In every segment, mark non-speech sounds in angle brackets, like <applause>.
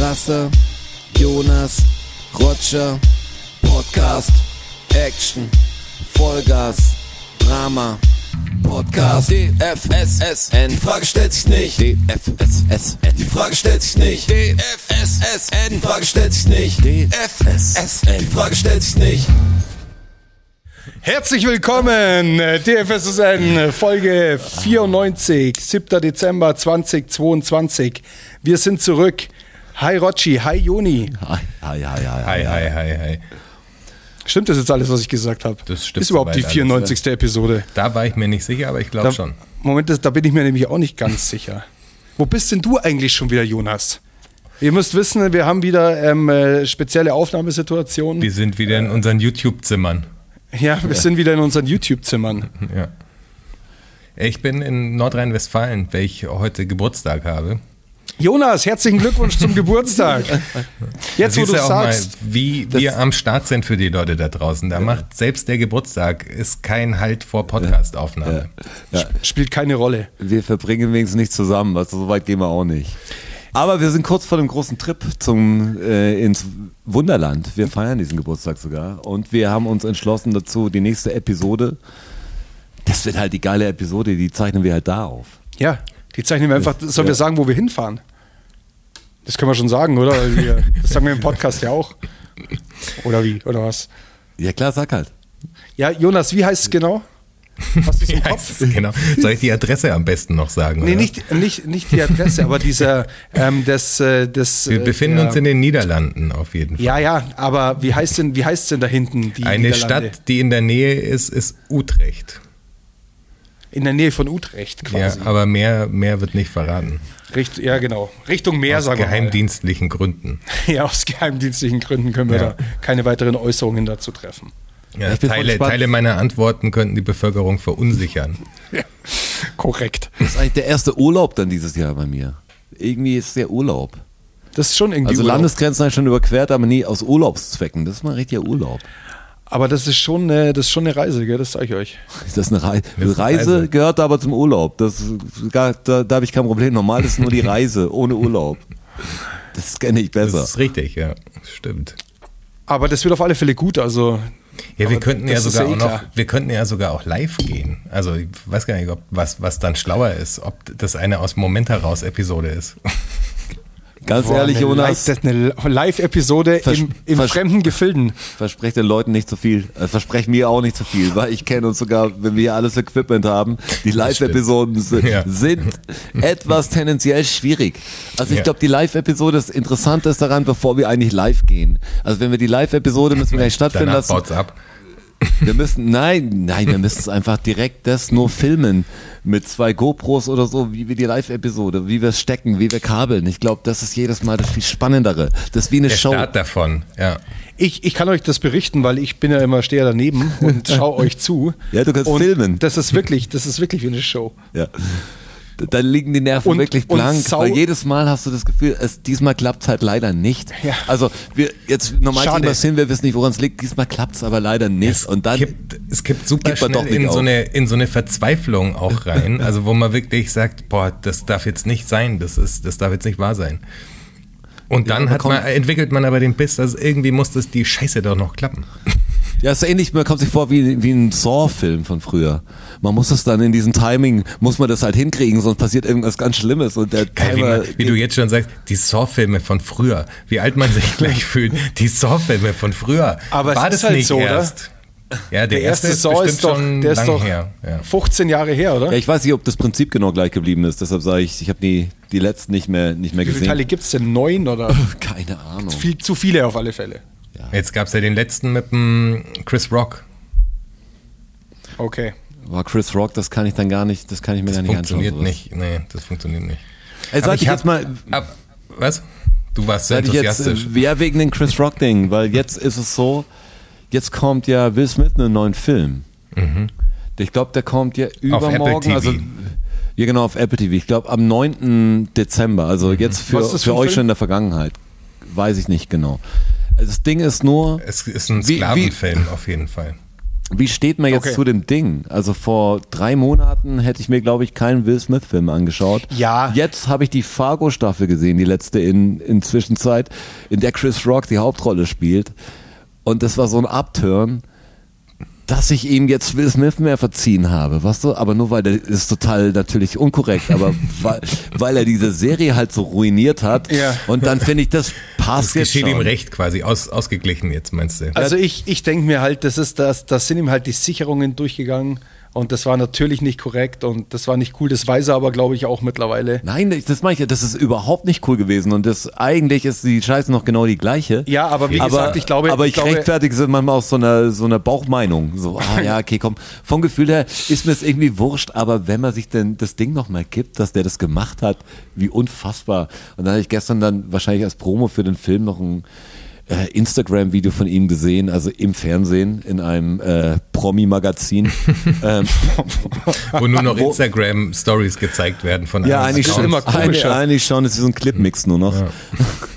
Rasse, Jonas, Roger, Podcast, Action, Vollgas, Drama, Podcast, DFSSN, die Frage stellt sich nicht, DFSSN, die Frage stellt sich nicht, DFSSN, die Frage stellt sich nicht, DFSSN, die Frage stellt sich nicht. Herzlich willkommen, DFSSN, Folge 94, 7. Dezember 2022. Wir sind zurück. Hi Rotschi, hi Joni. Hi, hi, hi, hi. Hi, hi, hi, hi. Stimmt das jetzt alles, was ich gesagt habe? Das stimmt Ist überhaupt die soweit 94. Episode. Da war ich mir nicht sicher, aber ich glaube schon. Moment, das, da bin ich mir nämlich auch nicht ganz <laughs> sicher. Wo bist denn du eigentlich schon wieder, Jonas? Ihr müsst wissen, wir haben wieder ähm, äh, spezielle Aufnahmesituationen. Wir sind wieder in unseren YouTube-Zimmern. Ja, wir sind wieder in unseren YouTube-Zimmern. Ja. Ich bin in Nordrhein-Westfalen, weil ich heute Geburtstag habe. Jonas, herzlichen Glückwunsch zum Geburtstag. Jetzt, wo du du auch mal, sagst, wie wir am Start sind für die Leute da draußen. Da macht selbst der Geburtstag ist kein Halt vor Podcast-Aufnahme. Ja, spielt keine Rolle. wir verbringen wenigstens nicht zusammen, also so weit gehen wir auch nicht. Aber wir sind kurz vor dem großen Trip zum, äh, ins Wunderland. Wir feiern diesen Geburtstag sogar. Und wir haben uns entschlossen dazu, die nächste Episode, das wird halt die geile Episode, die zeichnen wir halt da auf. Ja, die zeichnen wir einfach. Sollen wir Ja. sagen, wo wir hinfahren? Das können wir schon sagen, oder? Das sagen wir im Podcast ja auch. Oder wie? Oder was? Ja klar, sag halt. Ja, Jonas, wie heißt es genau? Hast du es im <laughs> Ja, Kopf? genau. Soll ich die Adresse am besten noch sagen? Nee, oder? nicht, nicht, nicht die Adresse, aber dieser, ähm, das, äh, das. Wir äh, befinden der- uns in den Niederlanden auf jeden Fall. Ja, ja, aber wie heißt denn, wie heißt denn da hinten die Eine? Stadt, die in der Nähe ist, ist Utrecht. In der Nähe von Utrecht Ja, quasi. aber mehr, mehr wird nicht verraten. Richt, ja, genau. Richtung Meer, Aus sagen wir geheimdienstlichen Gründen. mal. <laughs> Ja, aus geheimdienstlichen Gründen können wir Ja. da keine weiteren Äußerungen dazu treffen. Ja, Teile. Teile meiner Antworten könnten die Bevölkerung verunsichern. <laughs> Korrekt. Das ist eigentlich der erste Urlaub dann dieses Jahr bei mir. Irgendwie ist der Urlaub. Das ist schon irgendwie. Also Urlaub. Landesgrenzen habe ich schon überquert, aber nie aus Urlaubszwecken. Das ist mal richtiger Urlaub. Aber das ist schon, eine, das ist schon eine Reise, gell? das sage ich euch. Das ist eine Reise. Das ist Reise eine Reise. gehört aber zum Urlaub. Das da, da habe ich kein Problem. Normal ist nur die Reise <laughs> ohne Urlaub. Das kenne ich Das besser. ist richtig, ja. Stimmt. Aber das wird auf alle Fälle gut. Also Ja, wir könnten ja das sogar ja eh auch noch, wir könnten ja sogar auch live gehen. Also ich weiß gar nicht, ob was, was dann schlauer ist, ob das eine aus dem Moment heraus Episode ist. <laughs> Ganz boah, ehrlich, Jonas, Live, das ist eine Live-Episode im, im fremden Gefilden. versprecht den Leuten nicht zu viel. Äh, versprecht mir auch nicht zu viel, weil ich kenne uns sogar, wenn wir hier alles Equipment haben, die Live-Episoden sind, Ja. sind <laughs> etwas tendenziell schwierig. Also ich Ja. glaube, die Live-Episode ist Interessantes daran, bevor wir eigentlich live gehen. Also wenn wir die Live-Episode müssen wir gleich <laughs> stattfinden Danach lassen. ab. Wir müssen, nein, nein, wir müssen es einfach direkt das nur filmen. Mit zwei GoPros oder so, wie wir die Live-Episode, wie wir es stecken, wie wir kabeln. Ich glaube, das ist jedes Mal das viel Spannendere. Das ist wie eine Der Show. Start davon, ja. Ich, ich kann euch das berichten, weil ich bin ja immer stehe daneben und <laughs> schaue euch zu. Ja, du kannst und filmen. Das ist wirklich, das ist wirklich wie eine Show. Ja. Da- liegen die Nerven Und- wirklich blank, weil jedes Mal hast du das Gefühl, es, diesmal klappt es halt leider nicht. Ja. Also wir jetzt normal kriegen wir hin, wir wissen nicht, woran es liegt. Diesmal klappt es aber leider nicht. Es und dann kippt, es kippt super Kippt man schnell in auf. so, eine, in so eine Verzweiflung auch rein. <laughs> Also wo man wirklich sagt, boah, das darf jetzt nicht sein, das, ist, das darf jetzt nicht wahr sein. Und dann man hat kommt- man, entwickelt man aber den Biss, dass irgendwie muss das die Scheiße doch noch klappen. Ja, ist ähnlich, man kommt sich vor wie, wie ein Saw-Film von früher. Man muss es dann in diesem Timing, muss man das halt hinkriegen, sonst passiert irgendwas ganz Schlimmes und der Geil, wie, man, wie du jetzt schon sagst, die Saw-Filme von früher, wie alt man sich <laughs> gleich fühlt, die Saw-Filme von früher. Aber es War ist das halt nicht so, oder? erst? Ja, der, Der erste erste, Saw ist ist doch, der schon ist doch her. Ja. 15 Jahre her, oder? ja, ich weiß nicht, ob das Prinzip genau gleich geblieben ist, deshalb sage ich, ich habe die, die letzten nicht mehr, nicht mehr Wie viele gesehen. Teile gibt es denn? Neun oder? <laughs> Keine Ahnung. Viel, zu viele auf alle Fälle. Jetzt gab es ja den letzten mit dem Chris Rock. Okay. War Chris Rock, das kann ich dann gar nicht, das kann ich mir Das gar nicht anschauen. funktioniert sowas. nicht. Nee, das funktioniert nicht. Ey, sag ich hab- jetzt mal, Ab, was? Du warst Seit ich jetzt, enthusiastisch. äh, ja, wegen dem Chris Rock Ding, weil jetzt ist es so, jetzt kommt ja Will Smith einen neuen Film. Ich glaube, der kommt ja übermorgen, Mhm. Apple also TV. ja genau auf Apple TV. Ich glaube am 9. Dezember, also Mhm. jetzt für, das für für euch Film? schon in der Vergangenheit. Weiß ich nicht genau. Also das Ding ist nur, es ist ein Sklavenfilm auf jeden Fall. Wie steht man jetzt Okay. zu dem Ding? Also vor drei Monaten hätte ich mir, glaube ich, keinen Will Smith-Film angeschaut. Ja. Jetzt habe ich die Fargo-Staffel gesehen, die letzte in, in Zwischenzeit, in der Chris Rock die Hauptrolle spielt. Und das war so ein Upturn, dass ich ihm jetzt Will Smith mehr verziehen habe, weißt du? Aber nur weil der ist total natürlich unkorrekt, aber <laughs> weil, weil er diese Serie halt so ruiniert hat. Ja. Und dann finde ich, das passt Es jetzt geschieht ihm schon. recht quasi, aus, ausgeglichen jetzt, meinst du? Also ich, ich denke mir halt, das ist das, da sind ihm halt die Sicherungen durchgegangen und das war natürlich nicht korrekt und das war nicht cool. Das weiß er aber, glaube ich, auch mittlerweile. Nein, das- meine ich, das ist überhaupt nicht cool gewesen und das eigentlich ist die Scheiße noch genau die gleiche. Ja, aber wie aber, gesagt, ich glaube, aber ich, ich glaube, rechtfertige es manchmal aus so einer, so einer Bauchmeinung. So, ah <laughs> ja, okay, komm. Vom Gefühl her ist mir es irgendwie wurscht, aber wenn man sich denn das Ding nochmal gibt, dass der das gemacht hat, wie unfassbar. Und da habe ich gestern dann wahrscheinlich als Promo für den Film noch ein äh, Instagram-Video von ihm gesehen, also im Fernsehen, in einem äh, Promi-Magazin. <laughs> ähm, Wo nur noch Instagram-Stories gezeigt werden von Ja, eigentlich ist schon. immer Accounts. komischer. Eigentlich, eigentlich schon, es ist so ein Clipmix nur noch. <laughs>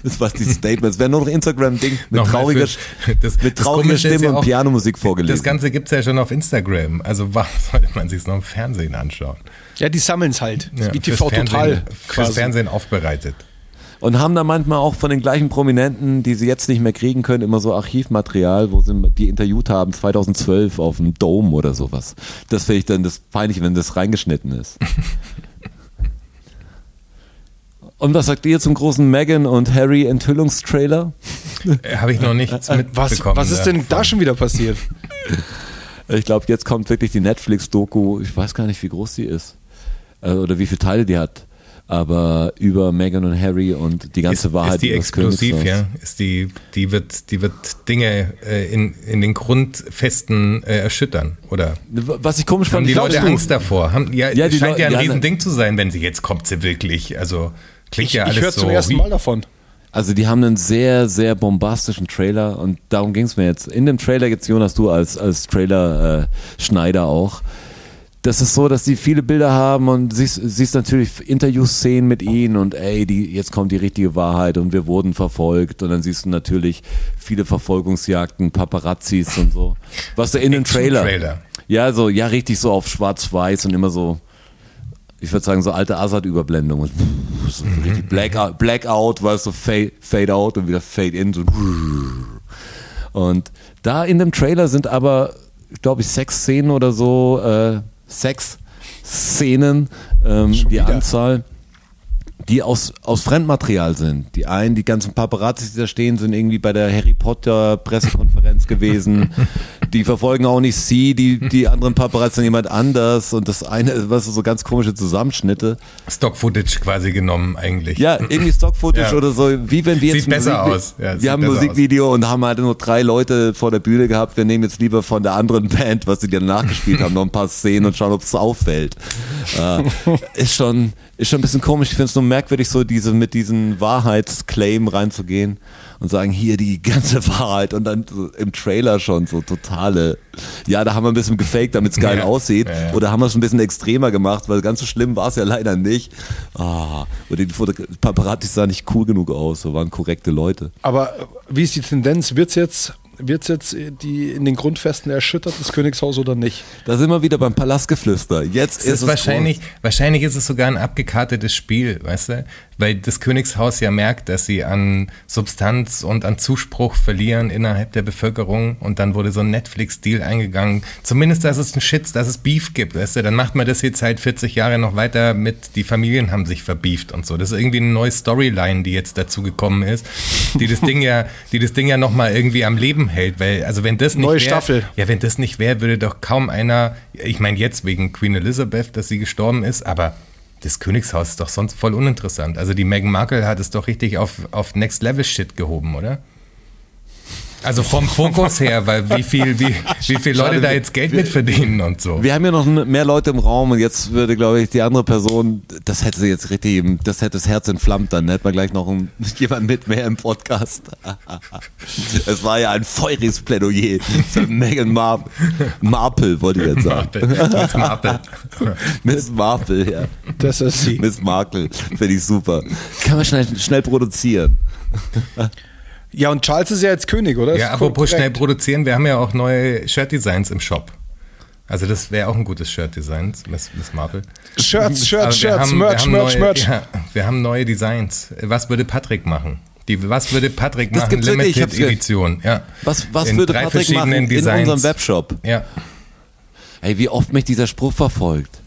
Das war die Statements. Wäre nur noch Instagram-Ding mit Nochmal trauriger, für- das- mit trauriger Stimme ja und auch, Pianomusik vorgelesen. Das Ganze gibt's ja schon auf Instagram. Also warum <laughs> sollte man sich noch im Fernsehen anschauen? Ja, die sammeln es halt. Ja, wie fürs TV Total. Fürs quasi. Fernsehen aufbereitet. Und haben da manchmal auch von den gleichen Prominenten, die sie jetzt nicht mehr kriegen können, immer so Archivmaterial, wo sie die interviewt haben, 2012 auf dem Dome oder sowas. Das finde ich dann das peinlich, wenn das reingeschnitten ist. <laughs> Und was sagt ihr zum großen Meghan und Harry Enthüllungstrailer? Äh, Habe ich noch nichts Äh, mitbekommen. was, was ist denn davon. da schon wieder passiert? <laughs> Ich glaube, jetzt kommt wirklich die Netflix-Doku. Ich weiß gar nicht, wie groß die ist. Äh, Oder wie viele Teile die hat. Aber über Meghan und Harry und die ganze ist, Wahrheit ist die über das explosiv, Königshaus. ja? Ist die, die wird, die wird Dinge äh, in, in den Grundfesten äh, erschüttern, oder? Was ich komisch Haben fand, die glaubst Leute du- Angst davor? Haben, ja, Ja, die scheint Leute- ja ein ja, ne- Riesending zu sein, wenn sie jetzt kommt sie wirklich. Also klingt Ich, ja alles ich höre so. zum ersten. Mal davon. Also die haben einen sehr, sehr bombastischen Trailer und darum ging es mir jetzt. In dem Trailer jetzt Jonas, du als, als Trailer-Schneider auch. Das ist so, dass die viele Bilder haben und siehst, siehst natürlich Interviewszenen mit ihnen und ey, die, jetzt kommt die richtige Wahrheit und wir wurden verfolgt und dann siehst du natürlich viele Verfolgungsjagden, Paparazzis und so. Was du in dem Trailer. Ja, so, ja, richtig so auf schwarz-weiß und immer so, ich würde sagen, so alte Assad-Überblendung. und So richtig Blackout, Blackout, weißt du, Fade, Fade out und wieder Fade in. So. Und da in dem Trailer sind aber, glaube ich, sechs Szenen oder so, äh, sechs Szenen, ähm, die wieder. Anzahl, die aus, aus Fremdmaterial sind. Die einen, die ganzen Paparazzi, die da stehen, sind irgendwie bei der Harry Potter Pressekonferenz gewesen. <laughs> Die verfolgen auch nicht sie, die, <laughs> die anderen Paparazzi sind jemand anders. Und das eine, was so ganz komische Zusammenschnitte. Stock-Footage quasi genommen eigentlich. Ja, <laughs> irgendwie Stock-Footage Ja. oder so, wie wenn wir Sieht jetzt ein besser Musik- aus. Ja, sieht wir haben ein Musikvideo und haben halt nur drei Leute vor der Bühne gehabt. Wir nehmen jetzt lieber von der anderen Band, was sie dir nachgespielt <laughs> haben, noch ein paar Szenen und schauen, ob es auffällt. Äh, ist schon, ist schon ein bisschen komisch. Ich finde es nur merkwürdig, so diese mit diesen Wahrheitsclaim reinzugehen und sagen, hier die ganze <laughs> Wahrheit und dann so im Trailer schon so totale, ja, da haben wir ein bisschen gefaked, damit es geil Ja. aussieht. Ja, ja. Oder haben wir es ein bisschen extremer gemacht, weil ganz so schlimm war es ja leider nicht. Ah, oder die Paparazzi sahen nicht cool genug aus, so waren korrekte Leute. Aber wie ist die Tendenz? Wird es jetzt, wird's jetzt äh, die in den Grundfesten erschüttert, das Königshaus oder nicht? Da sind wir wieder beim Palastgeflüster. Jetzt Es ist ist es wahrscheinlich, wahrscheinlich ist es sogar ein abgekartetes Spiel, weißt du? Weil das Königshaus ja merkt, dass sie an Substanz und an Zuspruch verlieren innerhalb der Bevölkerung und dann wurde so ein Netflix-Deal eingegangen. Zumindest, dass es einen Shit, dass es Beef gibt, weißt du? Dann macht man das jetzt halt 40 Jahre noch weiter mit, die Familien haben sich verbieft und so. Das ist irgendwie eine neue Storyline, die jetzt dazu gekommen ist, die das Ding ja, die das Ding ja nochmal irgendwie am Leben hält, weil, also wenn das nicht Neue wär, Staffel. ja, wenn das nicht wäre, würde doch kaum einer, ich meine jetzt wegen Queen Elizabeth, dass sie gestorben ist, aber das Königshaus ist doch sonst voll uninteressant. Also die Meghan Markle hat es doch richtig auf, auf Next Level Shit gehoben, oder? Also vom Fokus her, weil wie viel, wie, wie viele Leute Schade, da wir- jetzt Geld mit verdienen und so. Wir haben ja noch mehr Leute im Raum und jetzt würde, glaube ich, die andere Person, das hätte sie jetzt richtig, das hätte das Herz entflammt, dann hätte man gleich noch einen, <laughs> jemand mit mehr im Podcast. <laughs> Es war ja ein feuriges Plädoyer für Meghan Mar Marple, wollte ich jetzt sagen. Marple. Miss Marple. <laughs> Miss Marple, ja. Das ist sie. Miss Markle, finde ich super. Kann man schnell, schnell produzieren. Ja, und Charles ist ja jetzt König, oder? Ja, apropos schnell produzieren, wir haben ja auch neue Shirt-Designs im Shop. Also das wäre auch ein gutes Shirt-Design, Miss, Miss Marvel. Shirts, Shirts, wir Shirts, haben- Merch, wir haben Merch, neue, Merch. Ja, wir haben neue Designs. Was würde Patrick machen? Die, was würde Patrick Das machen? gibt's wirklich, Edition. Ja. Was, was In würde drei Patrick machen verschiedenen in Designs. unserem Webshop? Ja. Ey, wie oft mich dieser Spruch verfolgt.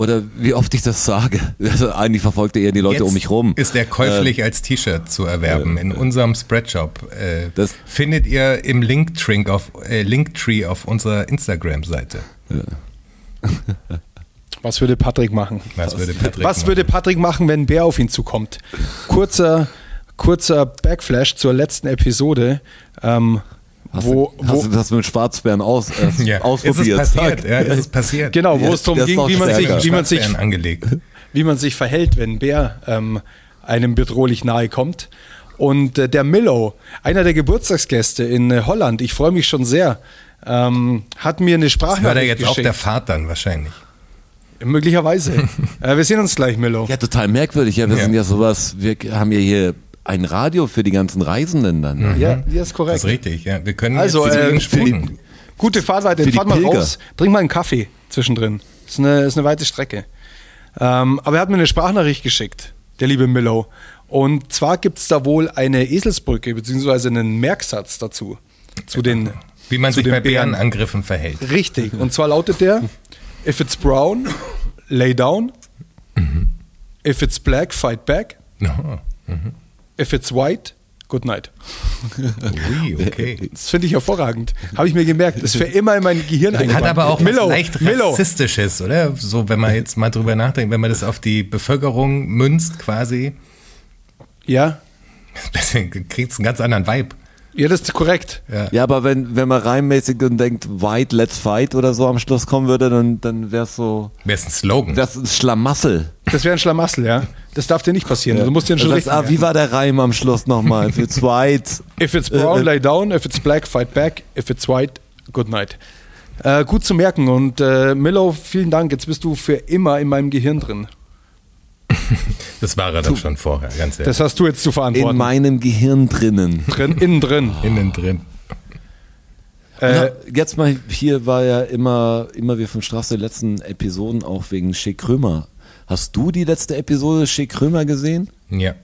Oder wie oft ich das sage. <laughs> Also eigentlich verfolgt er eher die Leute Jetzt um mich rum. Ist der käuflich als T-Shirt zu erwerben in unserem Spreadshop. Äh, Das- findet ihr im Linktree auf, äh, Linktree auf unserer Instagram-Seite. <laughs> Was würde Patrick machen? Was würde Patrick Was machen? würde Patrick machen, wenn ein Bär auf ihn zukommt? Kurzer, kurzer Backflash zur letzten Episode, ähm, Hast, wo, du, hast wo du das mit Schwarzbären aus, äh, <laughs> ja. Ist es ausprobiert? passiert? Ja, <laughs> ist es passiert? genau, wo Ja, es darum ging, wie man, sich, wie, man sich, <laughs> wie man sich verhält, wenn ein Bär ähm, einem bedrohlich nahe kommt. Und äh, der Millo, einer der Geburtstagsgäste in äh, Holland, ich freue mich schon sehr, ähm, hat mir eine War der jetzt auf geschickt. der Fahrt dann wahrscheinlich? Möglicherweise. äh, wir sehen uns gleich, Millo. Ja, total merkwürdig. Ja, wir Ja. sind ja sowas, wir haben ja hier ein Radio für die ganzen Reisenden dann. ne? Ja, ja, ist Das korrekt. ist richtig, ja. Wir können Also, jetzt äh, Ihnen für die- spulen. Gute Fahrt weiter, fahrt mal Pilger. raus, trink mal einen Kaffee zwischendrin. Ist eine, ist eine weite Strecke. Ähm, aber er hat mir eine Sprachnachricht geschickt, der liebe Millow. Und zwar gibt es da wohl eine Eselsbrücke, beziehungsweise einen Merksatz dazu. Zu den, Wie man zu sich den bei Bären. Bärenangriffen verhält. Richtig. Und zwar lautet der: If it's brown, lay down. If it's black, fight back. No. If it's white, good night. Ui, <laughs> okay. Das finde ich hervorragend. Habe ich mir gemerkt. Das ist für immer in mein Gehirn Hat eingebrannt. aber auch was leicht Millow. rassistisches, oder? So, wenn man jetzt mal drüber nachdenkt, wenn man das auf die Bevölkerung münzt quasi, Ja, deswegen kriegt es einen ganz anderen Vibe. ja, das ist korrekt. Ja. Ja, aber wenn, wenn man reimmäßig und denkt, White, let's fight oder so am Schluss kommen würde, dann, dann wäre es so, Wäre es ein Slogan? das ist ein Schlamassel. Das wäre ein Schlamassel, ja. Das darf dir nicht passieren. Du musst dir schon das ah, wie war der Reim am Schluss nochmal? Für <laughs> White. If it's brown, Äh, lay down. If it's black, fight back. If it's white, good night. Äh, gut zu merken. Und äh, Millow, vielen Dank. Jetzt bist du für immer in meinem Gehirn drin. <laughs> Das war er doch schon vorher, ganz ehrlich. Das hast du jetzt zu In verantworten. meinem Gehirn drinnen. drin, innen drin. <laughs> Innen drin. Äh, Na, jetzt mal, hier war ja immer, immer wir vom Straße die letzten Episoden auch wegen Schick Krömer. Hast du die letzte Episode Schick Krömer gesehen? Ja.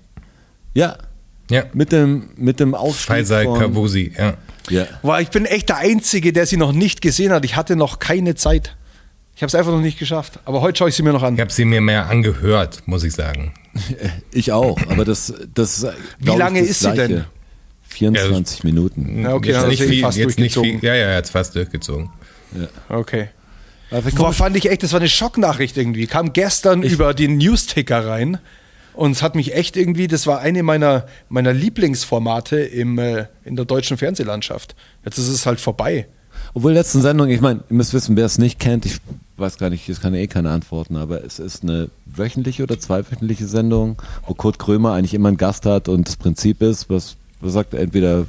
Ja. Ja. Mit dem, mit dem Ausstieg Faisal von, Kavusi, ja. Ja. Boah, ich bin echt der Einzige, der sie noch nicht gesehen hat. Ich hatte noch keine Zeit. Ich habe es einfach noch nicht geschafft. Aber heute schaue ich sie mir noch an. Ich habe sie mir mehr angehört, muss ich sagen. <laughs> Ich auch, aber das, das glaub lange ich, das ist sie Gleiche. denn? 24 Minuten. Ja, okay, jetzt dann nicht viel, fast jetzt nicht durchgezogen. viel. Ja, ja, jetzt fast durchgezogen. Okay. Boah, fand ich echt, das war eine Schocknachricht irgendwie. Kam gestern über den News-Ticker rein und es hat mich echt irgendwie, das war eine meiner, meiner Lieblingsformate im, äh, in der deutschen Fernsehlandschaft. Jetzt ist es halt vorbei. Obwohl letzten Sendung, ich meine, ihr müsst wissen, wer es nicht kennt, ich weiß gar nicht, es kann ja eh keine antworten, aber es ist eine wöchentliche oder zweiwöchentliche Sendung, wo Kurt Krömer eigentlich immer einen Gast hat und das Prinzip ist, was, was sagt er, entweder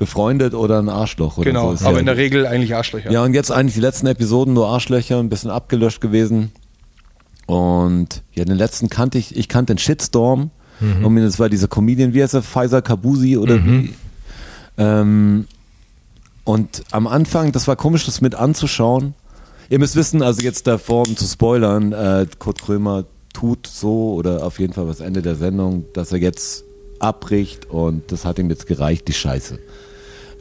befreundet oder ein Arschloch oder Genau, so. Aber ja, in der Regel eigentlich Arschlöcher. Ja, und jetzt eigentlich die letzten Episoden nur Arschlöcher, ein bisschen abgelöscht gewesen. Und ja, den letzten kannte ich, ich kannte den Shitstorm. Und das war dieser Comedian, wie heißt er, Pfizer Kabusi oder wie? Ähm, und am Anfang, das war komisch, das mit anzuschauen. Ihr müsst wissen, also jetzt davor, um zu spoilern, äh, Kurt Krömer tut so oder auf jeden Fall was Ende der Sendung, dass er jetzt abbricht und das hat ihm jetzt gereicht, die Scheiße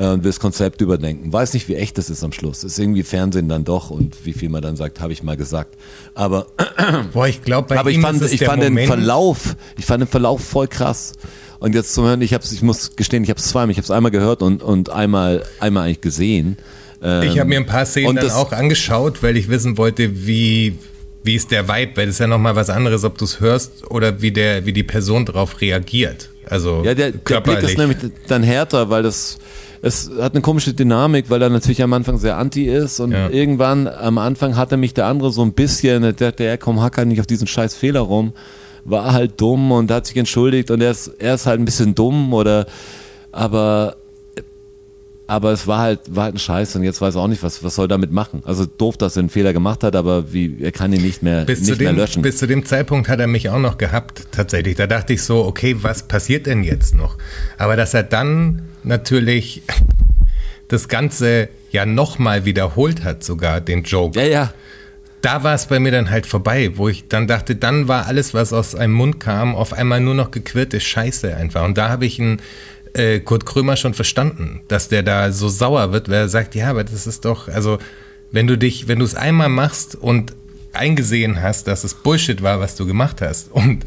und will das Konzept überdenken. Weiß nicht, wie echt das ist am Schluss. Ist irgendwie Fernsehen dann doch und wie viel man dann sagt, habe ich mal gesagt. Aber, <clears throat> Boah, ich glaube, aber ich fand, ich fand den Moment, Verlauf, ich fand den Verlauf voll krass. Und jetzt zum Hören, ich hab's, ich muss gestehen, ich habe es zweimal, ich habe es einmal gehört und, und einmal, einmal eigentlich gesehen. Ähm, Ich habe mir ein paar Szenen dann auch angeschaut, weil ich wissen wollte, wie, wie ist der Vibe, weil das ist ja nochmal was anderes, ob du es hörst oder wie der, wie die Person darauf reagiert. Also Ja, der, der Blick ist nämlich dann härter, weil das es hat eine komische Dynamik, weil er natürlich am Anfang sehr anti ist und Ja. irgendwann am Anfang hatte mich der andere so ein bisschen, der dachte, ja komm, hack halt nicht auf diesen scheiß Fehler rum, war halt dumm und hat sich entschuldigt und er ist, er ist halt ein bisschen dumm oder aber aber es war halt, war halt ein Scheiß und jetzt weiß er auch nicht, was, was soll er damit machen. Also doof, dass er einen Fehler gemacht hat, aber wie, er kann ihn nicht mehr, bis nicht zu mehr dem, löschen. Bis zu dem Zeitpunkt hat er mich auch noch gehabt, tatsächlich. Da dachte ich so, okay, was passiert denn jetzt noch? Aber dass er dann natürlich <laughs> das Ganze ja nochmal wiederholt hat, sogar den Joke. ja, ja. Da war es bei mir dann halt vorbei, wo ich dann dachte, dann war alles, was aus einem Mund kam, auf einmal nur noch gequirlte Scheiße einfach. Und da habe ich einen äh, Kurt Krömer schon verstanden, dass der da so sauer wird, weil er sagt, ja, aber das ist doch, also wenn du dich, wenn du es einmal machst und eingesehen hast, dass es Bullshit war, was du gemacht hast <laughs> und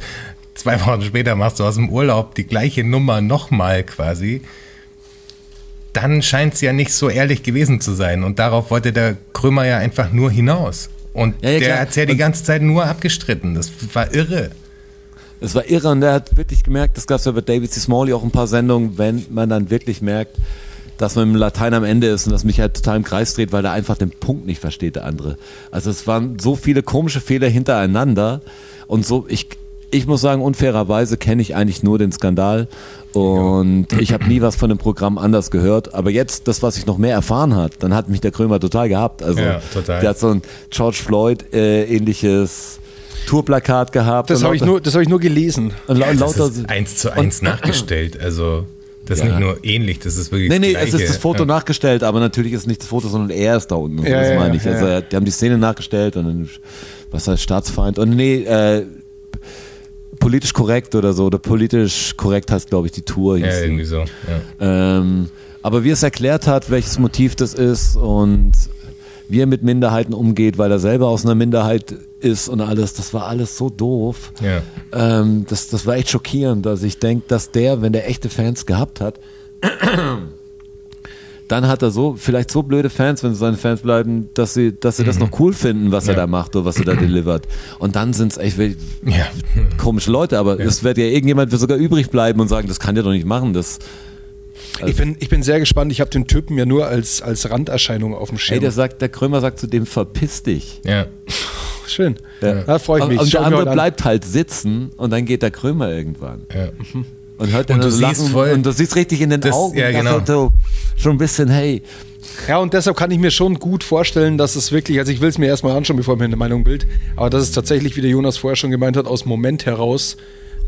zwei Wochen später machst du aus dem Urlaub die gleiche Nummer nochmal quasi, dann scheint es ja nicht so ehrlich gewesen zu sein. Und darauf wollte der Krömer ja einfach nur hinaus. Und Ja, ja, der hat es ja die Und- ganze Zeit nur abgestritten. Das war irre. Es war irre und er hat wirklich gemerkt, das gab es ja bei David C. Smalley auch ein paar Sendungen, wenn man dann wirklich merkt, dass man im Latein am Ende ist und das mich halt total im Kreis dreht, weil er einfach den Punkt nicht versteht, der andere. Also es waren so viele komische Fehler hintereinander und so, ich, ich muss sagen, unfairerweise kenne ich eigentlich nur den Skandal und ich habe nie was von dem Programm anders gehört, aber jetzt, das, was ich noch mehr erfahren hat, dann hat mich der Krömer total gehabt. Also Ja, total. der hat so ein George Floyd äh, ähnliches Tourplakat gehabt. Das und habe ich, nur- das hab ich nur gelesen. und lau- Das lauter, ist eins zu eins nachgestellt. Also das ist Ja. nicht nur ähnlich, das ist wirklich Nee, nee, das es ist das Foto Ja. nachgestellt, aber natürlich ist nicht das Foto, sondern er ist da unten. Und Ja, das ja, meine ich. ja, Also, ja. die haben die Szene nachgestellt und dann, was heißt Staatsfeind? Und nee, äh, politisch korrekt oder so, oder politisch korrekt heißt, glaube ich, die Tour. hieß Ja, irgendwie so. Ja. Ähm, aber wie es erklärt hat, welches Motiv das ist und wie er mit Minderheiten umgeht, weil er selber aus einer Minderheit ist und alles, das war alles so doof. Ja. Ähm, das, das war echt schockierend. Also ich denke, dass der, wenn der echte Fans gehabt hat, <clears throat> dann hat er so, vielleicht so blöde Fans, wenn sie seine Fans bleiben, dass sie, dass sie das noch cool finden, was er Mhm. Ja. da macht oder was er da <clears throat> delivert. Und dann sind es echt Ja. komische Leute, aber es wird ja irgendjemand wird sogar übrig bleiben und sagen, das kann der doch nicht machen. Das, Ich bin, ich bin sehr gespannt. Ich habe den Typen ja nur als, als Randerscheinung auf dem ey, Schirm. der sagt, der Krömer sagt zu dem, verpiss dich. ja. Schön. Ja. Da freue ich mich. Und Schau der andere bleibt halt sitzen und dann geht der Krömer irgendwann. ja. Und hört Und dann du so siehst lachen voll- und du siehst richtig in den Das- Augen, ja, dass genau. er so schon ein bisschen, hey, Ja, und deshalb kann ich mir schon gut vorstellen, dass es wirklich, also ich will es mir erstmal anschauen, bevor ich mir eine Meinung bild, aber dass es tatsächlich, wie der Jonas vorher schon gemeint hat, aus dem Moment heraus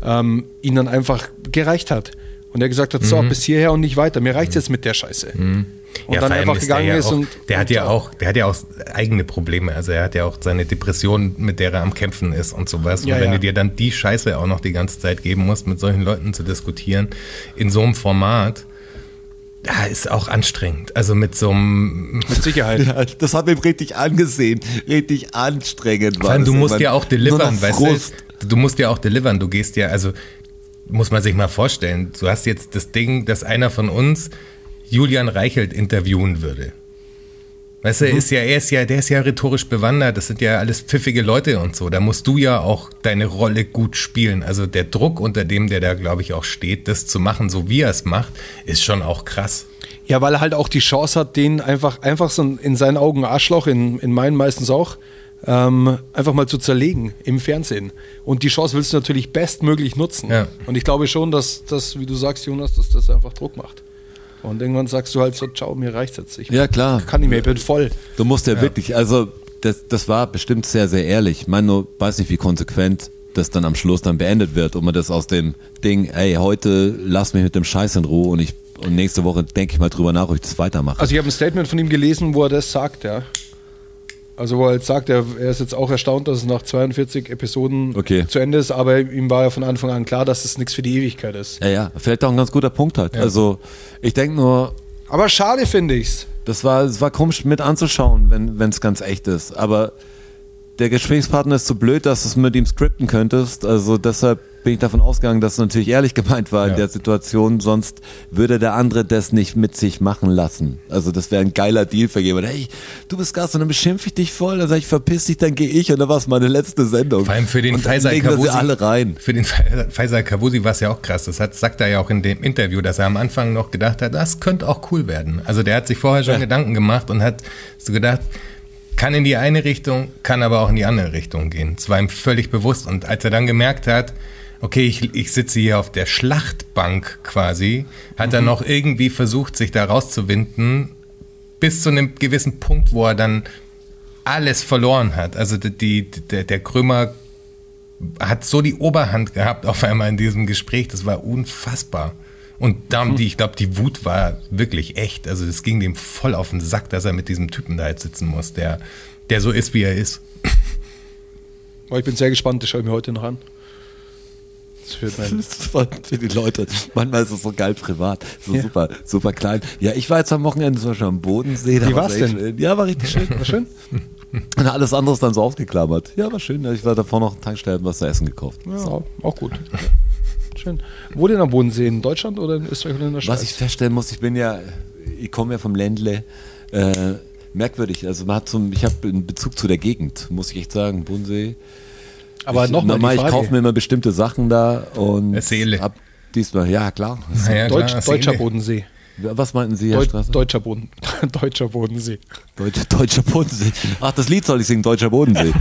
ähm, ihn dann einfach gereicht hat. Und er gesagt hat, so, bis hierher und nicht weiter. Mir reicht jetzt mit der Scheiße. Und ja, dann einfach ist gegangen der ja ist auch, und. der hat und ja auch, der hat ja auch eigene Probleme. Also er hat ja auch seine Depression, mit der er am Kämpfen ist und sowas. Und Ja, wenn ja. du dir dann die Scheiße auch noch die ganze Zeit geben musst, mit solchen Leuten zu diskutieren, in so einem Format, ja, ist auch anstrengend. Also mit so einem, Mit Sicherheit. <laughs> Ja, das hat mir richtig angesehen. Richtig anstrengend vor allem, du musst ja auch delivern, weißt du? Du musst ja auch delivern. Du gehst ja, also muss man sich mal vorstellen, du hast jetzt das Ding, dass einer von uns Julian Reichelt interviewen würde. Weißt du, er ist ja, er ist ja, der ist ja rhetorisch bewandert, das sind ja alles pfiffige Leute und so. Da musst du ja auch deine Rolle gut spielen. Also der Druck, unter dem der da, glaube ich, auch steht, das zu machen, so wie er es macht, ist schon auch krass. Ja, weil er halt auch die Chance hat, den einfach, einfach so in seinen Augen Arschloch, in, in meinen meistens auch, ähm, einfach mal zu zerlegen im Fernsehen. Und die Chance willst du natürlich bestmöglich nutzen. Ja. Und ich glaube schon, dass das, wie du sagst, Jonas, dass das einfach Druck macht. Und irgendwann sagst du halt so, ciao, mir reicht's jetzt. Ich Ja, klar. kann nicht mehr, ich bin voll. Du musst ja, wirklich, also das, das war bestimmt sehr, sehr ehrlich. Ich meine nur, weiß nicht, wie konsequent das dann am Schluss dann beendet wird. Ob man das aus dem Ding, ey, heute lass mich mit dem Scheiß in Ruhe und ich und nächste Woche denke ich mal drüber nach, ob ich das weitermache. Also ich habe ein Statement von ihm gelesen, wo er das sagt, ja. Also wo er jetzt sagt, er, er ist jetzt auch erstaunt, dass es nach 42 Episoden Okay. zu Ende ist, aber ihm war ja von Anfang an klar, dass es nichts für die Ewigkeit ist. ja, ja, vielleicht auch ein ganz guter Punkt halt. Also ich denke nur, Aber schade finde ich's. Das war, es war komisch mit anzuschauen, wenn es ganz echt ist. Aber der Gesprächspartner ist so blöd, dass du es mit ihm skripten könntest. Also deshalb bin ich davon ausgegangen, dass es natürlich ehrlich <laughs> gemeint war in Ja. der Situation. Sonst würde der andere das nicht mit sich machen lassen. Also das wäre ein geiler Deal für jemanden. Hey, du bist Gast und dann beschimpfe ich dich voll. Dann sag ich, verpiss dich, dann gehe ich. Und dann war es meine letzte Sendung. Vor allem für den Faisal Kavusi. alle rein. Für den Fa- Faisal Kavusi war es ja auch krass. Das hat, sagt er ja auch in dem Interview, dass er am Anfang noch gedacht hat, das könnte auch cool werden. Also der hat sich vorher schon Gedanken gemacht und hat so gedacht, kann in die eine Richtung, kann aber auch in die andere Richtung gehen. Es war ihm völlig bewusst. Und als er dann gemerkt hat, okay, ich, ich sitze hier auf der Schlachtbank quasi, hat er noch irgendwie versucht, sich da rauszuwinden, bis zu einem gewissen Punkt, wo er dann alles verloren hat. Also die, die, der, der Krümmer hat so die Oberhand gehabt auf einmal in diesem Gespräch, das war unfassbar. Und dann, die, ich glaube, die Wut war wirklich echt. Also es ging dem voll auf den Sack, dass er mit diesem Typen da jetzt sitzen muss, der, der so ist, wie er ist. Aber <laughs> ich bin sehr gespannt, das schaue ich mir heute noch an. Das wird mein <laughs> Das war für die Leute. Manchmal ist es so geil privat. So Ja. super, super klein. Ja, ich war jetzt am Wochenende zum Beispiel am Bodensee. da Wie war's denn? schön. Ja, war richtig schön. War schön? <laughs> Und alles andere ist dann so ausgeklammert. Ja, war schön. Ich war davor noch Tankstellen was zu essen gekauft. Ja, auch gut. Schön. Wo denn am Bodensee? In Deutschland oder in Österreich oder in der Schweiz? Was ich feststellen muss, ich bin ja, ich komme ja vom Ländle. Äh, merkwürdig. Also man hat zum, ich habe einen Bezug zu der Gegend, muss ich echt sagen. Bodensee. Aber ich, nochmal normal, ich kaufe mir immer bestimmte Sachen da und Seele. hab diesmal, ja klar. Naja, Deutsch, klar, deutscher. Bodensee. Was meinten Sie, Herr Deu Strasser? deutscher, Boden, <laughs> deutscher Bodensee. Deutscher, deutscher Bodensee. Ach, das Lied soll ich singen, Deutscher Bodensee.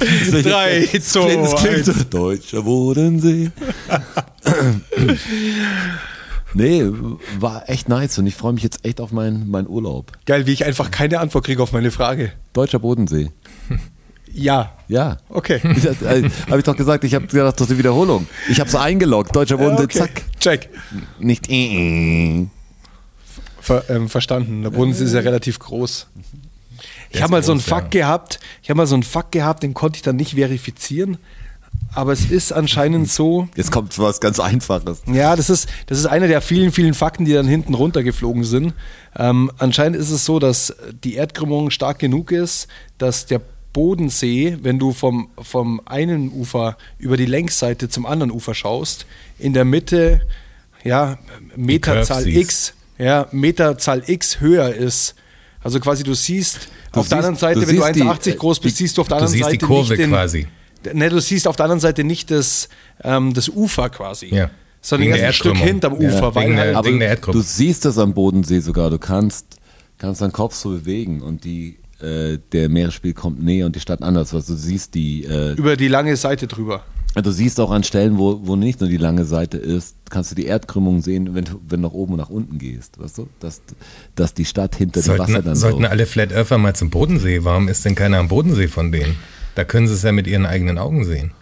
<laughs> Drei, zwei, so, Deutscher Bodensee. nee, war echt nice und ich freue mich jetzt echt auf meinen, meinen Urlaub. Geil, wie ich einfach keine Antwort kriege auf meine Frage. Deutscher Bodensee. Ja. Ja. Okay. <laughs> habe ich doch gesagt, ich habe gedacht, das ist eine Wiederholung. Ich habe es eingeloggt, Deutscher Bodensee, okay. zack. Check. Nicht äh. Ver, ähm, verstanden. Der Bodensee ist ja relativ groß. Ich habe mal so einen groß, ja. Fakt gehabt. Ich habe mal so einen Fakt gehabt, den konnte ich dann nicht verifizieren. Aber es ist anscheinend so. Jetzt kommt was ganz Einfaches. Ja, das ist, das ist einer der vielen, vielen Fakten, die dann hinten runtergeflogen sind. Ähm, anscheinend ist es so, dass die Erdkrümmung stark genug ist, dass der Bodensee, wenn du vom, vom einen Ufer über die Längsseite zum anderen Ufer schaust, in der Mitte, ja, Meterzahl. X, ja, Meterzahl X höher ist. Also quasi du siehst Du auf der siehst- anderen Seite, du wenn du siehst die- 1,80 groß bist, die- siehst du auf der du anderen siehst die Seite Kurve nicht den, quasi. Ne, du siehst auf der anderen Seite nicht das, ähm, das Ufer quasi, Ja. sondern der ein Stück hinterm Ja, Ufer, weil wegen der- halt, Aber der du siehst das am Bodensee sogar. Du kannst, kannst deinen Kopf so bewegen und die, äh, der Meeresspiegel kommt näher und die Stadt anders. Also du siehst die, äh, über die lange Seite drüber. du siehst auch an Stellen, wo, wo nicht nur die lange Seite ist, kannst du die Erdkrümmung sehen, wenn du wenn du nach oben und nach unten gehst. Weißt du? Dass, dass die Stadt hinter dem Wasser Sollten, dann sollten so. alle Flat Earther mal zum Bodensee. Warum ist denn keiner am Bodensee von denen? Da können sie es ja mit ihren eigenen Augen sehen.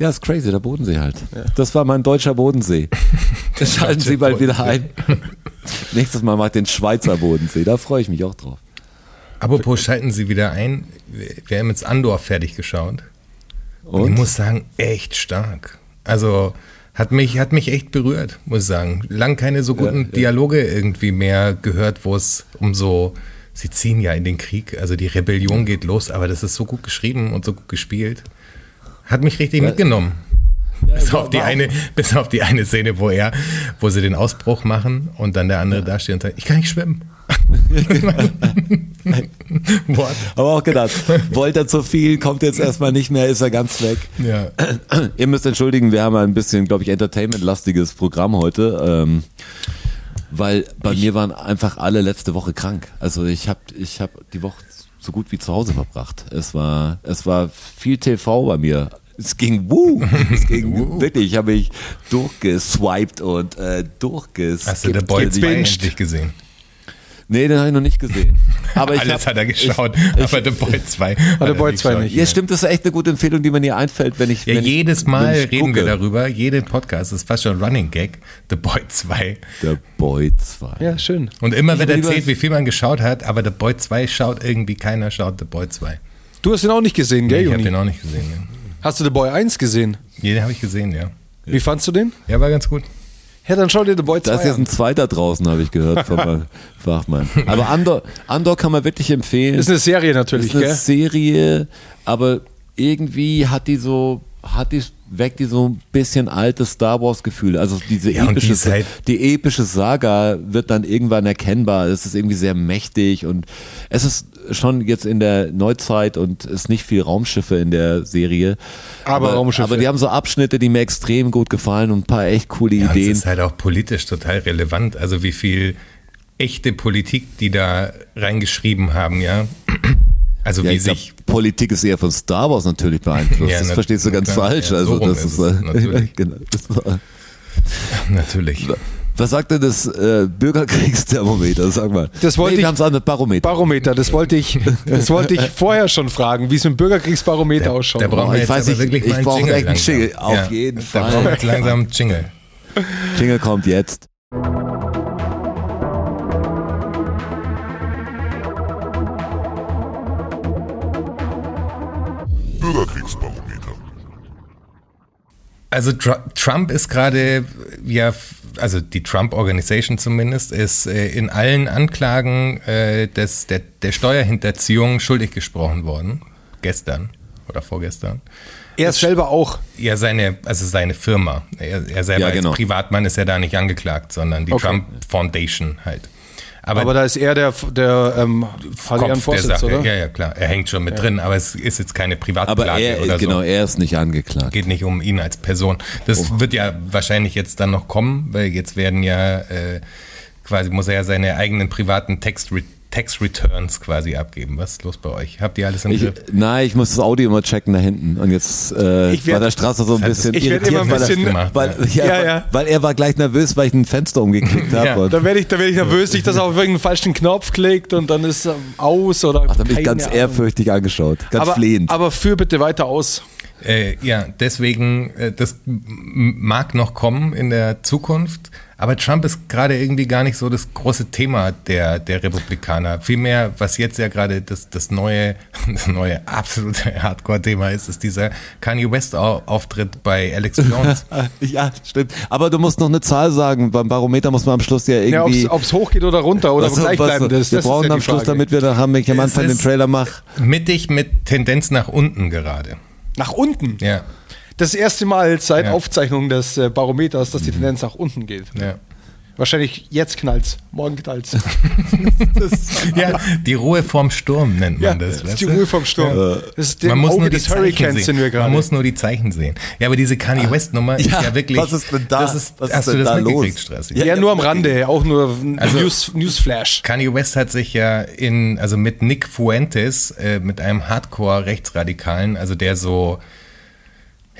Ja, ist crazy, der Bodensee halt. Das war mein deutscher Bodensee. <laughs> Das schalten Sie bald wieder ein. <laughs> Nächstes Mal macht den Schweizer Bodensee. Da freue ich mich auch drauf. Apropos, schalten Sie wieder ein. Wir haben jetzt Andor fertig geschaut. Und, Und? ich muss sagen, echt stark. Also hat mich, hat mich echt berührt, muss ich sagen. Lang keine so guten Ja, ja. Dialoge irgendwie mehr gehört, wo es um so, sie ziehen ja in den Krieg, also die Rebellion geht los, aber das ist so gut geschrieben und so gut gespielt. Hat mich richtig mitgenommen. Bis, war- auf die eine, bis auf die eine Szene, wo er, wo sie den Ausbruch machen und dann der andere dasteht und sagt, ich kann nicht schwimmen. <laughs> <laughs> What? Aber auch gedacht, wollte er zu viel, kommt jetzt erstmal nicht mehr, ist er ganz weg. Ja. <clears throat> Ihr müsst entschuldigen, wir haben ein bisschen, glaube ich, Entertainment-lastiges Programm heute, ähm, weil bei mir waren einfach alle letzte Woche krank. Also ich habe ich hab die Woche so gut wie zu Hause verbracht. Es war, es war viel TV bei mir. Es ging wuh, <laughs> es ging wirklich. Ich habe mich durchgeswiped und äh, durchgeskippt. Hast du The Boy 2 gebinged. endlich gesehen? Nee, den habe ich noch nicht gesehen. Aber ich <laughs> Alles hab, hat er geschaut, ich- aber The Boy 2 Hat The Boy 2 nicht. Ja, stimmt, das ist echt eine gute Empfehlung, die mir nie einfällt, wenn ich. Ja, wenn jedes ich, Mal ich reden wir gucke. darüber, jeden Podcast ist fast schon Running Gag, The Boy 2. Der Boy 2. Ja, schön. Und immer wird Ich erzählt, wie viel man geschaut hat, aber The Boy 2 schaut irgendwie keiner, schaut The Boy 2. Du hast ihn auch nicht gesehen, gell, ich habe den auch nicht gesehen. Ne? Hast du The Boy 1 gesehen? Den habe ich gesehen, ja. Wie fandst du den? Ja, war ganz gut. Ja, dann schau dir The Boy 2 Da ist jetzt an. ein zweiter draußen, habe ich gehört von <laughs> Fachmann. Aber Andor, Andor kann man wirklich empfehlen. Ist eine Serie natürlich, ist eine gell? Serie, aber irgendwie hat die so, hat die, weckt die so ein bisschen altes Star Wars Gefühl. Also diese Ja, die epische, ist halt- die epische Saga wird dann irgendwann erkennbar. Es ist irgendwie sehr mächtig und es ist schon jetzt in der Neuzeit und ist nicht viel Raumschiffe in der Serie. Aber Raumschiffe. Aber die haben so Abschnitte, die mir extrem gut gefallen und ein paar echt coole Ja, Ideen. ist halt auch politisch total relevant. Also wie viel echte Politik die da reingeschrieben haben, ja. Also Ja, wie ich glaub, sich Politik ist eher von Star Wars natürlich beeinflusst. <laughs> Ja, das na- verstehst du ganz klar. falsch. Ja, also so rum das ist ist, <laughs> natürlich. genau, das war, <laughs> natürlich. Was sagt denn das äh, Bürgerkriegsthermometer? Sag mal. Das wollte nee, ich- wir haben es an das Barometer. Barometer, das wollte ich, das wollte ich <laughs> vorher schon fragen, wie es mit dem Bürgerkriegsbarometer ausschaut. Da brauchen Oh, ich weiß nicht, wirklich ich mal einen brauche Jingle echt einen. Jingle, auf jeden Da Fall. wir jetzt langsam einen Jingle. Jingle kommt jetzt. Bürgerkriegsbarometer. Also Tr Trump ist gerade, ja, f- also die Trump Organization zumindest, ist äh, in allen Anklagen äh, des, der, der Steuerhinterziehung schuldig gesprochen worden. Gestern oder vorgestern. er ist selber auch. Ja, seine, also seine Firma. Er, er selber Ja, genau. als Privatmann ist ja da nicht angeklagt, sondern die Okay. Trump Foundation halt. Aber, Aber da ist er der, der ähm, einen Kopf der Vorsitz, Sache, oder? ja, ja, klar. Er hängt schon mit drin, aber es ist jetzt keine Aber Privatklage er, oder genau, so. er ist nicht angeklagt. Geht nicht um ihn als Person. Das wird ja wahrscheinlich jetzt dann noch kommen, weil jetzt werden ja äh, quasi muss er ja seine eigenen privaten Text Tax Returns quasi abgeben. Was ist los bei euch? Habt ihr alles im Ich, Griff? nein, ich muss das Audio immer checken da hinten. Und jetzt äh, Ich werd- war der Strasser so ein Das bisschen ich werd irritiert, immer ein bisschen- weil, er, weil, ja, Ja, ja. weil er war gleich nervös, weil ich ein Fenster umgeklickt <laughs> habe. Da werde ich, da werde ich nervös, nicht, dass er auf irgendeinen falschen Knopf klickt und dann ist er aus oder. Ach, da bin ich ganz Ahnung. ehrfürchtig angeschaut, ganz aber, flehend. Aber führ bitte weiter aus. Äh, ja, deswegen, äh, das mag noch kommen in der Zukunft, aber Trump ist gerade irgendwie gar nicht so das große Thema der, der Republikaner. Vielmehr, was jetzt ja gerade das, das neue, <laughs> das neue absolute <laughs> Hardcore-Thema ist, ist dieser Kanye West-Auftritt bei Alex <laughs> Jones. ja, stimmt. Aber du musst noch eine Zahl sagen. Beim Barometer muss man am Schluss ja Ja, irgendwie. ob es hochgeht oder runter oder was- gleichbleibend was- ist. Wir das ist brauchen ja am Schluss, damit wir nachher, wenn ich am Anfang den Trailer mache. Mittig mit Tendenz nach unten gerade. Nach unten. Ja, Das erste Mal seit Ja. Aufzeichnung des äh, Barometers, dass die Tendenz nach unten geht. ja. Wahrscheinlich jetzt knallt's, morgen knallt's. <laughs> Ja, die Ruhe vorm Sturm nennt ja, man das. das ist die? Ruhe vom Sturm. Das ist Man muss Auge nur die des Zeichen Hurricanes sehen. sind wir Man muss nur die Zeichen sehen. Ja, aber diese Kanye West Nummer ist Ja, ja wirklich. was ist denn da? Das ist, Was ist hast denn du das da mitgekriegt, los? Strassi? Ja, Ja, nur ja, am Rande, auch nur ein Also- News, Newsflash. Kanye West hat sich ja in, also mit Nick Fuentes, äh, mit einem Hardcore-Rechtsradikalen, also der so,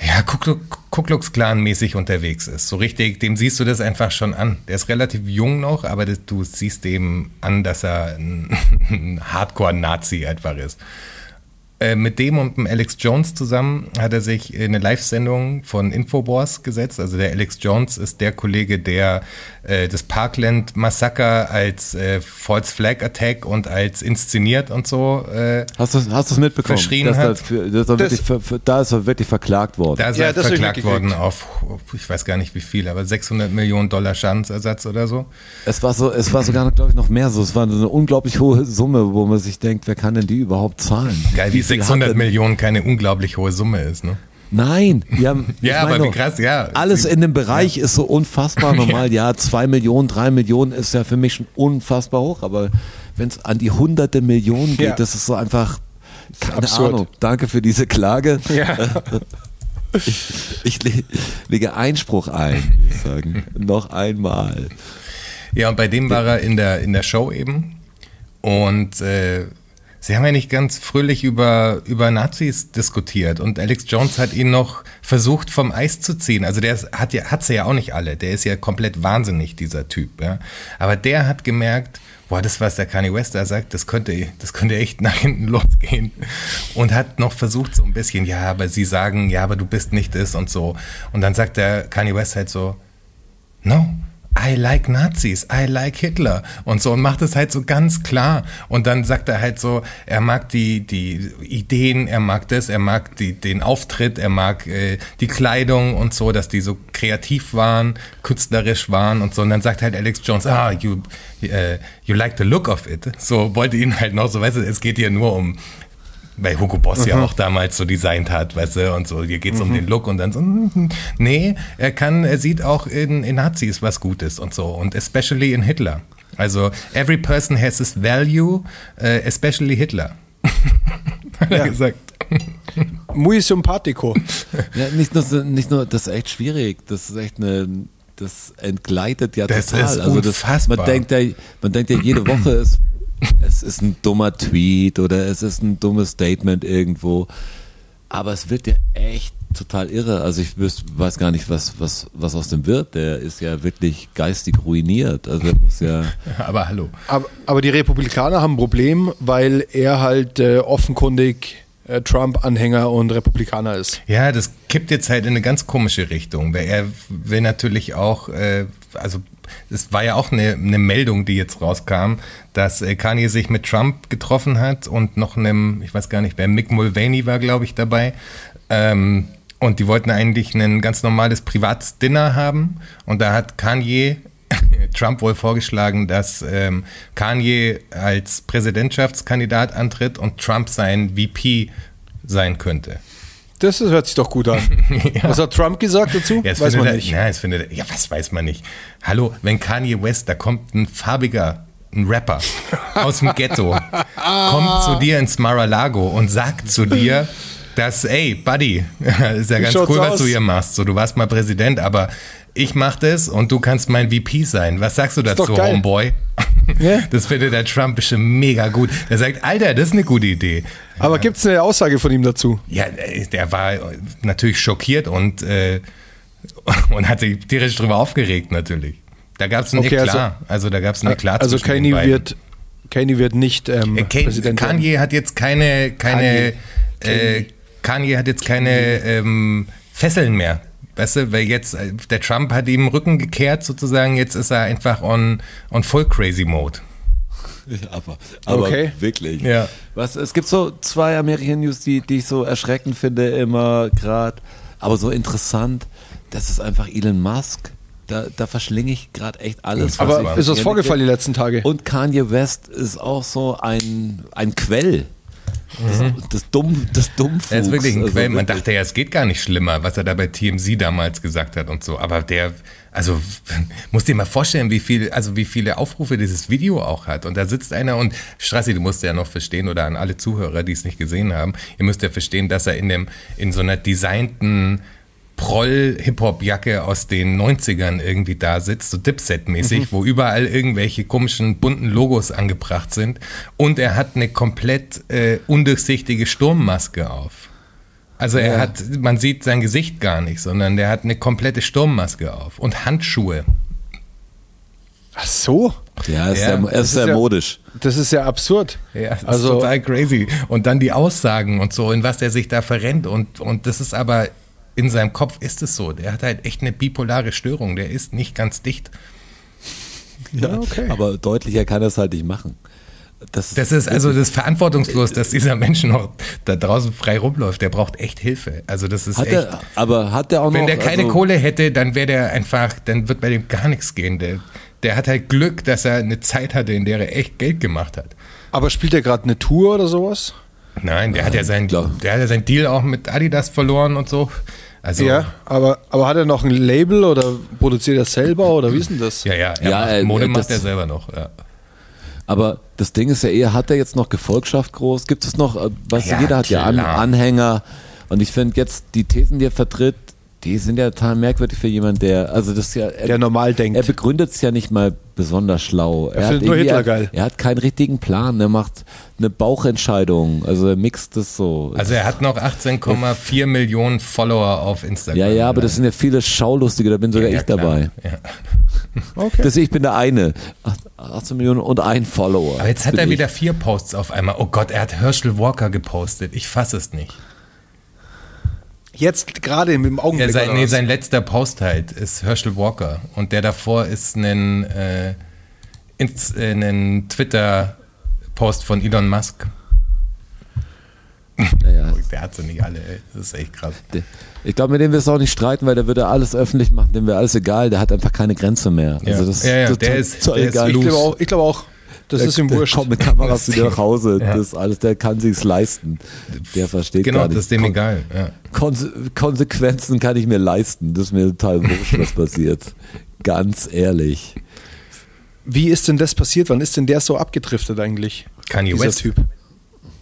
ja, Ku Klu- Ku Klux Klan-mäßig unterwegs ist. So richtig, dem siehst du das einfach schon an. Der ist relativ jung noch, aber das, du siehst dem an, dass er ein, <laughs> ein Hardcore-Nazi einfach ist. Äh, mit dem und dem Alex Jones zusammen hat er sich in eine Live-Sendung von Infowars gesetzt. Also der Alex Jones ist der Kollege, der äh, das Parkland Massaker als äh, False Flag Attack und als inszeniert und so. Äh, Hast du hast du es mitbekommen? Verschrien dass hat. Dass er Das- wirklich, ver- da ist er wirklich verklagt worden. da ist Ja, er das verklagt worden auf, ich weiß gar nicht wie viel, aber 600 Millionen Dollar Schadensersatz oder so. Es war so, es war sogar, glaube ich, noch mehr so. Es war eine unglaublich hohe Summe, wo man sich denkt, wer kann denn die überhaupt zahlen? Geil, wie, hat 600 denn- Millionen keine unglaublich hohe Summe ist, ne? Nein, wir haben, Ja, <laughs> ich aber wie krass, ja. Alles in dem Bereich ist so unfassbar <laughs> normal. Ja, zwei Millionen, drei Millionen ist ja für mich schon unfassbar hoch, aber wenn es an die hunderte Millionen geht, Ja. das ist so einfach, keine absurd. Ahnung. Danke für diese Klage. Ja. <laughs> Ich le lege Einspruch ein, würde ich sagen. Noch einmal. Ja, und bei dem war er in der, in der Show eben. Und äh, sie haben ja nicht ganz fröhlich über, über Nazis diskutiert. Und Alex Jones hat ihn noch versucht vom Eis zu ziehen. Also der hat ja, hat sie ja auch nicht alle. Der ist ja komplett wahnsinnig, dieser Typ. Ja. Aber der hat gemerkt, boah, das, was der Kanye West da sagt, das könnte, das könnte echt nach hinten losgehen. Und hat noch versucht so ein bisschen, ja, aber sie sagen, ja, aber du bist nicht das und so. Und dann sagt der Kanye West halt so, No, I like Nazis, I like Hitler. Und so und macht es halt so ganz klar. Und dann sagt er halt so, er mag die die Ideen, er mag das, er mag die den Auftritt, er mag äh, die Kleidung und so, dass die so kreativ waren, künstlerisch waren und so. Und dann sagt halt Alex Jones, ah you äh, you like the look of it, so wollte ihn halt noch so, weißt du, es geht hier nur um weil Hugo Boss ja auch damals so designt hat, weißt du, und so, hier geht's um den Look und dann so, mm, nee, er kann, er sieht auch in, in Nazis was Gutes und so und especially in Hitler. Also, every person has his value, äh, especially Hitler. <laughs> hat er gesagt. Muy sympathico. <laughs> Ja, nicht nur, nicht nur, das ist echt schwierig. Das ist echt eine, das entgleitet ja Das total. ist also das, unfassbar. man denkt ja, man denkt ja, jede Woche ist es ist ein dummer Tweet oder es ist ein dummes Statement irgendwo. Aber es wird ja echt total irre. Also ich weiß gar nicht, was, was, was aus dem wird. Der ist ja wirklich geistig ruiniert. Also er muss ja. <laughs> Aber hallo. Aber, aber die Republikaner haben ein Problem, weil er halt äh, offenkundig äh, Trump-Anhänger und Republikaner ist. Ja, das kippt jetzt halt in eine ganz komische Richtung, weil er will natürlich auch, äh, also es war ja auch eine, eine Meldung, die jetzt rauskam, dass äh, Kanye sich mit Trump getroffen hat und noch einem, ich weiß gar nicht, wer Mick Mulvaney war, glaube ich, dabei. Ähm, und die wollten eigentlich ein ganz normales privates Dinner haben. Und da hat Kanye <laughs> Trump wohl vorgeschlagen, dass ähm, Kanye als Präsidentschaftskandidat antritt und Trump sein VP sein könnte. Das hört sich doch gut an. <laughs> Was hat Trump gesagt dazu? Ja, das weiß man er, nicht. Ja, das findet ja, was weiß man nicht. Hallo, wenn Kanye West, da kommt ein farbiger, ein Rapper aus dem Ghetto, <laughs> kommt zu dir ins Mar-a-Lago und sagt zu dir, dass, ey, Buddy, <laughs> ist ja ganz schaut's cool, was aus? du hier machst. So, du warst mal Präsident, aber ich mach das und du kannst mein VP sein. Was sagst du dazu. Homeboy? <laughs> Ja. Das findet der Trump bestimmt mega gut. Der sagt, Alter, das ist eine gute Idee. Aber gibt es eine Aussage von ihm dazu? Ja, äh, der war natürlich schockiert und, äh, <laughs> und hat sich tierisch drüber aufgeregt natürlich. Da gab es ein Okay, also- Eklat. Also, da gab es ein Eklat Also Kanye wird, Kanye wird nicht ähm, Äh, Kanye, Präsident. Kanye hat jetzt keine, keine, Kanye. Äh, Kanye hat jetzt keine ähm, Fesseln mehr. Weißt du, weil jetzt, äh, der Trump hat ihm den Rücken gekehrt sozusagen, jetzt ist er einfach on, on full crazy mode. Aber, aber Okay. wirklich. Ja. Was, es gibt so zwei American-News, die, die ich so erschreckend finde, immer gerade, aber so interessant. Das ist einfach Elon Musk. Da, da verschlinge ich gerade echt alles. was Aber ich ist was für vorgefallen die letzten Tage? Und Kanye West ist auch so ein, ein Quell. Das, das Dumm, das Dummfuchs. Er ist wirklich ein Also Quell. Man dachte ja, es geht gar nicht schlimmer, was er da bei TMZ damals gesagt hat und so. Aber der, also, <laughs> musst dir mal vorstellen, wie viel, also wie viele Aufrufe dieses Video auch hat. Und da sitzt einer und, Strassi, du musst ja noch verstehen, oder an alle Zuhörer, die es nicht gesehen haben, ihr müsst ja verstehen, dass er in dem, in so einer designten, Proll-Hip-Hop-Jacke aus den 90ern irgendwie da sitzt, so Dipset-mäßig, wo überall irgendwelche komischen bunten Logos angebracht sind. Und er hat eine komplett äh, undurchsichtige Sturmmaske auf. Also er hat, man sieht sein Gesicht gar nicht, sondern der hat eine komplette Sturmmaske auf und Handschuhe. Ach so? Ja, ist Ja, sehr, er das ist ist sehr ja- modisch. Das ist ja absurd. Ja, das ist also total crazy. Und dann die Aussagen und so, in was der sich da verrennt. Und, und das ist aber, in seinem Kopf ist es so. Der hat halt echt eine bipolare Störung. Der ist nicht ganz dicht. Ja, okay. Aber deutlicher kann er es halt nicht machen. Das, Das ist also das ist verantwortungslos, dass dieser Mensch noch da draußen frei rumläuft. Der braucht echt Hilfe. Also das ist hat echt. er, aber hat er auch Wenn noch. der keine also, Kohle hätte, dann wäre der einfach, dann wird bei dem gar nichts gehen. Der, der hat halt Glück, dass er eine Zeit hatte, in der er echt Geld gemacht hat. Aber spielt er gerade eine Tour oder sowas? Nein, der hat ja sein, klar. der hat ja sein Deal auch mit Adidas verloren und so. Also Ja, aber, aber hat er noch ein Label oder produziert er selber oder wie ist denn das? ja, ja, er Ja, macht, äh, Mode das- macht er selber noch. Ja. Aber das Ding ist ja eher, hat er jetzt noch Gefolgschaft groß? Gibt es noch, äh, weißt Ja, du, jeder hat ja An klar. Anhänger. Und ich finde jetzt, die Thesen, die er vertritt, die sind ja total merkwürdig für jemanden, der, also das ist ja, er, Der normal denkt. er begründet es ja nicht mal besonders schlau. Er, findet nur Hitler er, geil. Er hat keinen richtigen Plan, er macht eine Bauchentscheidung, also er mixt es so. Also er hat noch 18,4 Millionen Follower auf Instagram. ja, ja, aber das sind ja viele Schaulustige, da bin sogar ja, ich klar. dabei. Ja. <laughs> Okay. Das, ich bin der eine. Ach, 18 Millionen und ein Follower. Aber jetzt Das hat er ich. wieder vier Posts auf einmal. Oh Gott, er hat Herschel Walker gepostet. Ich fasse es nicht. Jetzt gerade im Ja, Augenblick. sein, oder nee, was? sein letzter Post halt ist Herschel Walker. Und der davor ist ein, äh, ins, äh, ein Twitter-Post von Elon Musk. Naja, <laughs> Der hat sie nicht alle, ey. Das ist echt krass. Ich glaube, mit dem wirst du auch nicht streiten, weil der würde alles öffentlich machen, dem wäre alles egal, der hat einfach keine Grenze mehr. Ja. Also das, Ja, ja, das der ist- total der ist egal. ich loose. glaube auch, ich glaube auch, das ist ihm der wurscht. kommt mit Kameras wieder nach Hause, <laughs> Ja. das alles, der kann sich's leisten. Der versteht Genau, gar nicht. das ist dem Kon- egal. Ja. Konse Konsequenzen kann ich mir leisten, das ist mir total wurscht, was passiert. Ganz ehrlich. Wie ist denn das passiert? Wann ist denn der so abgedriftet eigentlich? Kanye dieser West. Typ.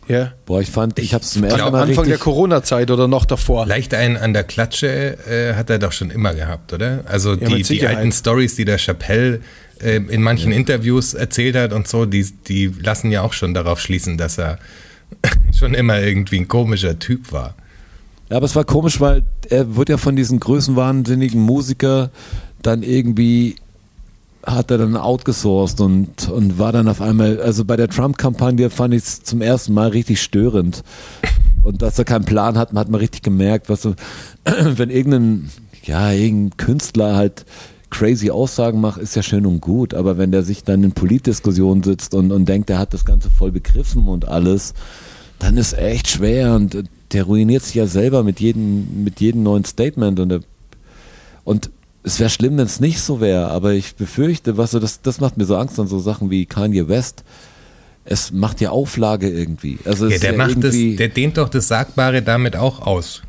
Ja. Boah, ich fand, ich hab's zum ersten Mal Anfang der. Corona-Zeit oder noch davor. Leicht einen an der Klatsche äh, hat er doch schon immer gehabt, oder? Also Ja, die, die alten Stories, die der Chappelle äh, in manchen Interviews erzählt hat und so, die, die lassen ja auch schon darauf schließen, dass er <laughs> schon immer irgendwie ein komischer Typ war. Ja, aber es war komisch, weil er wird ja von diesen größenwahnsinnigen Musiker dann irgendwie hat er dann outgesourced und, und war dann auf einmal, also bei der Trump-Kampagne fand ich es zum ersten Mal richtig störend. Und dass er keinen Plan hat, hat man richtig gemerkt, was so, <clears throat> wenn irgendein, ja, irgendein Künstler halt crazy Aussagen macht, ist ja schön und gut, aber wenn der sich dann in Politdiskussionen sitzt und, und denkt, er hat das Ganze voll begriffen und alles, dann ist echt schwer und der ruiniert sich ja selber mit jedem, mit jedem neuen Statement und, der, und es wäre schlimm, wenn es nicht so wäre, aber ich befürchte, was so, das, das macht mir so Angst an so Sachen wie Kanye West. Es macht ja Auflage irgendwie. Also Ja, der ja macht das, der dehnt doch das Sagbare damit auch aus.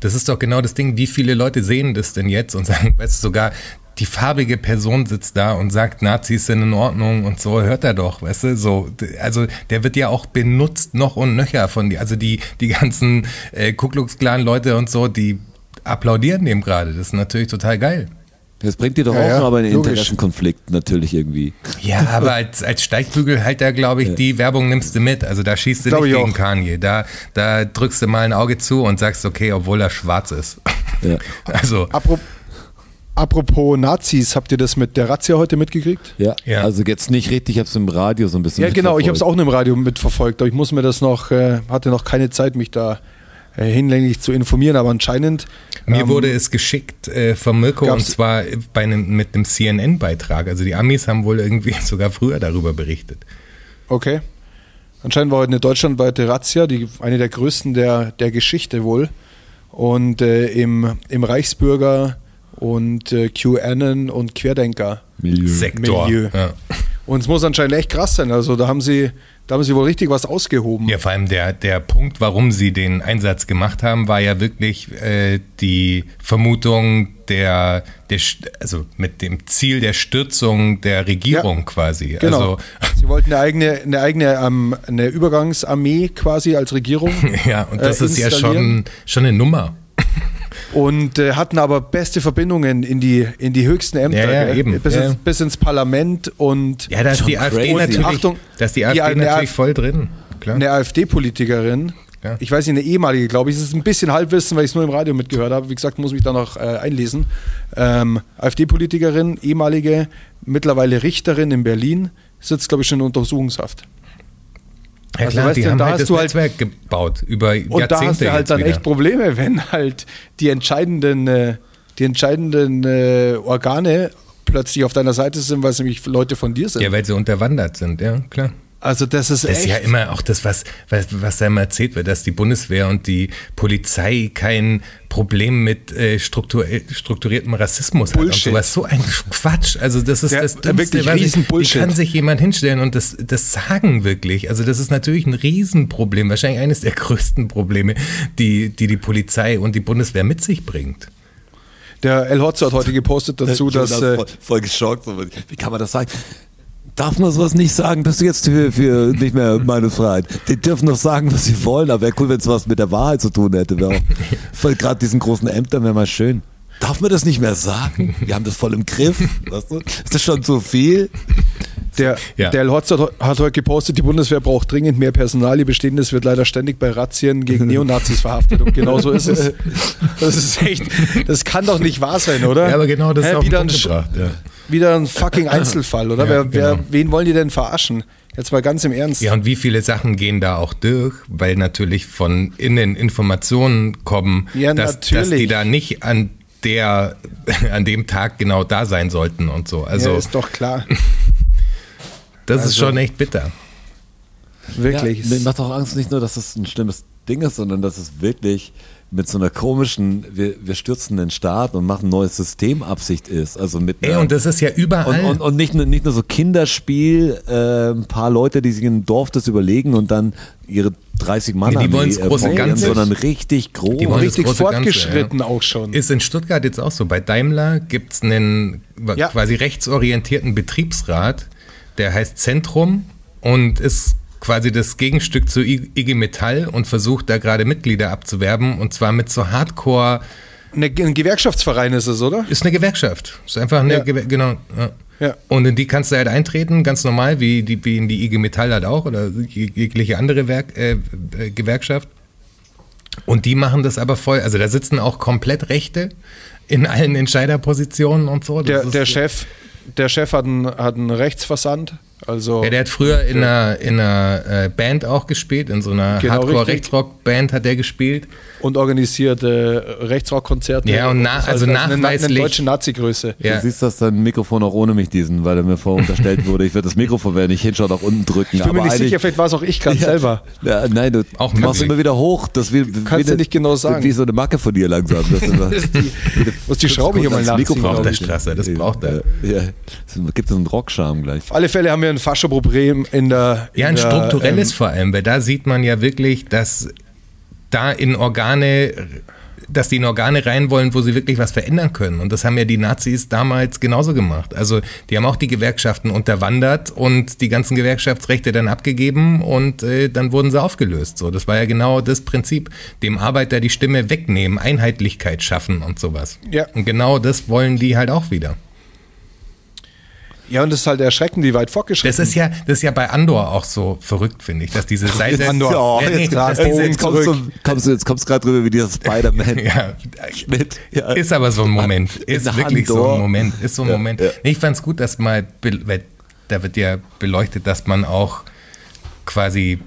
Das ist doch genau das Ding, wie viele Leute sehen das denn jetzt und sagen, <laughs> weißt du, sogar die farbige Person sitzt da und sagt, Nazis sind in Ordnung und so, hört er doch, weißt du, so, also der wird ja auch benutzt noch und nöcher von die, also die, die ganzen äh, Ku Klux Klan Leute und so, die applaudieren dem gerade, das ist natürlich total geil. das bringt dir doch Ja, auch ja, noch aber einen logisch. Interessenkonflikt natürlich irgendwie. Ja, aber als, als Steigbügelhalter, glaube ich, die Werbung nimmst du mit. Also da schießt du Glaub nicht ich gegen auch. Kanye. Da, da drückst du mal ein Auge zu und sagst, okay, obwohl er schwarz ist. Ja. <laughs> Also, Apro- Apropos Nazis, habt ihr das mit der Razzia heute mitgekriegt? Ja, Ja. also jetzt nicht richtig, ich habe es im Radio so ein bisschen Ja, genau, ich habe es auch nur im Radio mitverfolgt, aber ich muss mir das noch, äh, hatte noch keine Zeit, mich da hinlänglich zu informieren, aber anscheinend. mir ähm, wurde es geschickt äh, von Mirko und zwar bei einem, mit einem CNN-Beitrag. Also die Amis haben wohl irgendwie <laughs> sogar früher darüber berichtet. Okay. Anscheinend war heute eine deutschlandweite Razzia, die, eine der größten der, der Geschichte wohl. Und äh, im, im Reichsbürger und äh, QAnon und Querdenker. Milieu. Sektor. Milieu. Ja. Und es muss anscheinend echt krass sein. Also da haben sie, da haben sie wohl richtig was ausgehoben. ja, vor allem der, der Punkt, warum sie den Einsatz gemacht haben, war ja wirklich äh, die Vermutung der, der, also mit dem Ziel der Stürzung der Regierung Ja, quasi. Genau. Also Sie wollten eine eigene, eine eigene ähm, eine Übergangsarmee quasi als Regierung. <laughs> Ja, und das äh, ist ja schon, schon eine Nummer. Und äh, hatten aber beste Verbindungen in die, in die höchsten Ämter. Ja, ja, eben. Bis, Ja. ins, bis ins Parlament und Ja, da ist die AfD crazy. natürlich, Achtung, da ist die die AfD eine natürlich voll drin. Klar. eine AfD-Politikerin. Ja. Ich weiß nicht, eine ehemalige, glaube ich. Es ist ein bisschen Halbwissen, weil ich es nur im Radio mitgehört habe. Wie gesagt, muss mich da noch äh, einlesen. Ähm, AfD-Politikerin, ehemalige, mittlerweile Richterin in Berlin, sitzt, glaube ich, schon in Untersuchungshaft. Ja Also, klar, weißt die du, haben da halt hast das du halt- Netzwerk gebaut über Und Jahrzehnte da hast du halt dann wieder. echt Probleme, <laughs> wenn halt die entscheidenden, äh, die entscheidenden äh, Organe plötzlich auf deiner Seite sind, weil es nämlich Leute von dir sind. Ja, weil sie unterwandert sind, ja, klar. Also das ist Das echt. ist ja immer auch das, was, was, was da immer erzählt wird, dass die Bundeswehr und die Polizei kein Problem mit äh, struktur, strukturiertem Rassismus hat und Bullshit. sowas. So ein Quatsch. Also das ist Ja, das Dümmste, wirklich was ich, riesen Wie Bullshit. kann sich jemand hinstellen und das, das sagen wirklich? Also das ist natürlich ein Riesenproblem, wahrscheinlich eines der <laughs> größten Probleme, die die, die Polizei und die Bundeswehr mit sich bringt. Der El Hotzo hat heute gepostet dazu, dass Jonas äh, voll, voll geschockt. Wie kann man das sagen? Darf man sowas nicht sagen? Bist du jetzt für, für nicht mehr meine Freiheit? Die dürfen doch sagen, was sie wollen, aber wäre cool, wenn es was mit der Wahrheit zu tun hätte. Auch- gerade diesen großen Ämtern wäre mal schön. Darf man das nicht mehr sagen? Wir haben das voll im Griff. Weißt du? Ist das schon zu viel? der, Ja. der El Hotzo hat, hat heute gepostet, die Bundeswehr braucht dringend mehr Personal. Ihr Bestehendes wird leider ständig bei Razzien gegen <laughs> Neonazis verhaftet. Und genau so ist es. Das ist echt, das kann doch nicht wahr sein, oder? Ja, aber genau das Hä, ist den wieder, ein, Punkt gebracht. Ja. Wieder ein fucking <laughs> Einzelfall, oder? Ja, wer, wer, genau. wen wollen die denn verarschen? Jetzt mal ganz im Ernst. Ja, und wie viele Sachen gehen da auch durch, weil natürlich von innen Informationen kommen, Ja, dass, dass die da nicht an der, <laughs> an dem Tag genau da sein sollten und so. Also ja, ist doch klar. <laughs> das ist also- schon echt bitter. Wirklich. Ja, mir macht auch Angst nicht nur, dass es ein schlimmes Ding ist, sondern dass es wirklich mit so einer komischen, wir, wir stürzen den Staat und machen ein neues System Absicht ist. Also mit Ey, und das ist ja überall. Und, und, und nicht, nur, nicht nur so Kinderspiel, äh, ein paar Leute, die sich im Dorf das überlegen und dann ihre 30 Mann Nee, die wollen's große Ganze. sondern richtig groß. Die wollen das Richtig große Ganze, fortgeschritten auch schon. Ist in Stuttgart jetzt auch so. Bei Daimler gibt es einen Ja. quasi rechtsorientierten Betriebsrat, der heißt Zentrum und ist quasi das Gegenstück zu IG Metall und versucht da gerade Mitglieder abzuwerben und zwar mit so Hardcore, Ne, ein Gewerkschaftsverein ist es, oder? ist eine Gewerkschaft. Ist einfach eine, Ja. Gewer genau. Ja. Ja. Und in die kannst du halt eintreten, ganz normal, wie, die, wie in die IG Metall halt auch oder jeg- jegliche andere Werk, äh, äh, Gewerkschaft. Und die machen das aber voll, also da sitzen auch komplett Rechte in allen Entscheiderpositionen und so. Das Der, der Chef, der Chef hat einen, hat einen Rechtsversand. Also Ja, der hat früher in einer, in einer äh, Band auch gespielt, in so einer Genau. Hardcore-Rechtsrock-Band hat der gespielt. und organisiert äh, Rechtsrockkonzerte. Ja, und na- Das also heißt, eine, eine nachweislich- deutsche Nazi-Größe. Ja. Du siehst das dein Mikrofon auch ohne mich diesen, weil mir vorher unterstellt wurde, ich werde das Mikrofon, wenn ich hinschaue, nach unten drücken. Ich bin mir nicht sicher, vielleicht war es auch ich gerade selber. Ja, nein, du Auch machst immer wieder hoch. Das wie, Kannst wie du nicht genau sagen. Wie so eine Macke von dir langsam. <laughs> Das ist immer, Muss die Schraube hier mal nachziehen, Mikrofon. glaub Braucht der. Strasser, das braucht er. Ja, ja. Gibt es einen Rockscham gleich. Auf alle Fälle haben wir ein Faschoproblem in der. In Ja, ein der, strukturelles ähm, vor allem, weil da sieht man ja wirklich, dass da in Organe, dass die in Organe rein wollen, wo sie wirklich was verändern können. Und das haben ja die Nazis damals genauso gemacht. Also die haben auch die Gewerkschaften unterwandert und die ganzen Gewerkschaftsrechte dann abgegeben und äh, dann wurden sie aufgelöst. So, das war ja genau das Prinzip, dem Arbeiter die Stimme wegnehmen, Einheitlichkeit schaffen und sowas. Ja. Und genau das wollen die halt auch wieder. Ja, und das ist halt erschreckend, wie weit fortgeschritten. Das ist ja, das ist ja bei Andor auch so verrückt, finde ich, dass diese Seite. Andor. Ja, nee, jetzt, dass diese- jetzt kommst, du, kommst du jetzt kommst gerade drüber wie dieser Spider-Man. <laughs> Ja, Schnitt. Ja. ist aber so ein Moment. In Ist wirklich so Andor. ein Moment. Ist so ein Ja, Moment. ja. Nee, Ich fand's gut, dass mal, da wird ja beleuchtet, dass man auch quasi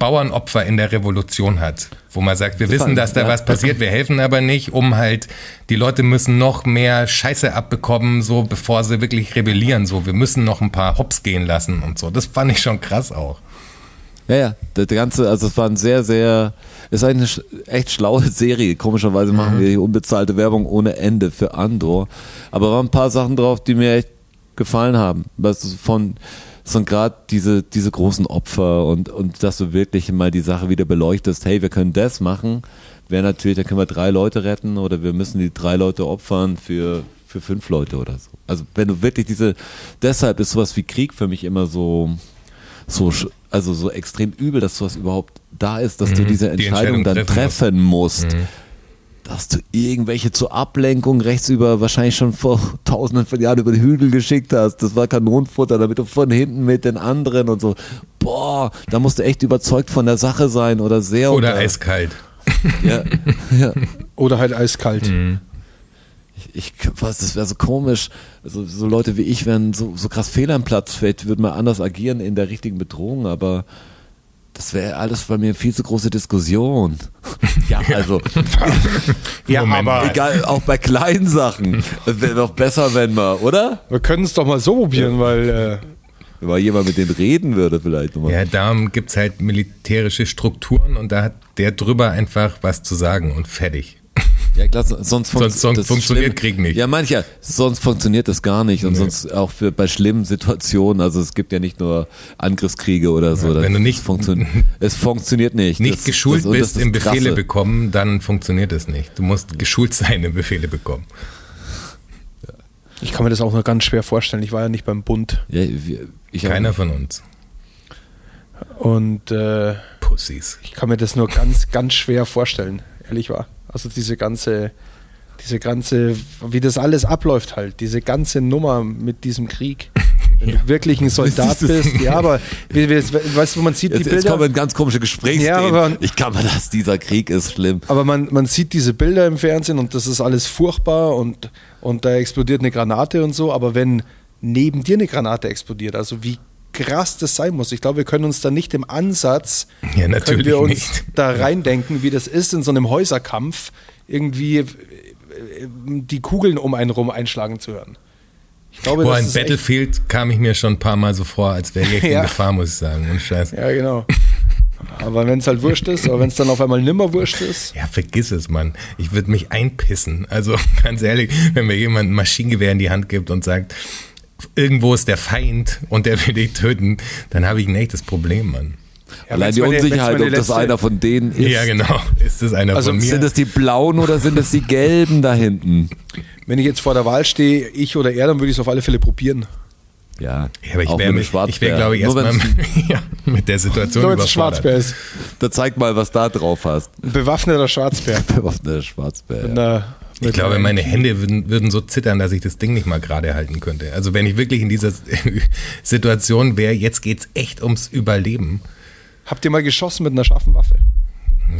Bauernopfer in der Revolution hat, wo man sagt, wir wissen, dass da ja. was passiert, wir helfen aber nicht, um halt, die Leute müssen noch mehr Scheiße abbekommen, so bevor sie wirklich rebellieren, so, wir müssen noch ein paar Hops gehen lassen und so. Das fand ich schon krass auch. Ja, ja, der ganze, also es war ein sehr, sehr, es ist eine echt schlaue <laughs> Serie. Komischerweise machen wir hier unbezahlte Werbung ohne Ende für Andor. Aber waren ein paar Sachen drauf, die mir echt gefallen haben. Du, von, von gerade diese, diese großen Opfer und, und dass du wirklich mal die Sache wieder beleuchtest, hey, wir können das machen, wäre natürlich, dann können wir drei Leute retten oder wir müssen die drei Leute opfern für, für fünf Leute oder so. Also wenn du wirklich diese, deshalb ist sowas wie Krieg für mich immer so, so, also so extrem übel, dass sowas überhaupt da ist, dass du diese Mhm. Die Entscheidung, Entscheidung dann treffen treffen musst. Mhm. Dass du irgendwelche zur Ablenkung rechts über wahrscheinlich schon vor <laughs> tausenden von Jahren über die Hügel geschickt hast. Das war Kanonenfutter, damit du von hinten mit den anderen und so. Boah, da musst du echt überzeugt von der Sache sein oder sehr Oder unter- eiskalt. <laughs> Ja, ja. Oder halt eiskalt. Mhm. Ich, was, das wäre so komisch. Also, so Leute wie ich wären so, so krass fehl am Platz. Vielleicht würde man anders agieren in der richtigen Bedrohung, aber das wäre alles bei mir viel zu große Diskussion. <laughs> ja, also, <laughs> Ja, Moment aber mal. egal, auch bei kleinen Sachen. Wäre doch besser, wenn man, oder? wir können es doch mal so probieren, weil äh, Wenn mal jemand mit dem reden würde, vielleicht nochmal. Ja, da gibt's halt militärische Strukturen und da hat der drüber einfach was zu sagen und fertig. Ja, klar, sonst, funkt- Sonst- sonst funktioniert. Krieg nicht. Ja, mancher, sonst funktioniert das gar nicht. Und sonst auch für bei schlimmen Situationen, also es gibt ja nicht nur Angriffskriege oder so. wenn das du nicht- funktio- <laughs> es funktioniert nicht. Nicht Das- geschult das, bist ist im Befehle Krasse. bekommen, dann funktioniert es nicht. Du musst geschult sein im Befehle bekommen. ich kann mir das auch nur ganz schwer vorstellen. Ich war ja nicht beim Bund. Ja, wir- Keiner von uns. Und äh, Pussys. ich kann mir das nur ganz, ganz schwer vorstellen, ehrlich war. Also diese ganze, diese ganze, wie das alles abläuft halt, diese ganze Nummer mit diesem Krieg. Wenn du <laughs> wirklich ein Soldat bist, ja, aber wie, wie, weißt du, man sieht Jetzt, die jetzt Bilder. kommen ganz komische Gesprächsthemen. Ja, aber- ich kann mir das, dieser Krieg ist schlimm. Aber man, man sieht diese Bilder im Fernsehen und das ist alles furchtbar und, und da explodiert eine Granate und so, aber wenn neben dir eine Granate explodiert, also wie krass das sein muss. Ich glaube, wir können uns da nicht im Ansatz, Ja, können wir uns nicht. da reindenken, wie das ist, in so einem Häuserkampf irgendwie äh, die Kugeln um einen rum einschlagen zu hören. Ich glaube, Boah, in Battlefield kam ich mir schon ein paar Mal so vor, als wäre ich <laughs> in Ja. Gefahr, muss ich sagen. Und Scheiß. Ja, genau. Aber wenn es halt wurscht ist, aber wenn es dann auf einmal nimmer wurscht ist, Ja, vergiss es, Mann. Ich würde mich einpissen. Also <laughs> ganz ehrlich, wenn mir jemand ein Maschinengewehr in die Hand gibt und sagt, irgendwo ist der Feind und der will dich töten, dann habe ich ein echtes Problem, Mann. ja, Allein die Unsicherheit, meine ob das einer von denen ist. Ja, genau. Ist das einer Also von mir? Sind das die blauen oder sind das die gelben da hinten? Wenn ich jetzt vor der Wahl stehe, ich oder er, dann würde ich es auf alle Fälle probieren. Ja, Ja, aber ich auch wäre, mit einem ich wär, Schwarzbär. glaube ich, Nur erstmal <laughs> ja, mit der Situation Nur wenn es überfordert. Schwarzbär ist. Da zeig mal, was da drauf hast. Bewaffneter Schwarzbär. <laughs> Bewaffneter Schwarzbär. Ja. Ich glaube, meine Hände würden, würden so zittern, dass ich das Ding nicht mal gerade halten könnte. Also wenn ich wirklich in dieser <laughs> Situation wäre, jetzt geht's echt ums Überleben. Habt ihr mal geschossen mit einer scharfen Waffe?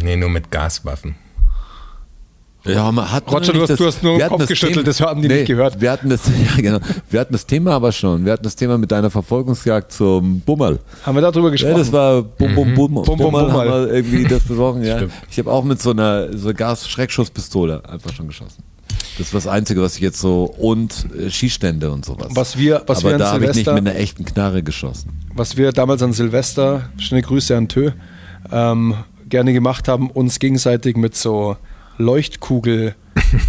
Nee, nur mit Gaswaffen. Ja, man hat Roger, du nicht hast- du hast nur den wir hatten Kopf das geschüttelt, Thema- das haben die nicht gehört. Wir hatten das, <laughs> ja, genau. Wir hatten das Thema aber schon. Wir hatten das Thema mit deiner Verfolgungsjagd zum Bummerl. Haben wir darüber Ja, gesprochen? das war Bum Bum Bum. Bum, Bum, Bummerl haben wir irgendwie das besprochen, ja. Stimmt. Ich habe auch mit so einer so Gas-Schreckschusspistole einfach schon geschossen. Das war das Einzige, was ich jetzt so und äh, Schießstände und sowas. Was wir- was aber wir da habe ich nicht mit einer echten Knarre geschossen. was wir damals an Silvester, schöne Grüße an Tö, ähm, gerne gemacht haben, uns gegenseitig mit so Leuchtkugel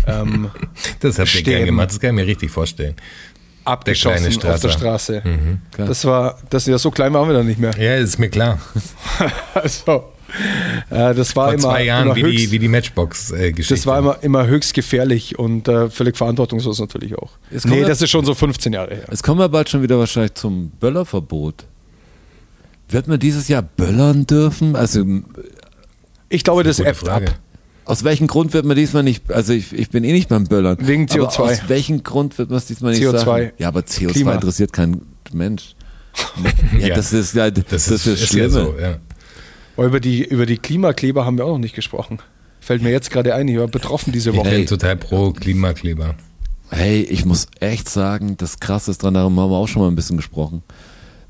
ähm, <laughs> Das habt ihr gern gemacht, das kann ich mir richtig vorstellen. abgeschossen kleine auf der. Straße. klar. das war, das ja so klein waren wir dann nicht mehr. Ja, ist mir klar. <laughs> Also, äh, das war Vor immer, zwei Jahren, immer wie höchst, die, wie die Matchbox-Geschichte. das war immer, immer höchst gefährlich und äh, völlig verantwortungslos natürlich auch. Nee, wir- das ist schon so 15 Jahre her. Es kommen wir bald schon wieder wahrscheinlich zum Böllerverbot. Wird man dieses Jahr böllern dürfen? Also Ich glaube, das Gute ebbt ab. Aus welchem Grund wird man diesmal nicht, also ich, ich bin eh nicht beim Böllern. Wegen Aber CO2. aus welchem Grund wird man es diesmal nicht CO2. sagen? Ja, aber CO2 Klima. interessiert kein Mensch. <laughs> Ja, Ja. das ist ja das, Das ist, das ist ja Schlimme. so, ja. Aber über die, über die Klimakleber haben wir auch noch nicht gesprochen. Fällt mir jetzt gerade ein, ich war betroffen diese Ich Woche. bin total pro Klimakleber. Hey, ich muss echt sagen, das Krasse ist dran, darum haben wir auch schon mal ein bisschen gesprochen,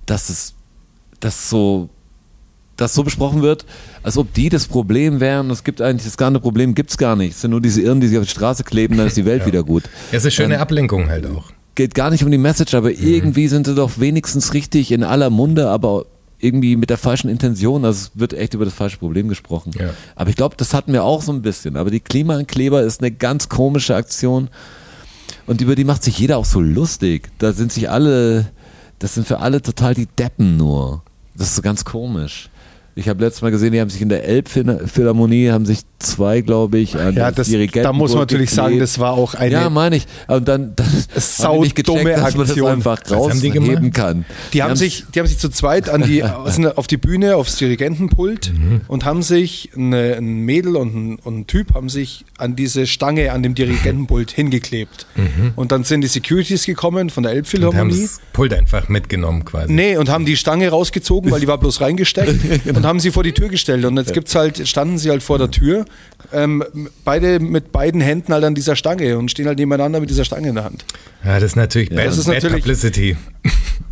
dass es, dass so, dass so besprochen wird, als ob die das Problem wären. Es gibt eigentlich das ganze Problem, gibt's gar nicht. Es sind nur diese Irren, die sich auf die Straße kleben, dann ist die Welt <laughs> wieder gut. Ja, es ist schöne Ablenkung halt auch. Geht gar nicht um die Message, aber Mhm. irgendwie sind sie doch wenigstens richtig in aller Munde, aber irgendwie mit der falschen Intention. Also es wird echt über das falsche Problem gesprochen. Ja. Aber ich glaube, das hatten wir auch so ein bisschen. Aber die Klimakleber ist eine ganz komische Aktion. Und über die macht sich jeder auch so lustig. Da sind sich alle, das sind für alle total die Deppen nur. Das ist so ganz komisch. Ich habe letztes Mal gesehen, die haben sich in der Elbphilharmonie, haben sich zwei, glaube ich, an Ja, das das, da muss man natürlich sagen, geklebt. das war auch eine. Ja, meine ich. Und dann, dann haben die nicht gecheckt, dass man das Aktion. einfach die rausheben kann. Die haben, sich, die haben sich zu zweit an die, <laughs> sind auf die Bühne, aufs Dirigentenpult Mhm. und haben sich, eine, ein Mädel und ein, und ein Typ haben sich an diese Stange an dem Dirigentenpult <laughs> hingeklebt. Und dann sind die Securities gekommen von der Und haben Elbphilharmonie. das Pult einfach mitgenommen quasi. Nee, und haben die Stange rausgezogen, weil die war bloß reingesteckt <laughs> und haben sie vor die Tür gestellt. Und jetzt gibt's halt, standen sie halt vor der Tür, ähm, beide mit beiden Händen halt an dieser Stange und stehen halt nebeneinander mit dieser Stange in der Hand. Ja, das ist natürlich bad, das ist bad natürlich- Publicity.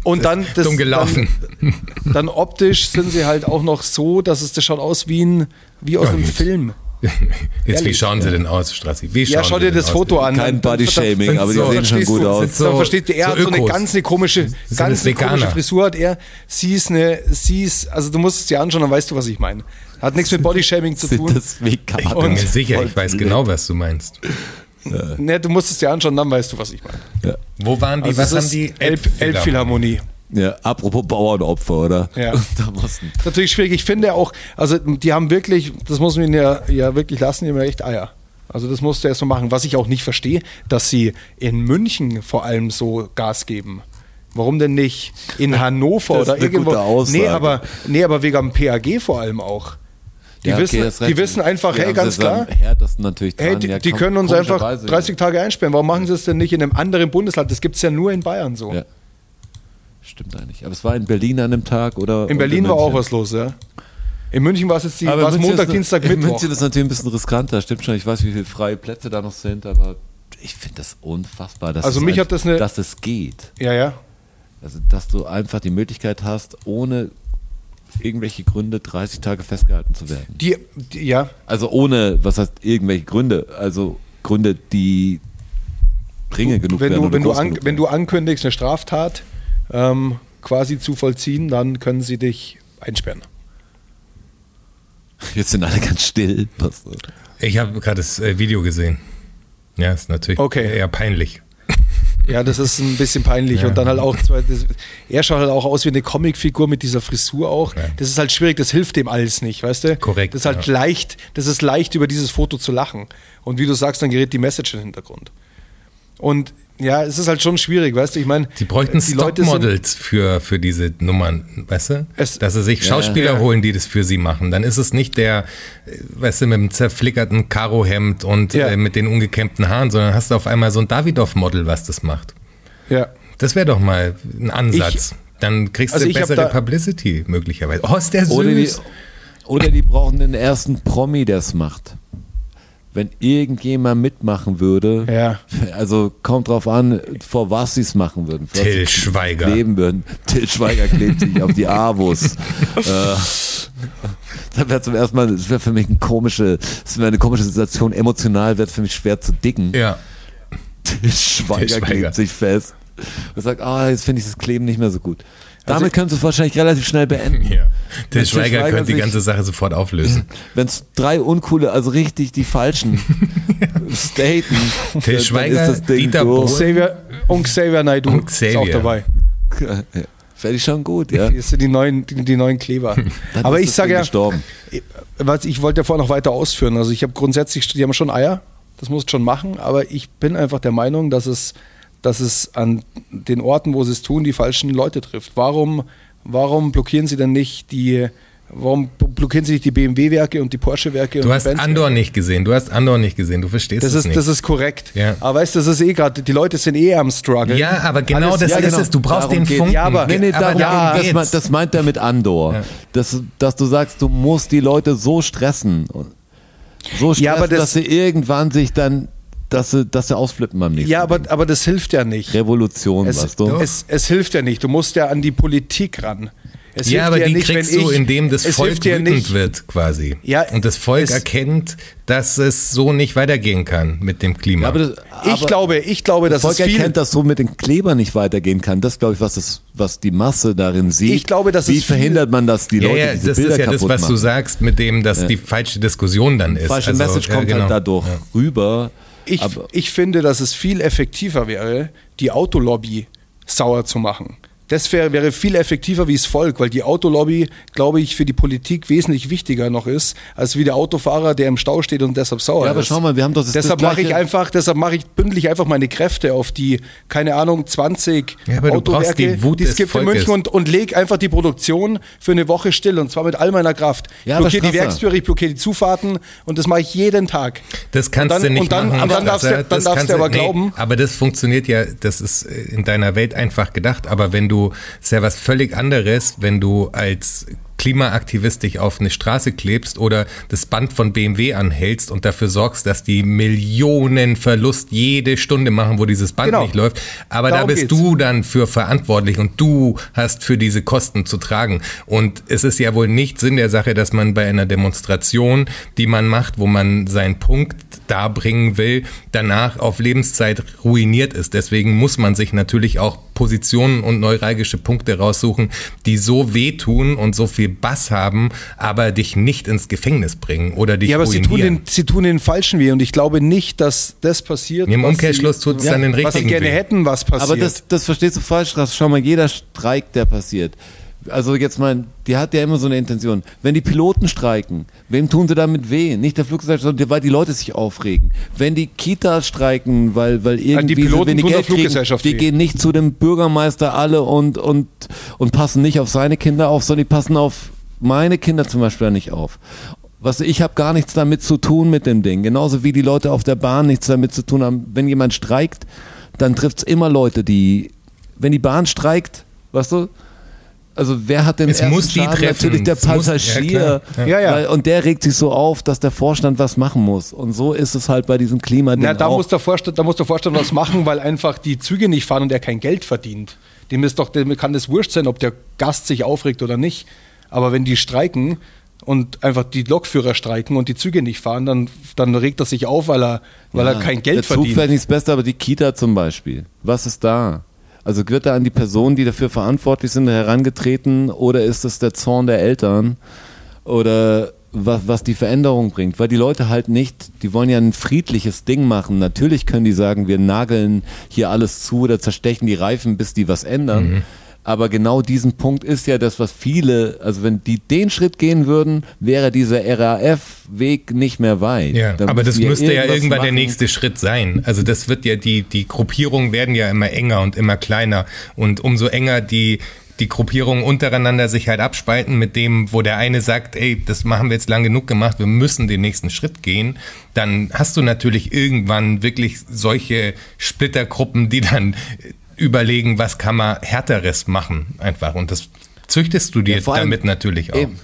Und dann das, Dumm gelaufen. Dann, dann optisch sind sie halt auch noch so, dass es das schaut aus wie ein wie aus Ja, einem gut. Film. <laughs> Jetzt, wie schauen sie denn aus, Strassi? Wie Ja, schau dir das aus? Foto an. Kein Bodyshaming, aber die sehen schon gut aus. So- versteht ihr, er so hat so eine ganz eine komische, ganz eine komische. Frisur hat er. Sie ist eine, sie ist, also du musst es dir anschauen, dann weißt du, was ich meine. Hat nichts mit Bodyshaming zu tun. das? Ich bin mir sicher, ich weiß genau, was du meinst. Ne, du musst es dir anschauen, dann weißt du, was ich meine. Wo waren die? Also was haben ist die? Elb, Elbphilharmonie. Ja, apropos Bauernopfer, oder? Ja. <laughs> Natürlich schwierig. Ich finde auch, also die haben wirklich, das muss man ihnen ja, ja wirklich lassen, die haben ja echt Eier. Also das musst du erst mal machen. Was ich auch nicht verstehe, dass sie in München vor allem so Gas geben. Warum denn nicht in <laughs> Hannover Das ist oder irgendwo? Aussage. Nee, aber, nee, aber wegen dem PAG vor allem auch. Die, Ja, okay, wissen, die recht. wissen einfach, Wir hey, haben ganz klar, härtesten natürlich hey, dran. die, Ja, die kom- können uns einfach komischerweise, 30 Tage einsperren. Warum machen sie es denn nicht in einem anderen Bundesland? Das gibt es ja nur in Bayern so. Ja. Stimmt eigentlich. Aber es war in Berlin an dem Tag oder? In oder Berlin war auch was los, ja. In München war es jetzt die, Aber Montag, ist, Dienstag, in Mittwoch. München ist natürlich ein bisschen riskanter, stimmt schon. Ich weiß, wie viele freie Plätze da noch sind, aber ich finde das unfassbar, dass, Also es mich hat das eine- dass es geht. Ja, ja. Also, dass du einfach die Möglichkeit hast, ohne irgendwelche Gründe 30 Tage festgehalten zu werden. Die, die, ja, Also ohne, was heißt irgendwelche Gründe? Also Gründe, die dringend genug wenn du, wenn, du an, wenn du ankündigst, eine Straftat ähm, quasi zu vollziehen, dann können sie dich einsperren. Jetzt sind alle ganz still. Ich habe gerade das äh, Video gesehen. Ja, ist natürlich Okay. eher peinlich. <laughs> Ja, das ist ein bisschen peinlich. Ja. Und dann halt auch, er schaut halt auch aus wie eine Comicfigur mit dieser Frisur auch. Ja. Das ist halt schwierig, das hilft dem alles nicht, weißt du? Korrekt, Das ist halt ja. leicht, das ist leicht, über dieses Foto zu lachen. Und wie du sagst, dann gerät die Message in den Hintergrund. Und Ja, es ist halt schon schwierig, weißt du? Ich meine, Die bräuchten die Stockmodels für, für diese Nummern, weißt du? Es- Dass sie sich Schauspieler Ja. holen, die das für sie machen. Dann ist es nicht der, weißt du, mit dem zerflickerten Karohemd und Ja. äh, mit den ungekämmten Haaren, sondern hast du auf einmal so ein Davidoff-Model, was das macht. Ja. Das wäre doch mal ein Ansatz. Dann kriegst Also du ich bessere Publicity möglicherweise. Oh, ist der süß. Oder die, oder die brauchen den ersten Promi, der es macht. Wenn irgendjemand mitmachen würde, Ja. also kommt drauf an, vor was sie es machen würden. Till Schweiger. Kleben würden. Till Schweiger klebt sich auf die Avus. <laughs> äh, das wäre zum ersten Mal, das wäre für mich eine komische, das wäre eine komische Situation. Emotional wäre es für mich schwer zu dicken. ja. Till Schweiger, Till Schweiger. klebt sich fest und sagt, ah, jetzt finde ich das Kleben nicht mehr so gut. Also Damit können sie es wahrscheinlich relativ schnell beenden. <laughs> ja. Till Schweiger Schweiger könnte die ganze Sache sofort auflösen. <laughs> Wenn es drei uncoole, also richtig die falschen <laughs> staten, dann Schweiger, ist das Ding Dieter durch. Xavier, und Xavier Naidoo Und ist auch Xavier. dabei. Fände ich schon gut, ja. Das sind die neuen, die, die neuen Kleber. Dann Aber ist ich das sage ja, Gestorben. was ich wollte ja vorher noch weiter ausführen. Also ich habe grundsätzlich, die haben schon Eier, das musst du schon machen, aber ich bin einfach der Meinung, dass es, dass es an den Orten, wo sie es tun, die falschen Leute trifft. Warum, warum blockieren sie denn nicht die, warum blockieren sie nicht die BMW-Werke und die Porsche-Werke? Du hast Andor nicht gesehen. Du hast Andor nicht gesehen. Du verstehst Das es ist, nicht. das ist korrekt. Ja. Aber weißt du, das ist eh gerade, die Leute sind eh am Struggle. ja, aber genau Alles- das ja, ist genau. es. Du brauchst Darum den. Funken. Ja, aber- Nee, nee, aber darum, ja, das, meint, das meint er mit Andor. Ja. Dass, dass du sagst, du musst die Leute so stressen. So stressen, Ja, aber das- dass sie irgendwann sich dann, dass sie, dass sie ausflippen beim nächsten Ja, aber, Ding. aber das hilft ja nicht. Revolution, Es, weißt du? es, es hilft ja nicht. Du musst ja an die Politik ran. Es ja, hilft aber die nicht, kriegst du, ich, indem das Volk wütend nicht, wird, quasi. Ja, Und das Volk es- erkennt, dass es so nicht weitergehen kann mit dem Klima. Ja, aber das, Ich aber glaube, ich glaube, das dass Volk es viel, erkennt, dass so mit den Klebern nicht weitergehen kann. Das glaube ich, was, das, was die Masse darin sieht. Ich glaube, dass Wie es viel- verhindert man, dass die ja, Leute ja, diese das Bilder ist ja das, was machen? du sagst, mit dem, dass die falsche Diskussion dann ist. Falsche Also, Message ja, kommt genau. halt dadurch Ja. rüber. Ich, aber ich finde, dass es viel effektiver wäre, die Autolobby sauer zu machen. Das wäre, wäre viel effektiver wie das Volk, weil die Autolobby, glaube ich, für die Politik wesentlich wichtiger noch ist, als wie der Autofahrer, der im Stau steht und deshalb sauer Ja, aber ist. schau mal, wir haben doch das- deshalb mache ich einfach, deshalb mache ich, bündel ich einfach meine Kräfte auf die, keine Ahnung, 20 Ja, aber Autowerke, die Wut es gibt in Volkes. München und, und leg einfach die Produktion für eine Woche still und zwar mit all meiner Kraft. Ja, aber blockiere die. Werkstüre, ich blockiere die Zufahrten und das mache ich jeden Tag. Das kannst dann, du nicht dann, machen. Und dann darfst, Das- du, dann das darfst kannst du aber nee, glauben, Aber das funktioniert ja, das ist in deiner Welt einfach gedacht. Aber wenn du, ist ja was völlig anderes, wenn du als Klimaaktivist dich auf eine Straße klebst oder das Band von BMW anhältst und dafür sorgst, dass die Millionen Verlust jede Stunde machen, wo dieses Band Genau. nicht läuft. Aber Darum da bist geht's. du dann für verantwortlich und du hast für diese Kosten zu tragen. Und es ist ja wohl nicht Sinn der Sache, dass man bei einer Demonstration, die man macht, wo man seinen Punkt darbringen will, danach auf Lebenszeit ruiniert ist. Deswegen muss man sich natürlich auch Positionen und neuralgische Punkte raussuchen, die so wehtun und so viel Bass haben, aber dich nicht ins Gefängnis bringen oder dich ja, aber sie ruinieren. tun, den, sie tun den Falschen weh und ich glaube nicht, dass das passiert. Im Umkehrschluss sie, tut's dann den Was sie richtigen gerne weh. hätten, was passiert. Aber das, das verstehst du falsch, Ras. Schau mal, jeder Streik, der passiert. Also jetzt mal, die hat ja immer so eine Intention. Wenn die Piloten streiken, wem tun sie damit weh? Nicht der Fluggesellschaft, sondern weil die Leute sich aufregen. Wenn die Kitas streiken, weil, weil irgendwie die Piloten sie wenig Geld kriegen, die weh. gehen nicht zu dem Bürgermeister alle und, und, und passen nicht auf seine Kinder auf, sondern die passen auf meine Kinder zum Beispiel nicht auf. Was ich habe gar nichts damit zu tun mit dem Ding. Genauso wie die Leute auf der Bahn nichts damit zu tun haben. Wenn jemand streikt, dann trifft es immer Leute, die, wenn die Bahn streikt, weißt du, also wer hat den Es ersten muss die Schaden? treffen. Natürlich der Es muss- ja, Passagier. Ja, ja. Weil, und der regt sich so auf, dass der Vorstand was machen muss. Und so ist es halt bei diesem Klimading Na, da, auch. muss der Vorstand, da muss der Vorstand was machen, weil einfach die Züge nicht fahren und er kein Geld verdient. Dem, ist doch, dem kann das wurscht sein, ob der Gast sich aufregt oder nicht. Aber wenn die streiken und einfach die Lokführer streiken und die Züge nicht fahren, dann, dann regt er sich auf, weil er, weil er kein Geld der Zug verdient. vielleicht nicht das Beste, aber die Kita zum Beispiel. Was ist da? Also wird da an die Personen, die dafür verantwortlich sind, herangetreten oder ist es der Zorn der Eltern oder was, was die Veränderung bringt? Weil die Leute halt nicht, die wollen ja ein friedliches Ding machen. Natürlich können die sagen, wir nageln hier alles zu oder zerstechen die Reifen, bis die was ändern. Mhm. Aber genau diesen Punkt ist ja das, was viele, also wenn die den Schritt gehen würden, wäre dieser RAF-Weg nicht mehr weit. Ja, Dann aber das müsste ja irgendwann der machen. nächste Schritt sein. Also das wird ja, die, die Gruppierungen werden ja immer enger und immer kleiner. Und umso enger die, die Gruppierungen untereinander sich halt abspalten mit dem, wo der eine sagt, ey, das machen wir jetzt lang genug gemacht, wir müssen den nächsten Schritt gehen, dann hast du natürlich irgendwann wirklich solche Splittergruppen, die dann überlegen, was kann man härteres machen einfach. Und das züchtest du dir Ja, damit natürlich auch. Eben.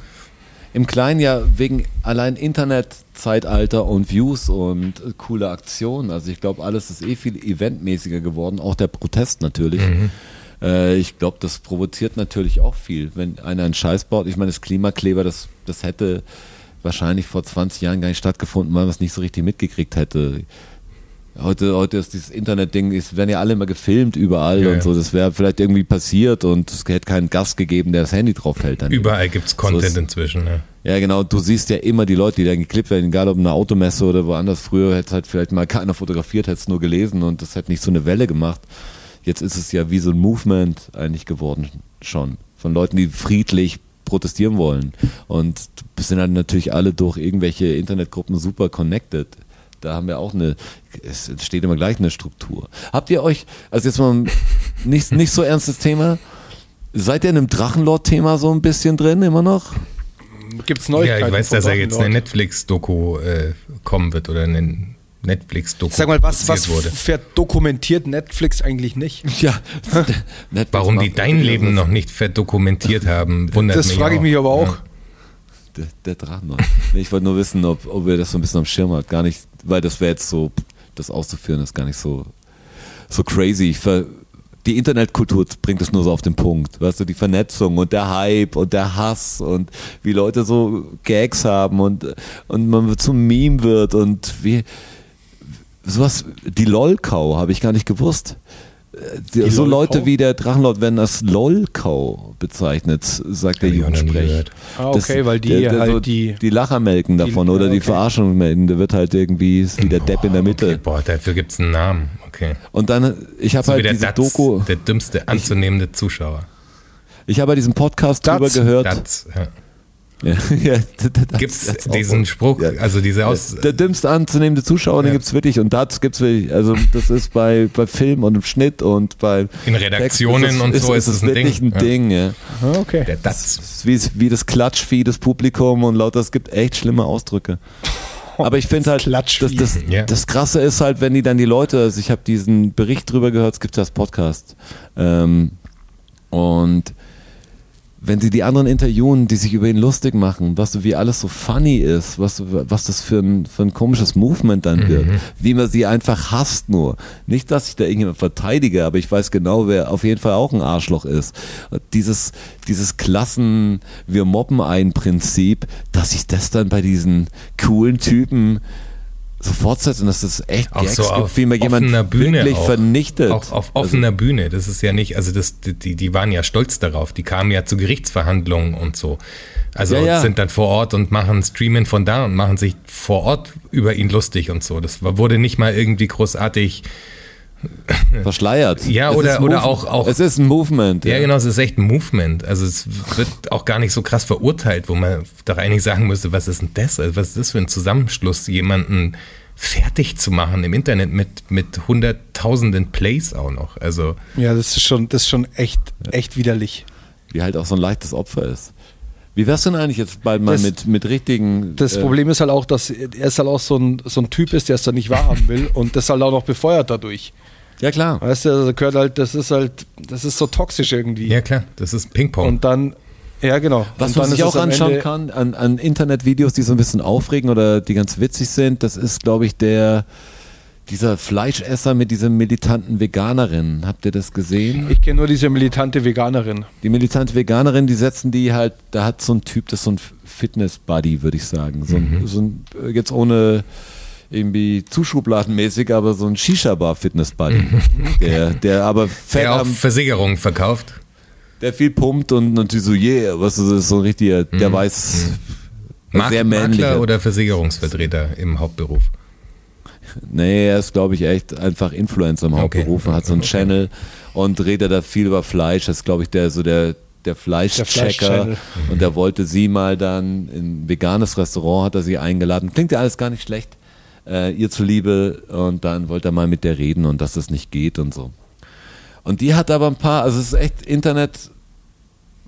Im Kleinen ja wegen allein Internetzeitalter und Views und äh, coole Aktionen. Also ich glaube, alles ist eh viel eventmäßiger geworden, auch der Protest natürlich. Äh, ich glaube, das provoziert natürlich auch viel, wenn einer einen Scheiß baut. Ich meine, das Klimakleber, das, das hätte wahrscheinlich vor 20 Jahren gar nicht stattgefunden, weil man es nicht so richtig mitgekriegt hätte. Heute, heute ist dieses Internet-Ding, es werden ja alle immer gefilmt überall Ja, und so. Das wäre vielleicht irgendwie passiert und es hätte keinen Gast gegeben, der das Handy drauf hält. Dann Überall gibt's Content So ist- inzwischen. Ne? ja, genau. Du siehst ja immer die Leute, die dann geklippt werden, egal ob in einer Automesse oder woanders. Früher hätte es halt vielleicht mal keiner fotografiert, hätte es nur gelesen und das hätte nicht so eine Welle gemacht. Jetzt ist es ja wie so ein Movement eigentlich geworden schon. Von Leuten, die friedlich protestieren wollen. Und sind halt natürlich alle durch irgendwelche Internetgruppen super connected. Da haben wir auch eine, es entsteht immer gleich eine Struktur. Habt ihr euch, also jetzt mal ein <laughs> nicht, nicht so ernstes Thema, seid ihr in einem Drachenlord-Thema so ein bisschen drin immer noch? Gibt es Ja, Neuigkeiten? ich weiß, dass er jetzt eine? Netflix-Doku äh, kommen wird oder eine Netflix-Doku Sag mal, was, was wurde. verdokumentiert Netflix eigentlich nicht? <laughs> Ja. Netflix Warum die dein Leben noch nicht verdokumentiert <laughs> haben, wundert Das mich frage ich auch. mich aber auch. Der, der Drachenlord. Ich wollte nur wissen, ob, ob ihr das so ein bisschen am Schirm habt. Gar nicht, weil das wäre jetzt so, das auszuführen ist gar nicht so, so crazy. Ver, die Internetkultur bringt es nur so auf den Punkt. Weißt du, die Vernetzung und der Hype und der Hass und wie Leute so Gags haben und, und man zum Meme wird und wie, sowas, die LOL-Kau habe ich gar nicht gewusst. Die, so LOL-Kau? Leute wie der Drachenlord werden als LOL-Kau bezeichnet, sagt der Jugendsprech. Ah, okay, weil die halt die- die Lacher melken davon Die- oder die okay. Verarschung melken. Der wird halt irgendwie wie der Depp in der Mitte. Okay, boah, dafür gibt's einen Namen. Okay. Und dann, ich habe So halt der diese Datz, Doku, der dümmste anzunehmende Zuschauer. ich habe halt diesen Podcast drüber Datz. gehört. Datz, ja. <laughs> Ja, ja, Datz, Gibt's Datz auch. diesen Spruch, Ja. also diese Aus... Der dümmste anzunehmende Zuschauer, den Ja. gibt's wirklich und das gibt's wirklich. Also das ist bei, bei Film und im Schnitt und bei In Redaktionen Text und so ist es es ein wirklich Ding. ein Ding. Ja. Ah, okay. Der Das wie, wie das Klatschvieh des Publikum und lauter, es gibt echt schlimme Ausdrücke. Aber ich finde halt, das, Klatschvieh. das, Ja. das Krasse ist halt, wenn die dann die Leute, also ich habe diesen Bericht drüber gehört, es gibt das Podcast. Ähm, und wenn sie die anderen interviewen, die sich über ihn lustig machen, was, wie alles so funny ist, was, was das für ein, für ein komisches Movement dann wird, wie man sie einfach hasst nur. Nicht, dass ich da irgendjemand verteidige, aber ich weiß genau, wer auf jeden Fall auch ein Arschloch ist. Dieses, dieses Klassen, wir mobben ein Prinzip, dass sich das dann bei diesen coolen Typen so fortsetzt und dass das echt Auch Gags so gibt, auf wie man jemand offener Bühne wirklich auch. vernichtet. Auch auf offener Bühne. Das ist ja nicht, also das, die, die waren ja stolz darauf. Die kamen ja zu Gerichtsverhandlungen und so. Also Ja, ja. sind dann vor Ort und machen Streamen von da und machen sich vor Ort über ihn lustig und so. Das wurde nicht mal irgendwie großartig. Verschleiert. Ja, Es oder- oder auch- auch- Es ist ein Movement. Ja, genau, es ist echt ein Movement. Also es wird auch gar nicht so krass verurteilt, wo man doch eigentlich sagen müsste, was ist denn das? Also was ist das für ein Zusammenschluss, jemanden fertig zu machen im Internet mit, mit hunderttausenden Plays auch noch. Also Ja, das ist schon, das ist schon echt, echt widerlich. Wie halt auch so ein leichtes Opfer ist. Wie wär's denn eigentlich jetzt bald mal Das- mit, mit richtigen. Das äh, Problem ist halt auch, dass er ist halt auch so ein, so ein Typ ist, der es dann nicht wahrhaben will <laughs> und das halt auch noch befeuert dadurch. Ja, klar. Weißt du, also gehört halt, das ist halt, das ist so toxisch irgendwie. ja klar, das ist Ping-Pong. Und dann, ja genau. Was man dann sich auch anschauen Ende- kann an, an Internetvideos, die so ein bisschen aufregen oder die ganz witzig sind, das ist, glaube ich, der dieser Fleischesser mit dieser militanten Veganerin. Habt ihr das gesehen? Ich kenne nur diese militante Veganerin. Die militante Veganerin, die setzen die halt, da hat so ein Typ, das ist so ein Fitness-Buddy, würde ich sagen. So ein, Mhm. so ein, jetzt ohne irgendwie zuschubladenmäßig, aber so ein Shisha-Bar-Fitness-Buddy. <laughs> Der, der aber fett der auch Versicherungen verkauft. der viel pumpt und natürlich so, yeah, was ist das, so ein richtiger, der weiß, Mark sehr männlich. Makler oder Versicherungsvertreter im Hauptberuf. Nee, er ist, glaube ich, echt einfach Influencer im Okay. Hauptberuf und hat so einen Okay. Channel und redet da viel über Fleisch. Das ist, glaube ich, der so der, der Fleischchecker. Fleischchannel. und der wollte sie mal dann in ein veganes Restaurant, hat er sie eingeladen. Klingt ja alles gar nicht schlecht, äh, ihr zuliebe. Und dann wollte er mal mit der reden und dass das nicht geht und so. Und die hat aber ein paar, also es ist echt Internet,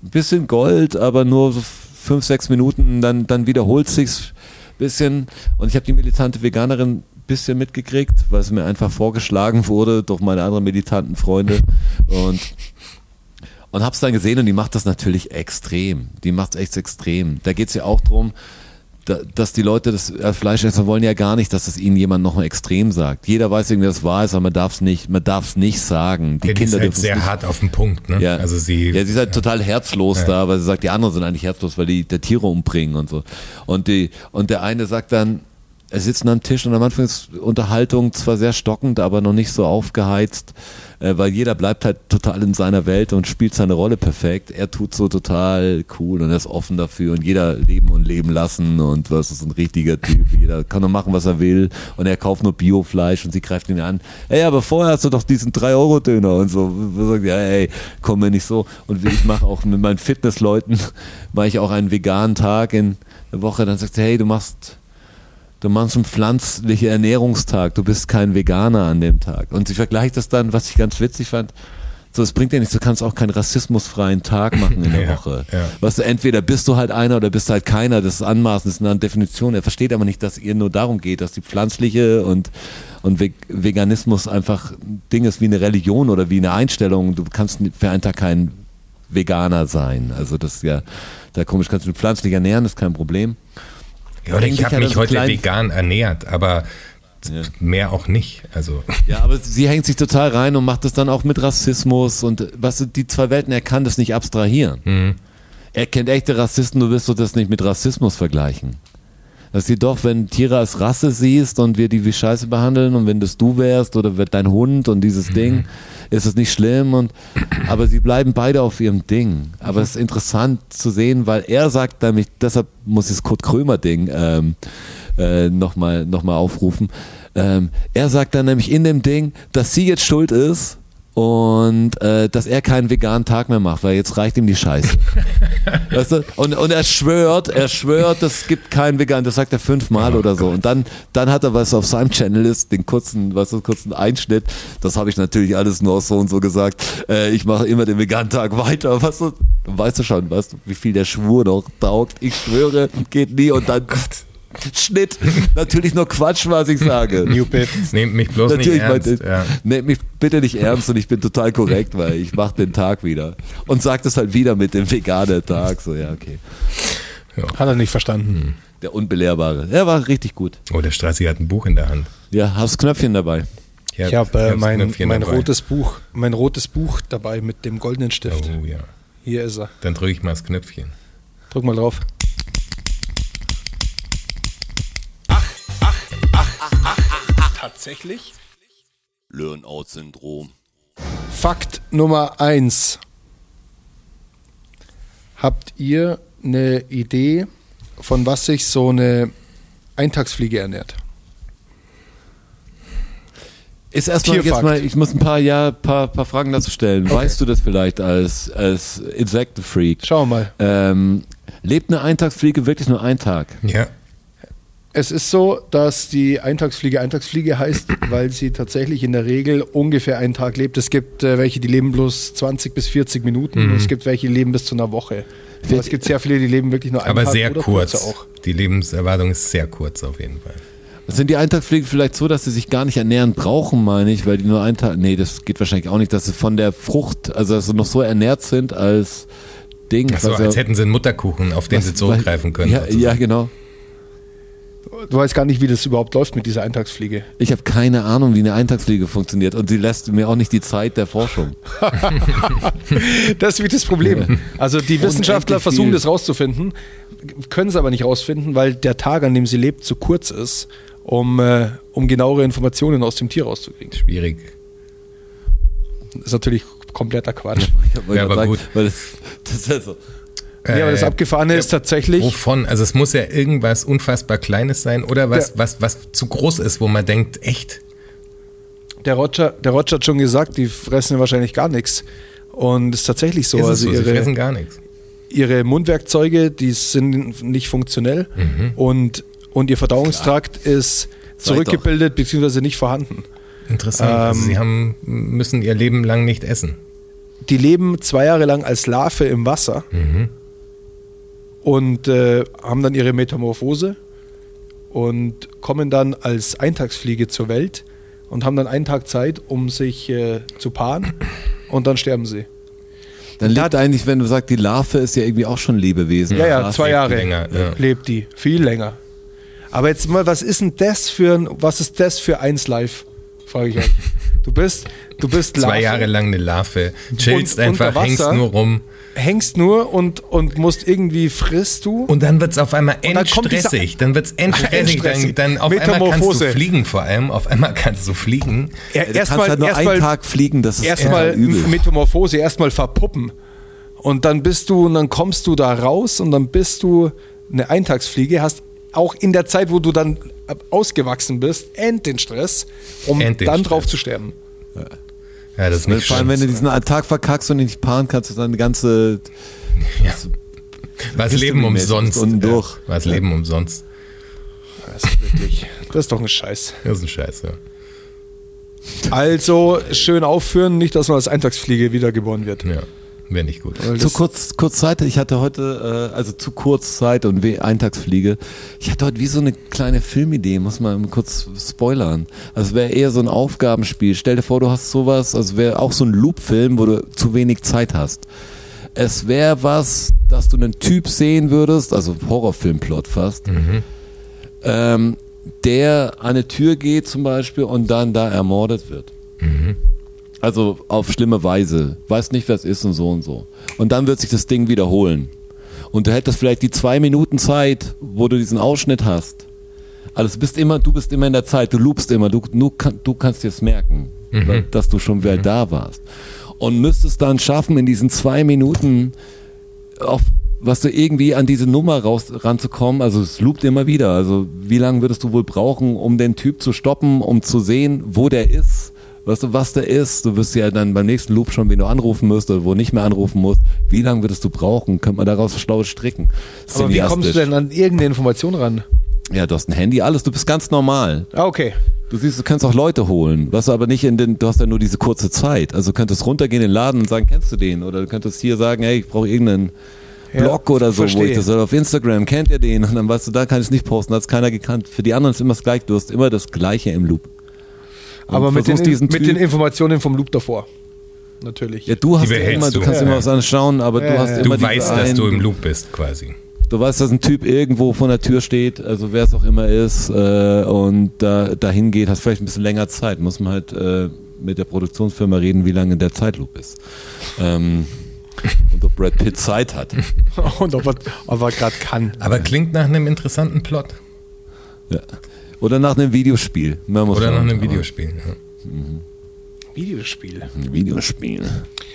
ein bisschen Gold, aber nur so fünf, sechs Minuten, dann, dann wiederholt sich's ein bisschen. Und ich habe die militante Veganerin bisschen mitgekriegt, weil es mir einfach vorgeschlagen wurde durch meine anderen militanten Freunde. Und und hab's dann gesehen und die macht das natürlich extrem. Die macht's echt extrem. Da geht's ja auch drum, da, dass die Leute das äh, Fleisch essen wollen ja gar nicht, dass das ihnen jemand nochmal extrem sagt. Jeder weiß irgendwie, dass es wahr ist, aber man darf's nicht, man darf's nicht sagen. Die Ja, die ist Kinder halt dürfen's sehr nicht hart auf den Punkt, ne? ja. Also sie. Ja, sie ist halt total herzlos Ja. da, weil sie sagt, die anderen sind eigentlich herzlos, weil die der Tiere umbringen und so. Und die, und der eine sagt dann, er sitzen am Tisch und am Anfang ist Unterhaltung zwar sehr stockend, aber noch nicht so aufgeheizt, äh, weil jeder bleibt halt total in seiner Welt und spielt seine Rolle perfekt. Er tut so total cool und er ist offen dafür und jeder leben und leben lassen und was ist ein richtiger Typ. <laughs> Jeder kann nur machen, was er will und er kauft nur Biofleisch und sie greift ihn an. Ey, aber vorher hast du doch diesen 3-Euro-Döner und so. Ja, ey, komm mir nicht so. Und ich mache auch mit meinen Fitnessleuten, mache ich auch einen veganen Tag in der Woche. Dann sagt sie, hey, du machst Du machst einen pflanzlichen Ernährungstag, du bist kein Veganer an dem Tag. Und sie vergleicht das dann, was ich ganz witzig fand, so, es bringt ja nichts, du kannst auch keinen rassismusfreien Tag machen in der <laughs> Ja, Woche. ja. Weißt du, entweder bist du halt einer oder bist halt keiner, das ist anmaßend, das ist eine Definition. Er versteht aber nicht, dass ihr nur darum geht, dass die pflanzliche und, und Ve- Veganismus einfach ein Ding ist wie eine Religion oder wie eine Einstellung. Du kannst für einen Tag kein Veganer sein. Also das ist ja, da komisch, kannst du pflanzlich ernähren, ist kein Problem. Ja, ich habe mich heute klein- vegan ernährt, aber mehr auch nicht. Also Ja, aber sie hängt sich total rein und macht das dann auch mit Rassismus und was die zwei Welten, er kann das nicht abstrahieren. Er kennt echte Rassisten, du wirst so das nicht mit Rassismus vergleichen. Dass sie doch, wenn Tiere als Rasse siehst und wir die wie Scheiße behandeln und wenn das du wärst oder wird dein Hund und dieses Ding, ist es nicht schlimm und aber sie bleiben beide auf ihrem Ding. Aber es ist interessant zu sehen, weil er sagt nämlich, deshalb muss ich das Kurt Krömer Ding ähm, äh, nochmal noch mal aufrufen. Ähm, er sagt dann nämlich in dem Ding, dass sie jetzt schuld ist und äh, dass er keinen veganen Tag mehr macht, weil jetzt reicht ihm die Scheiße. <laughs> weißt du? und, und er schwört, er schwört, es gibt keinen veganen, das sagt er fünfmal oder so. Und dann, dann hat er, was auf seinem Channel ist, den kurzen, was so kurzen Einschnitt, das habe ich natürlich alles nur so und so gesagt. Äh, ich mache immer den veganen Tag weiter. Was du, weißt du schon, weißt du, wie viel der Schwur noch taugt? Ich schwöre, geht nie und dann Schnitt. Natürlich nur Quatsch, was ich sage. New Bit. nehmt mich bloß nicht Natürlich, ernst. mein, Ja. nehmt mich bitte nicht ernst und ich bin total korrekt, weil ich mache den Tag wieder. Und sagt es halt wieder mit dem veganen Tag. So, ja, okay. Hat er nicht verstanden. Der Unbelehrbare. Er war richtig gut. Oh, der Strassi hat ein Buch in der Hand. Ja, hast Knöpfchen dabei. Ich habe äh, hab's mein, mein rotes Buch, mein rotes Buch dabei mit dem goldenen Stift. Oh ja. Hier ist er. Dann drücke ich mal das Knöpfchen. Drück mal drauf. Tatsächlich? Learn-out-Syndrom. Fakt Nummer eins. Habt ihr eine Idee, von was sich so eine Eintagsfliege ernährt? Ist erstmal jetzt mal, ich muss ein paar, ja, paar, paar Fragen dazu stellen. Weißt du das vielleicht als, als Insektenfreak? Schauen wir mal. Ähm, lebt eine Eintagsfliege wirklich nur einen Tag? Ja. Es ist so, dass die Eintagsfliege Eintagsfliege heißt, <clears throat> weil sie tatsächlich in der Regel ungefähr einen Tag lebt. Es gibt äh, welche, die leben bloß 20 bis 40 Minuten und es gibt welche, die leben bis zu einer Woche. Aber es gibt sehr viele, die leben wirklich nur einen Aber Tag sehr oder kurz. Die Lebenserwartung ist sehr kurz auf jeden Fall. Sind die Eintagsfliegen vielleicht so, dass sie sich gar nicht ernähren brauchen, meine ich, weil die nur einen Tag. Nee, das geht wahrscheinlich auch nicht, dass sie von der Frucht, also dass sie noch so ernährt sind als Ding. Ach so, was als ja- hätten sie einen Mutterkuchen, auf den was- sie zurückgreifen können. Ja, ja, genau. Du weißt gar nicht, wie das überhaupt läuft mit dieser Eintagsfliege. Ich habe keine Ahnung, wie eine Eintagsfliege funktioniert und sie lässt mir auch nicht die Zeit der Forschung. <laughs> Das ist wirklich das Problem. Also die Wissenschaftler versuchen das rauszufinden, können es aber nicht rausfinden, weil der Tag, an dem sie lebt, zu kurz ist, um, äh, um genauere Informationen aus dem Tier rauszukriegen. Schwierig. Das ist natürlich kompletter Quatsch. Ja, aber gut. Weil das, das ist ja so. Ja, aber das Äh, Abgefahrene ist tatsächlich, Wovon? Also es muss ja irgendwas unfassbar Kleines sein oder was, Der- was, was zu groß ist, wo man denkt, echt? der Roger, der Roger hat schon gesagt, die fressen wahrscheinlich gar nichts. Und es ist tatsächlich so. ist also so? Sie ihre, fressen gar nichts. ihre Mundwerkzeuge, die sind nicht funktionell Mhm. und, und ihr Verdauungstrakt ist zurückgebildet bzw. nicht vorhanden. Interessant. also Ähm, sie haben, müssen ihr Leben lang nicht essen. Die leben zwei Jahre lang als Larve im Wasser Mhm. Und äh, haben dann ihre Metamorphose und kommen dann als Eintagsfliege zur Welt und haben dann einen Tag Zeit, um sich äh, zu paaren und dann sterben sie. Dann lebt eigentlich, wenn du sagst, die Larve ist ja irgendwie auch schon ein Lebewesen. Ja, ja, zwei Jahre länger, ja. lebt die, viel länger. Aber jetzt mal, was ist denn das für ein, was ist das für eins live? Frage ich euch. Du bist, du bist Zwei Larve, Jahre lang eine Larve. Chillst Und einfach, hängst nur rum. Hängst nur und, und musst irgendwie frisst du. Und dann wird's auf einmal dann endstressig. Dann wird's <laughs> endstressig. Endstressig. Dann, dann auf einmal kannst du fliegen vor allem. Auf einmal kannst du fliegen. Ja, du kannst erstmal halt nur erstmal einen Tag fliegen, das ist erstmal. Metamorphose, erstmal verpuppen. Und dann bist du, und dann kommst du da raus und dann bist du eine Eintagsfliege, hast auch in der Zeit, wo du dann ausgewachsen bist, end den Stress, um End den dann Stress. drauf zu sterben. Ja, das ist nicht Vor allem, wenn du diesen Tag verkackst und ihn nicht paaren kannst, ist dann die ganze. ja. Was Leben History-mäßig umsonst. unten durch. Ja, was Leben umsonst. Das ist wirklich, das ist doch ein Scheiß. Das ist ein Scheiß, ja. Also schön aufführen, nicht, dass man als Eintagsfliege wiedergeboren wird. Ja, wäre nicht gut. Zu kurz, kurz Zeit, ich hatte heute, äh, also zu kurz Zeit und we- Eintagsfliege. Ich hatte heute wie so eine kleine Filmidee, muss man kurz spoilern. Also wäre eher so ein Aufgabenspiel. Stell dir vor, du hast sowas, also wäre auch so ein Loop-Film, wo du zu wenig Zeit hast. Es wäre was, dass du einen Typ sehen würdest, also Horrorfilmplot fast, ähm, der an eine Tür geht zum Beispiel und dann da ermordet wird. Also auf schlimme Weise. Weiß nicht, wer es ist und so und so. Und dann wird sich das Ding wiederholen. Und du hättest vielleicht die zwei Minuten Zeit, wo du diesen Ausschnitt hast. Also du bist immer, du bist immer in der Zeit, du loopst immer, du, du, du kannst dir es merken, weil- dass du schon wieder da warst. Und müsstest dann schaffen, in diesen zwei Minuten auf was du irgendwie an diese Nummer raus ranzukommen, also es loopt immer wieder. Also wie lange würdest du wohl brauchen, um den Typ zu stoppen, um zu sehen, wo der ist? Weißt du, was der ist? Du wirst ja dann beim nächsten Loop schon, wen du anrufen musst oder wo nicht mehr anrufen musst. Wie lange würdest du brauchen? Könnte man daraus schlau stricken. Aber wie kommst du denn an irgendeine Information ran? Ja, du hast ein Handy, alles, du bist ganz normal. Ah, okay. Du siehst, du kannst auch Leute holen, was aber nicht in den, du hast ja nur diese kurze Zeit. Also du könntest runtergehen in den Laden und sagen, kennst du den? Oder du könntest hier sagen, hey, ich brauche irgendeinen Ja, Blog oder so, wo verstehe. ich das oder auf Instagram, kennt ihr den? Und dann weißt du, da kann ich es nicht posten, hat es keiner gekannt. Für die anderen ist immer das gleiche, du hast immer das Gleiche im Loop. Aber mit den, mit den Informationen vom Loop davor. Natürlich. ja, du hast immer, du du. kannst Ja, immer ja. was anschauen, aber Ja, du hast ja. immer Du weißt, dass einen- du im Loop bist, quasi. Du weißt, dass ein Typ irgendwo vor der Tür steht, also wer es auch immer ist, äh, und da dahin geht, hast vielleicht ein bisschen länger Zeit. Muss man halt äh, mit der Produktionsfirma reden, wie lange der Zeitloop ist. Ähm, und ob Brad Pitt Zeit hat. <laughs> Und ob er, ob er gerade kann. Aber klingt nach einem interessanten Plot. Ja. Oder nach einem Videospiel. Man muss Oder nach einem Videospiel. Ja. Videospiel. Ein Videospiel.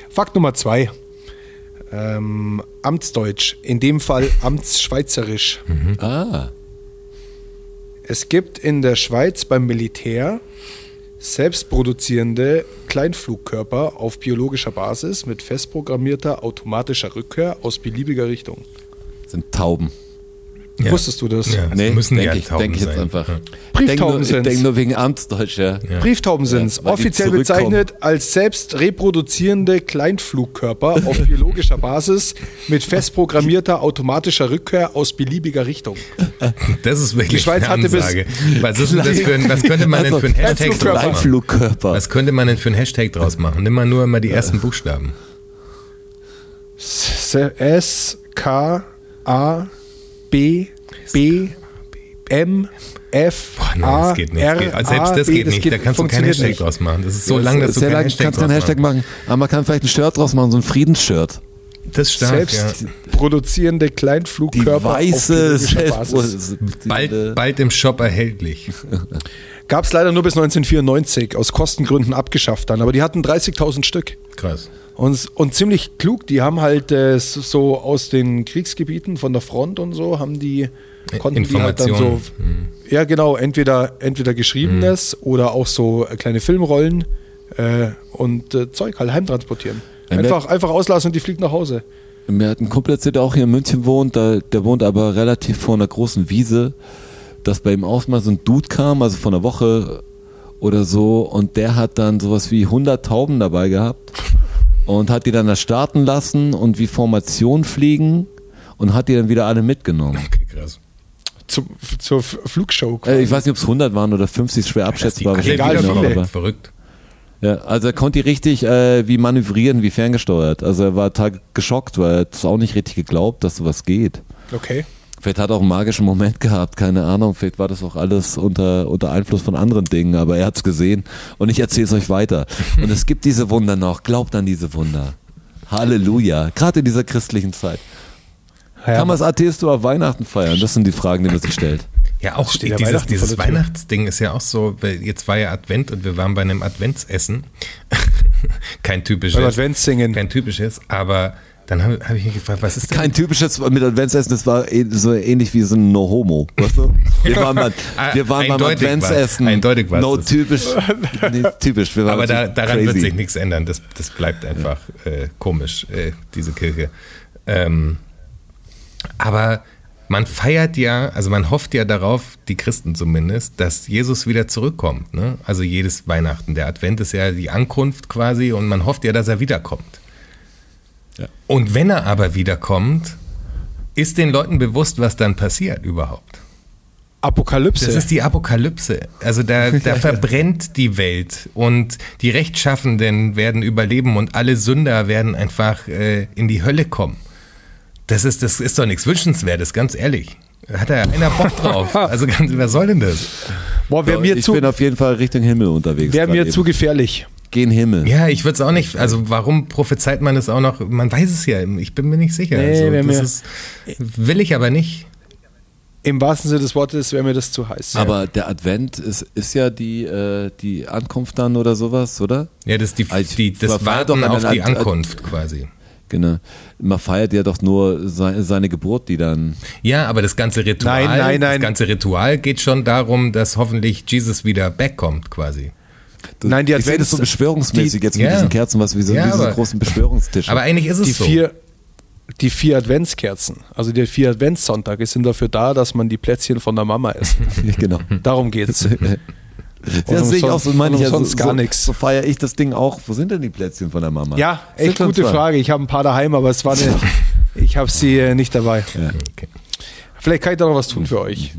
Fakt Nummer zwei. Ähm, Amtsdeutsch. In dem Fall Amtsschweizerisch. Ah. Es gibt in der Schweiz beim Militär selbstproduzierende Kleinflugkörper auf biologischer Basis mit festprogrammierter automatischer Rückkehr aus beliebiger Richtung. Sind Tauben. Ja. Wusstest du das? Ja, Nee, müssen denk ja ich, Tauben denk ich jetzt sein. einfach. Ja. Brieftauben nur, ich sind's. denk nur wegen Amtsdeutsch, ja. Ja. Brieftauben sind es. Offiziell bezeichnet als selbst reproduzierende Kleinflugkörper auf biologischer Basis mit festprogrammierter automatischer Rückkehr aus beliebiger Richtung. Das ist wirklich Die Schweiz eine hatte bis- Ansage. Was, ist denn das für ein, was könnte man denn für ein Hashtag draus machen? Was könnte man denn für ein Hashtag draus machen? Nimm mal nur immer die ersten Buchstaben. S, K, A, B, B, M, F, Boah, nein, A, das geht nicht. R, Geht- Selbst A, das B, geht nicht. da kannst du kein funktioniert Hashtag nicht. draus machen. Das ist so lang, dass du Sehr kein lang Hashtag kannst kein draus Hashtag machen. Aber man kann vielleicht ein Shirt draus machen, so ein Friedensshirt. Das ist stark, Selbst ja. produzierende Die Kleinflugkörper weiße biologischer Basis. Selbst Bald, bald im Shop erhältlich. <laughs> Gab es leider nur bis 1994, aus Kostengründen abgeschafft dann, aber die hatten 30.000 Stück. Krass. Und, und ziemlich klug, die haben halt äh, so aus den Kriegsgebieten von der Front und so, haben die, konnten die halt dann so, Informationen. ja genau, entweder, entweder geschriebenes oder auch so äh, kleine Filmrollen äh, und äh, Zeug halt heimtransportieren. Ja, Einfach, einfach auslassen und die fliegt nach Hause. Mir hat ein Kumpel erzählt, der auch hier in München wohnt, da, der wohnt aber relativ vor einer großen Wiese, dass bei ihm auch mal so ein Dude kam, also vor einer Woche oder so, und der hat dann sowas wie 100 Tauben dabei gehabt und hat die dann da starten lassen und wie Formation fliegen und hat die dann wieder alle mitgenommen. Okay, krass. Zum, zur Flugshow. Äh, ich weiß nicht, ob es 100 waren oder 50, schwer abschätzbar. Alle egal, noch, aber- Verrückt. Ja, also er konnte die richtig äh, wie manövrieren, wie ferngesteuert. Also er war total geschockt, weil er hat es auch nicht richtig geglaubt, dass sowas geht. Okay. Vielleicht hat er auch einen magischen Moment gehabt, keine Ahnung. Vielleicht war das auch alles unter, unter Einfluss von anderen Dingen, aber er hat es gesehen und ich erzähle es euch weiter. Und es gibt diese Wunder noch. Glaubt an diese Wunder. Halleluja. Gerade in dieser christlichen Zeit. Ja, Kann man als Atheist über Weihnachten feiern? Das sind die Fragen, die man sich stellt. Ja, auch Steht dieses, Weihnachten dieses. Weihnachtsding ist ja auch so, weil jetzt war ja Advent und wir waren bei einem Adventsessen. <laughs> Kein typisches. Adventssingen. Kein typisches, aber dann habe hab ich mich gefragt, was ist denn? Kein typisches mit Adventsessen, das war eh- so ähnlich wie so ein No-Homo. Weißt du? Wir waren beim, <laughs> wir waren war- Adventsessen. eindeutig war No, das. typisch. Nee, typisch. Aber da, daran crazy. wird sich nichts ändern. Das, das bleibt einfach äh, komisch, äh, diese Kirche. Ähm, aber man feiert ja, also man hofft ja darauf, die Christen zumindest, dass Jesus wieder zurückkommt. Ne? Also jedes Weihnachten. Der Advent ist ja die Ankunft quasi und man hofft ja, dass er wiederkommt. Ja. Und wenn er aber wiederkommt, ist den Leuten bewusst, was dann passiert überhaupt. Apokalypse. Das ist die Apokalypse. Also da, <laughs> da verbrennt die Welt und die Rechtschaffenden werden überleben und alle Sünder werden einfach äh, in die Hölle kommen. Das ist, das ist doch nichts Wünschenswertes, ganz ehrlich. Hat da einer Bock drauf? <laughs> Also ganz, was soll denn das? Boah, wäre mir, ich zu, bin auf jeden Fall Richtung Himmel unterwegs. wär gerade mir eben. zu gefährlich. Den Himmel. Ja, ich würde es auch nicht, also warum prophezeit man das auch noch? Man weiß es ja, ich bin mir nicht sicher. Nee, also, das ist, will ich aber nicht. Im wahrsten Sinne des Wortes wäre mir das zu heiß. Aber der Advent ist, ist ja die, äh, die Ankunft dann oder sowas, oder? Ja, das ist die, Also, die, das feiert Warten doch auf die Ad- Ankunft quasi. Genau. Man feiert ja doch nur seine, seine Geburt, die dann. Ja, aber das ganze Ritual, Nein, nein, nein. das ganze Ritual geht schon darum, dass hoffentlich Jesus wieder backkommt quasi. Nein, die ich sehe das so Advents- beschwörungsmäßig die- jetzt mit Ja. diesen Kerzen, was wie so Ja, wie aber- großen Beschwörungstische. Aber eigentlich ist es die so. vier, die vier Adventskerzen, also die vier Adventssonntage, sind dafür da, dass man die Plätzchen von der Mama isst. <laughs> genau. Darum geht's. <laughs> Das sehe ich auch so, meine ich ja, so, umsonst gar so, nix. so feiere ich das Ding auch. Wo sind denn die Plätzchen von der Mama? Ja, Sind echt schon gute. Frage. Ich habe ein paar daheim, aber es war eine, <laughs> ich habe sie äh, nicht dabei. Ja. Okay. Vielleicht kann ich da noch was tun für euch.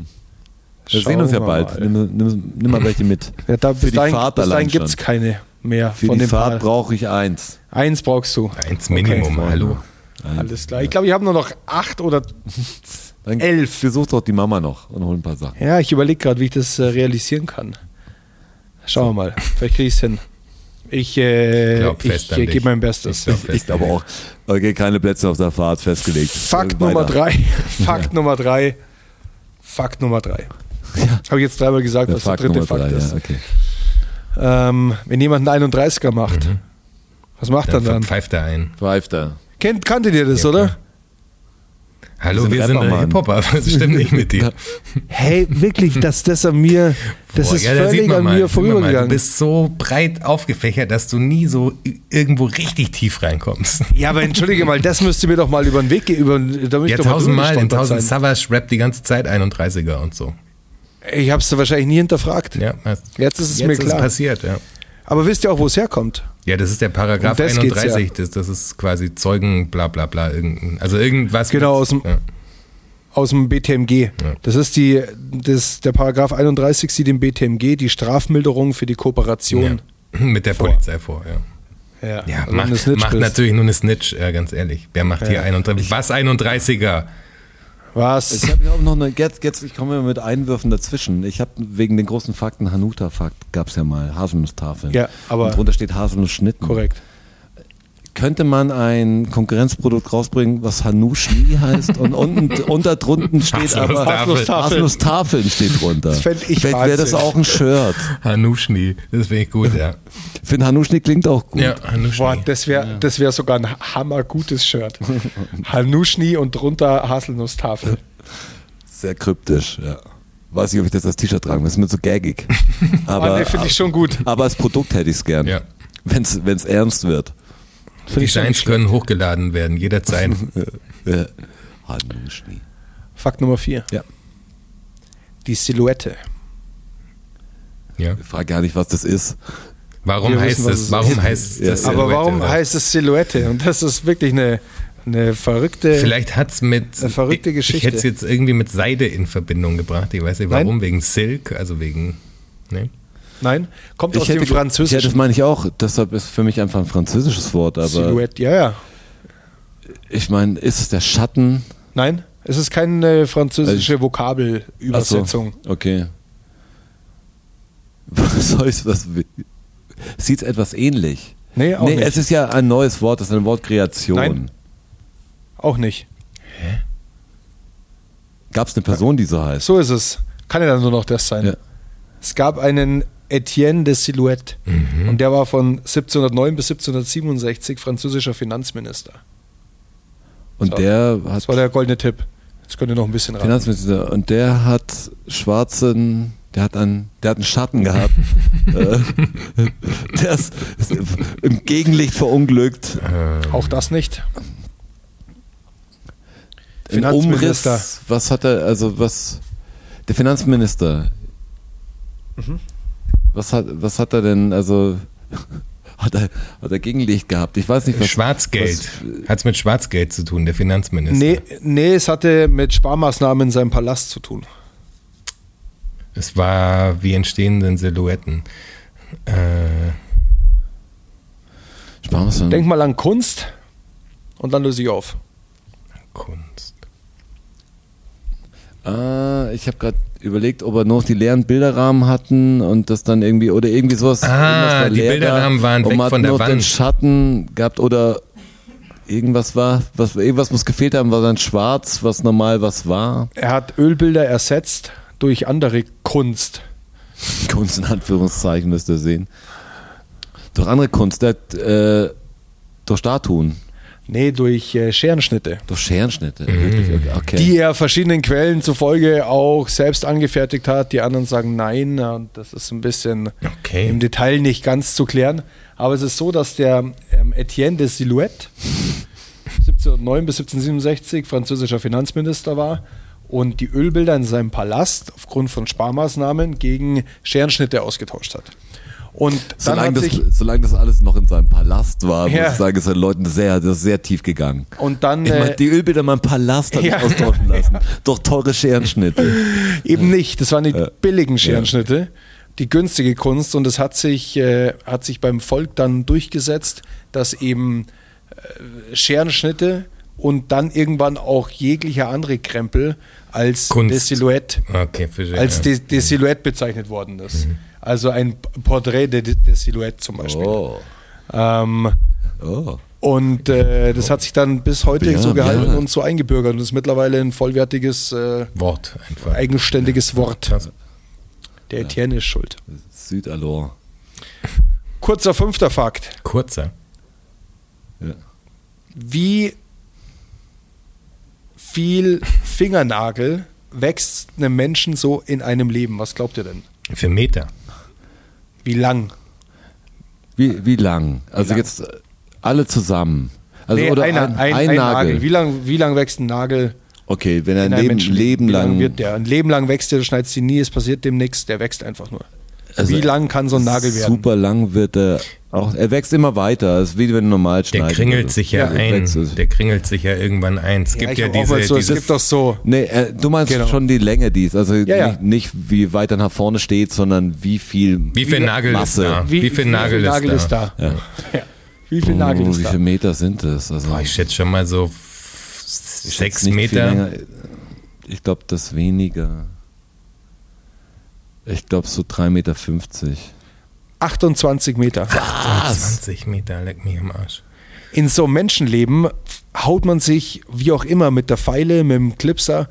Wir sehen uns ja Schauen bald. mal. Nimm, nimm, nimm mal welche mit. <laughs> Ja, da, Für bis die dahin, Fahrt bis dahin allein gibt es keine mehr Für von die Fahrt brauche ich eins. Eins brauchst du. Eins Minimum, Okay. hallo. Alles klar. Ich glaube, ich habe nur noch acht oder Dann Elf. Besuch doch die Mama noch und hol ein paar Sachen. Ja, ich überlege gerade, wie ich das äh, realisieren kann. Schauen wir mal. Vielleicht kriege ich es hin. Ich, äh, Glaub ich äh, gebe mein Bestes. Ich Ich glaube auch. Okay, keine Plätze auf der Fahrt festgelegt. Fakt Nummer drei. <laughs> Fakt Nummer drei. Fakt Nummer drei. <laughs> Habe ich jetzt dreimal gesagt, Ja, was Fakt der dritte Nummer Fakt drei, ist. ja, okay. Ähm, wenn jemand einen 31er macht, was macht er Mhm. Dann dann? pfeift er ein. Pfeift er. Kennt, kanntet ihr das, Ja, oder? klar. Hallo, Wir sind wir sind Mann. Hip-Hopper, was stimmt nicht mit dir? <laughs> Hey, wirklich, dass das an mir, das Boah, ist ja, da völlig an mal, mir mal, Du vorübergegangen. bist so breit aufgefächert, dass du nie so irgendwo richtig tief reinkommst. <laughs> Ja, aber entschuldige mal, das müsste mir doch mal über den Weg gehen. Über, da müsste Ja, tausendmal in tausend Savage rappt die ganze Zeit 31er und so. Ich habe es wahrscheinlich nie hinterfragt. Ja, Jetzt ist es jetzt mir ist klar. es passiert, ja. Aber wisst ihr auch, wo es herkommt? Ja, das ist der Paragraph Um das geht's 31, das, das ist quasi Zeugen, bla bla bla, also irgendwas. Genau, mit- aus dem- ja. Aus dem BTMG. Das ist die, das, der Paragraph 31 sieht im BTMG die Strafmilderung für die Kooperation. Ja. Mit der Vor. Polizei vor, ja. Ja, Ja, also macht, macht natürlich nur eine Snitch, ja, ganz ehrlich. Wer macht hier Ja. 31? Was 31er? Was? Ich habe auch noch eine, jetzt, jetzt, ich komme mit Einwürfen dazwischen. Ich habe wegen den großen Fakten, Hanuta-Fakt gab es ja mal, Haselnusstafeln. Ja, aber- Und drunter steht Haselnussschnitten. Korrekt. Könnte man ein Konkurrenzprodukt rausbringen, was Hanuschni heißt und unten unter drunten steht aber Haselnusstafeln. Haselnusstafeln steht drunter. Das fänd ich Vielleicht wäre das auch ein Shirt. Hanuschni, das wäre gut, ja. Ich finde Hanuschni klingt auch gut. Ja, Hanuschni. Boah, das wäre das wär sogar ein hammergutes Shirt. Hanuschni und drunter Haselnusstafel. Sehr kryptisch, ja. Weiß nicht, ob ich das als T-Shirt tragen will. Das ist mir so gaggig. Aber, <laughs> Aber nee, finde ich schon gut. aber als Produkt hätte ich es gern. Ja. Wenn es ernst wird. Ich schon Designs können hochgeladen werden, jederzeit. <laughs> Ja. Hanuschni. Fakt Nummer vier. Ja. Die Silhouette. ja. Ich frage gar nicht, was das ist. Warum Wir heißt wissen, es, es warum ist. heißt Ja. das Aber Silhouette, warum oder? heißt es Silhouette? Und das ist wirklich eine, eine verrückte. Vielleicht hat's mit Eine verrückte Ich, Geschichte. ich hätte es jetzt irgendwie mit Seide in Verbindung gebracht. Ich weiß nicht Nein. warum, wegen Silk, also wegen. Ne? Nein, kommt aus Ich dem hätte, ja, das Französischen. meine ich auch. Deshalb ist für mich einfach ein französisches Wort. Aber Silhouette, ja, ja. ich meine, ist es der Schatten? Nein, es ist keine französische Also- Vokabelübersetzung. So, okay. <laughs> Was soll ich was? Sieht etwas ähnlich? Nee, auch nee, nicht. es ist ja ein neues Wort, das ist eine Wortkreation. Nein. Auch nicht. Gab es eine Person, die so heißt? So ist es. Kann ja dann nur noch das sein. Ja. Es gab einen Etienne de Silhouette und der war von 1709 bis 1767 französischer Finanzminister. Und So. der hat Das war der goldene Tipp. Jetzt könnt ihr noch ein bisschen ran. Finanzminister und der hat schwarzen, der hat einen, der hat einen Schatten gehabt. <laughs> Äh, der ist, ist im Gegenlicht verunglückt. Auch das nicht. Ein Finanzminister. Umriss. Was hat er, also was, der Finanzminister. Mhm. Was hat, was hat er denn, also, <laughs> hat er, hat er Gegenlicht gehabt? Ich weiß nicht, was. Schwarzgeld. Hat es mit Schwarzgeld zu tun, der Finanzminister? Nee, nee, es hatte mit Sparmaßnahmen in seinem Palast zu tun. Es war, wie entstehen denn Silhouetten? Äh, denn? Denk mal an Kunst und dann löse ich auf. Kunst. Ah, ich habe gerade überlegt, ob er noch die leeren Bilderrahmen hatten und das dann irgendwie oder irgendwie sowas. Ah, die Bilderrahmen waren und weg man hat von der noch den Wand. Schatten gehabt oder irgendwas war, was irgendwas muss gefehlt haben, war dann schwarz, was normal was war. Er hat Ölbilder ersetzt durch andere Kunst. <laughs> Kunst in Anführungszeichen müsst ihr sehen. Durch andere Kunst, der äh, durch Statuen, Nee, durch äh, Scherenschnitte. durch Scherenschnitte. Wirklich, okay. okay. Die er verschiedenen Quellen zufolge auch selbst angefertigt hat. Die anderen sagen nein. Und das ist ein bisschen Okay. im Detail nicht ganz zu klären. Aber es ist so, dass der ähm, Etienne de Silhouette 1709 bis 1767 französischer Finanzminister war und die Ölbilder in seinem Palast aufgrund von Sparmaßnahmen gegen Scherenschnitte ausgetauscht hat. Und dann Solange hat das, solange das alles noch in seinem Palast war, Ja. muss ich sagen, ist den Leuten sehr, das ist sehr tief gegangen. und dann Ich meine, äh, die Ölbilder in meinem Palast hat <laughs> Ja. ich austauschen lassen. Durch teure Scherenschnitte. <laughs> Eben nicht. Das waren die Ja. billigen Scherenschnitte, die günstige Kunst. Und es hat sich, äh, hat sich beim Volk dann durchgesetzt, dass eben äh, Scherenschnitte und dann irgendwann auch jeglicher andere Krempel als Kunst. de Silhouette, Okay, als ja. de, de Silhouette bezeichnet worden ist. Also ein Porträt de, de Silhouette zum Beispiel. Oh. Ähm, Oh. und äh, das hat sich dann bis heute Ja, so gehalten ja. und so eingebürgert und ist mittlerweile ein vollwertiges, äh, Wort einfach. eigenständiges Wort. Der Etienne ist schuld. Südalor. Kurzer fünfter Fakt. Kurzer. Wie viel Fingernagel wächst einem Menschen so in einem Leben? Was glaubt ihr denn? Für Meter. Wie lang? Wie, wie lang? Also lang? jetzt alle zusammen. Also Nee, oder einer- ein, ein, ein, ein Nagel. Wie lang, wie lang wächst ein Nagel Okay, wenn er in ein Leben? Leben wie lang. wird der? Ein Leben lang wächst der, du schneidest ihn nie, es passiert dem nichts, der wächst einfach nur. Also wie lang kann so ein Nagel werden? Super lang wird er auch. Er wächst immer weiter. Das ist wie wenn du normal Der schneidest. kringelt sich ja, Ja, ein. wächst- Der kringelt sich ja irgendwann ein. Es gibt ja, auch diese, so, es diese gibt doch so. Nee, äh, du meinst Genau. schon die Länge dies. Also ja. Nicht, nicht wie weit er nach vorne steht, sondern wie viel. wie viel wie- Nagel Masse. ist da? Wie, viel Nagel, ist, da? da? Ja. Wie viel Nagel oh, ist wie da? viele Meter sind das? Also, Boah, ich schätze schon mal so sechs Meter. Ich glaube, das weniger. Ich glaube, so 3,50 Meter. 28 Meter. 20 Meter, leck mich am Arsch. in so einem Menschenleben haut man sich, wie auch immer, mit der Pfeile, mit dem Clipser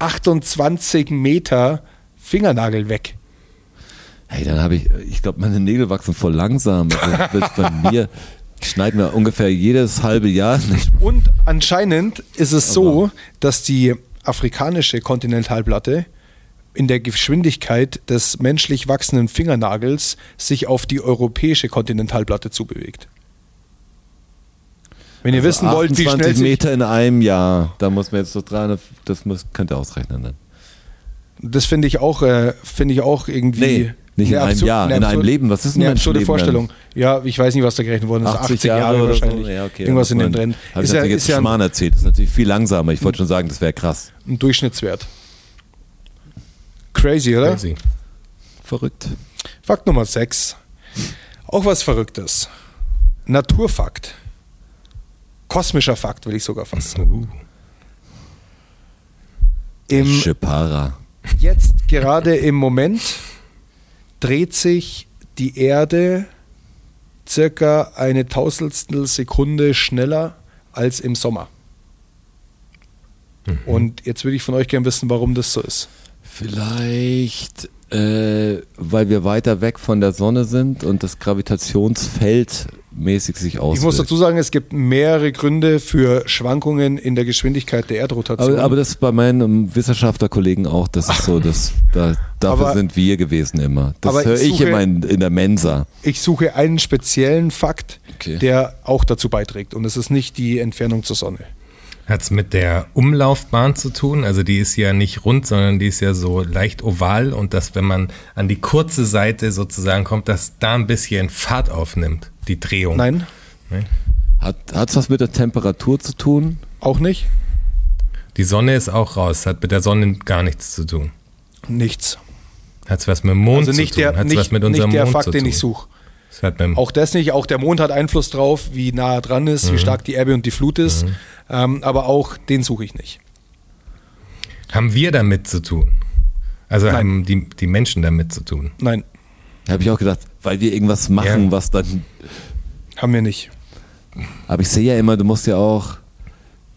28 Meter Fingernagel weg. Hey, dann habe ich, ich glaube, meine Nägel wachsen voll langsam. Also, bei <laughs> mir schneiden wir ungefähr jedes halbe Jahr. Und anscheinend ist es so, dass die afrikanische Kontinentalplatte in der Geschwindigkeit des menschlich wachsenden Fingernagels sich auf die europäische Kontinentalplatte zubewegt. Wenn ihr wissen wollt, wie schnell 28 sich, Meter in einem Jahr, da muss man jetzt so 300, das muss, könnt ihr ausrechnen dann. das finde ich auch, äh, finde ich auch irgendwie. Nee, nicht in eine einem Jahr, in einem Leben. Was ist denn eine ein absurde Vorstellung. Ja, ich weiß nicht, was da gerechnet worden ist. 80, Jahre, oder wahrscheinlich. So? Ja, okay, Irgendwas in dem muss man- drin. Hab ich Ist ja, natürlich ist jetzt ja ein, Schmarrn erzählt. Das ist natürlich viel langsamer. Ich wollte schon sagen, das wäre krass. ein Durchschnittswert. Crazy, oder? Crazy. Verrückt. Fakt Nummer 6. Auch was Verrücktes. Naturfakt. Kosmischer Fakt, will ich sogar fast sagen. Im, Schipara. jetzt gerade im Moment dreht sich die Erde circa eine Tausendstel Sekunde schneller als im Sommer. Und jetzt würde ich von euch gerne wissen, warum das so ist. Vielleicht, äh, weil wir weiter weg von der Sonne sind und das Gravitationsfeld mäßig sich auswirkt. Ich muss dazu sagen, es gibt mehrere Gründe für Schwankungen in der Geschwindigkeit der Erdrotation. aber, aber das ist bei meinen ähm, Wissenschaftlerkollegen auch, das ist so, das, da, dafür Aber- sind wir gewesen immer. Das höre ich ich suche- immer in, in der Mensa. ich suche einen speziellen Fakt, Okay. der auch dazu beiträgt. Und es ist nicht die Entfernung zur Sonne. Hat es mit der Umlaufbahn zu tun? Also die ist ja nicht rund, sondern die ist ja so leicht oval und dass, wenn man an die kurze Seite sozusagen kommt, dass da ein bisschen Fahrt aufnimmt, die Drehung. Nein, Hat es was mit der Temperatur zu tun? auch nicht. Die Sonne ist auch raus, hat mit der Sonne gar nichts zu tun. Nichts. Hat es was mit dem Mond Also nicht zu tun? der, Hat's nicht, was mit unserem nicht der Mond Fakt, zu den tun? ich suche. Es Auch das nicht. Auch der Mond hat Einfluss drauf, wie nah er dran ist, Mhm. wie stark die Ebbe und die Flut ist. Ähm, aber auch den suche ich nicht. haben wir damit zu tun? Also Nein. haben die, die Menschen damit zu tun? Nein, Habe ich auch gedacht, weil wir irgendwas machen, Ja. was dann. haben wir nicht. Aber ich sehe ja immer, du musst ja auch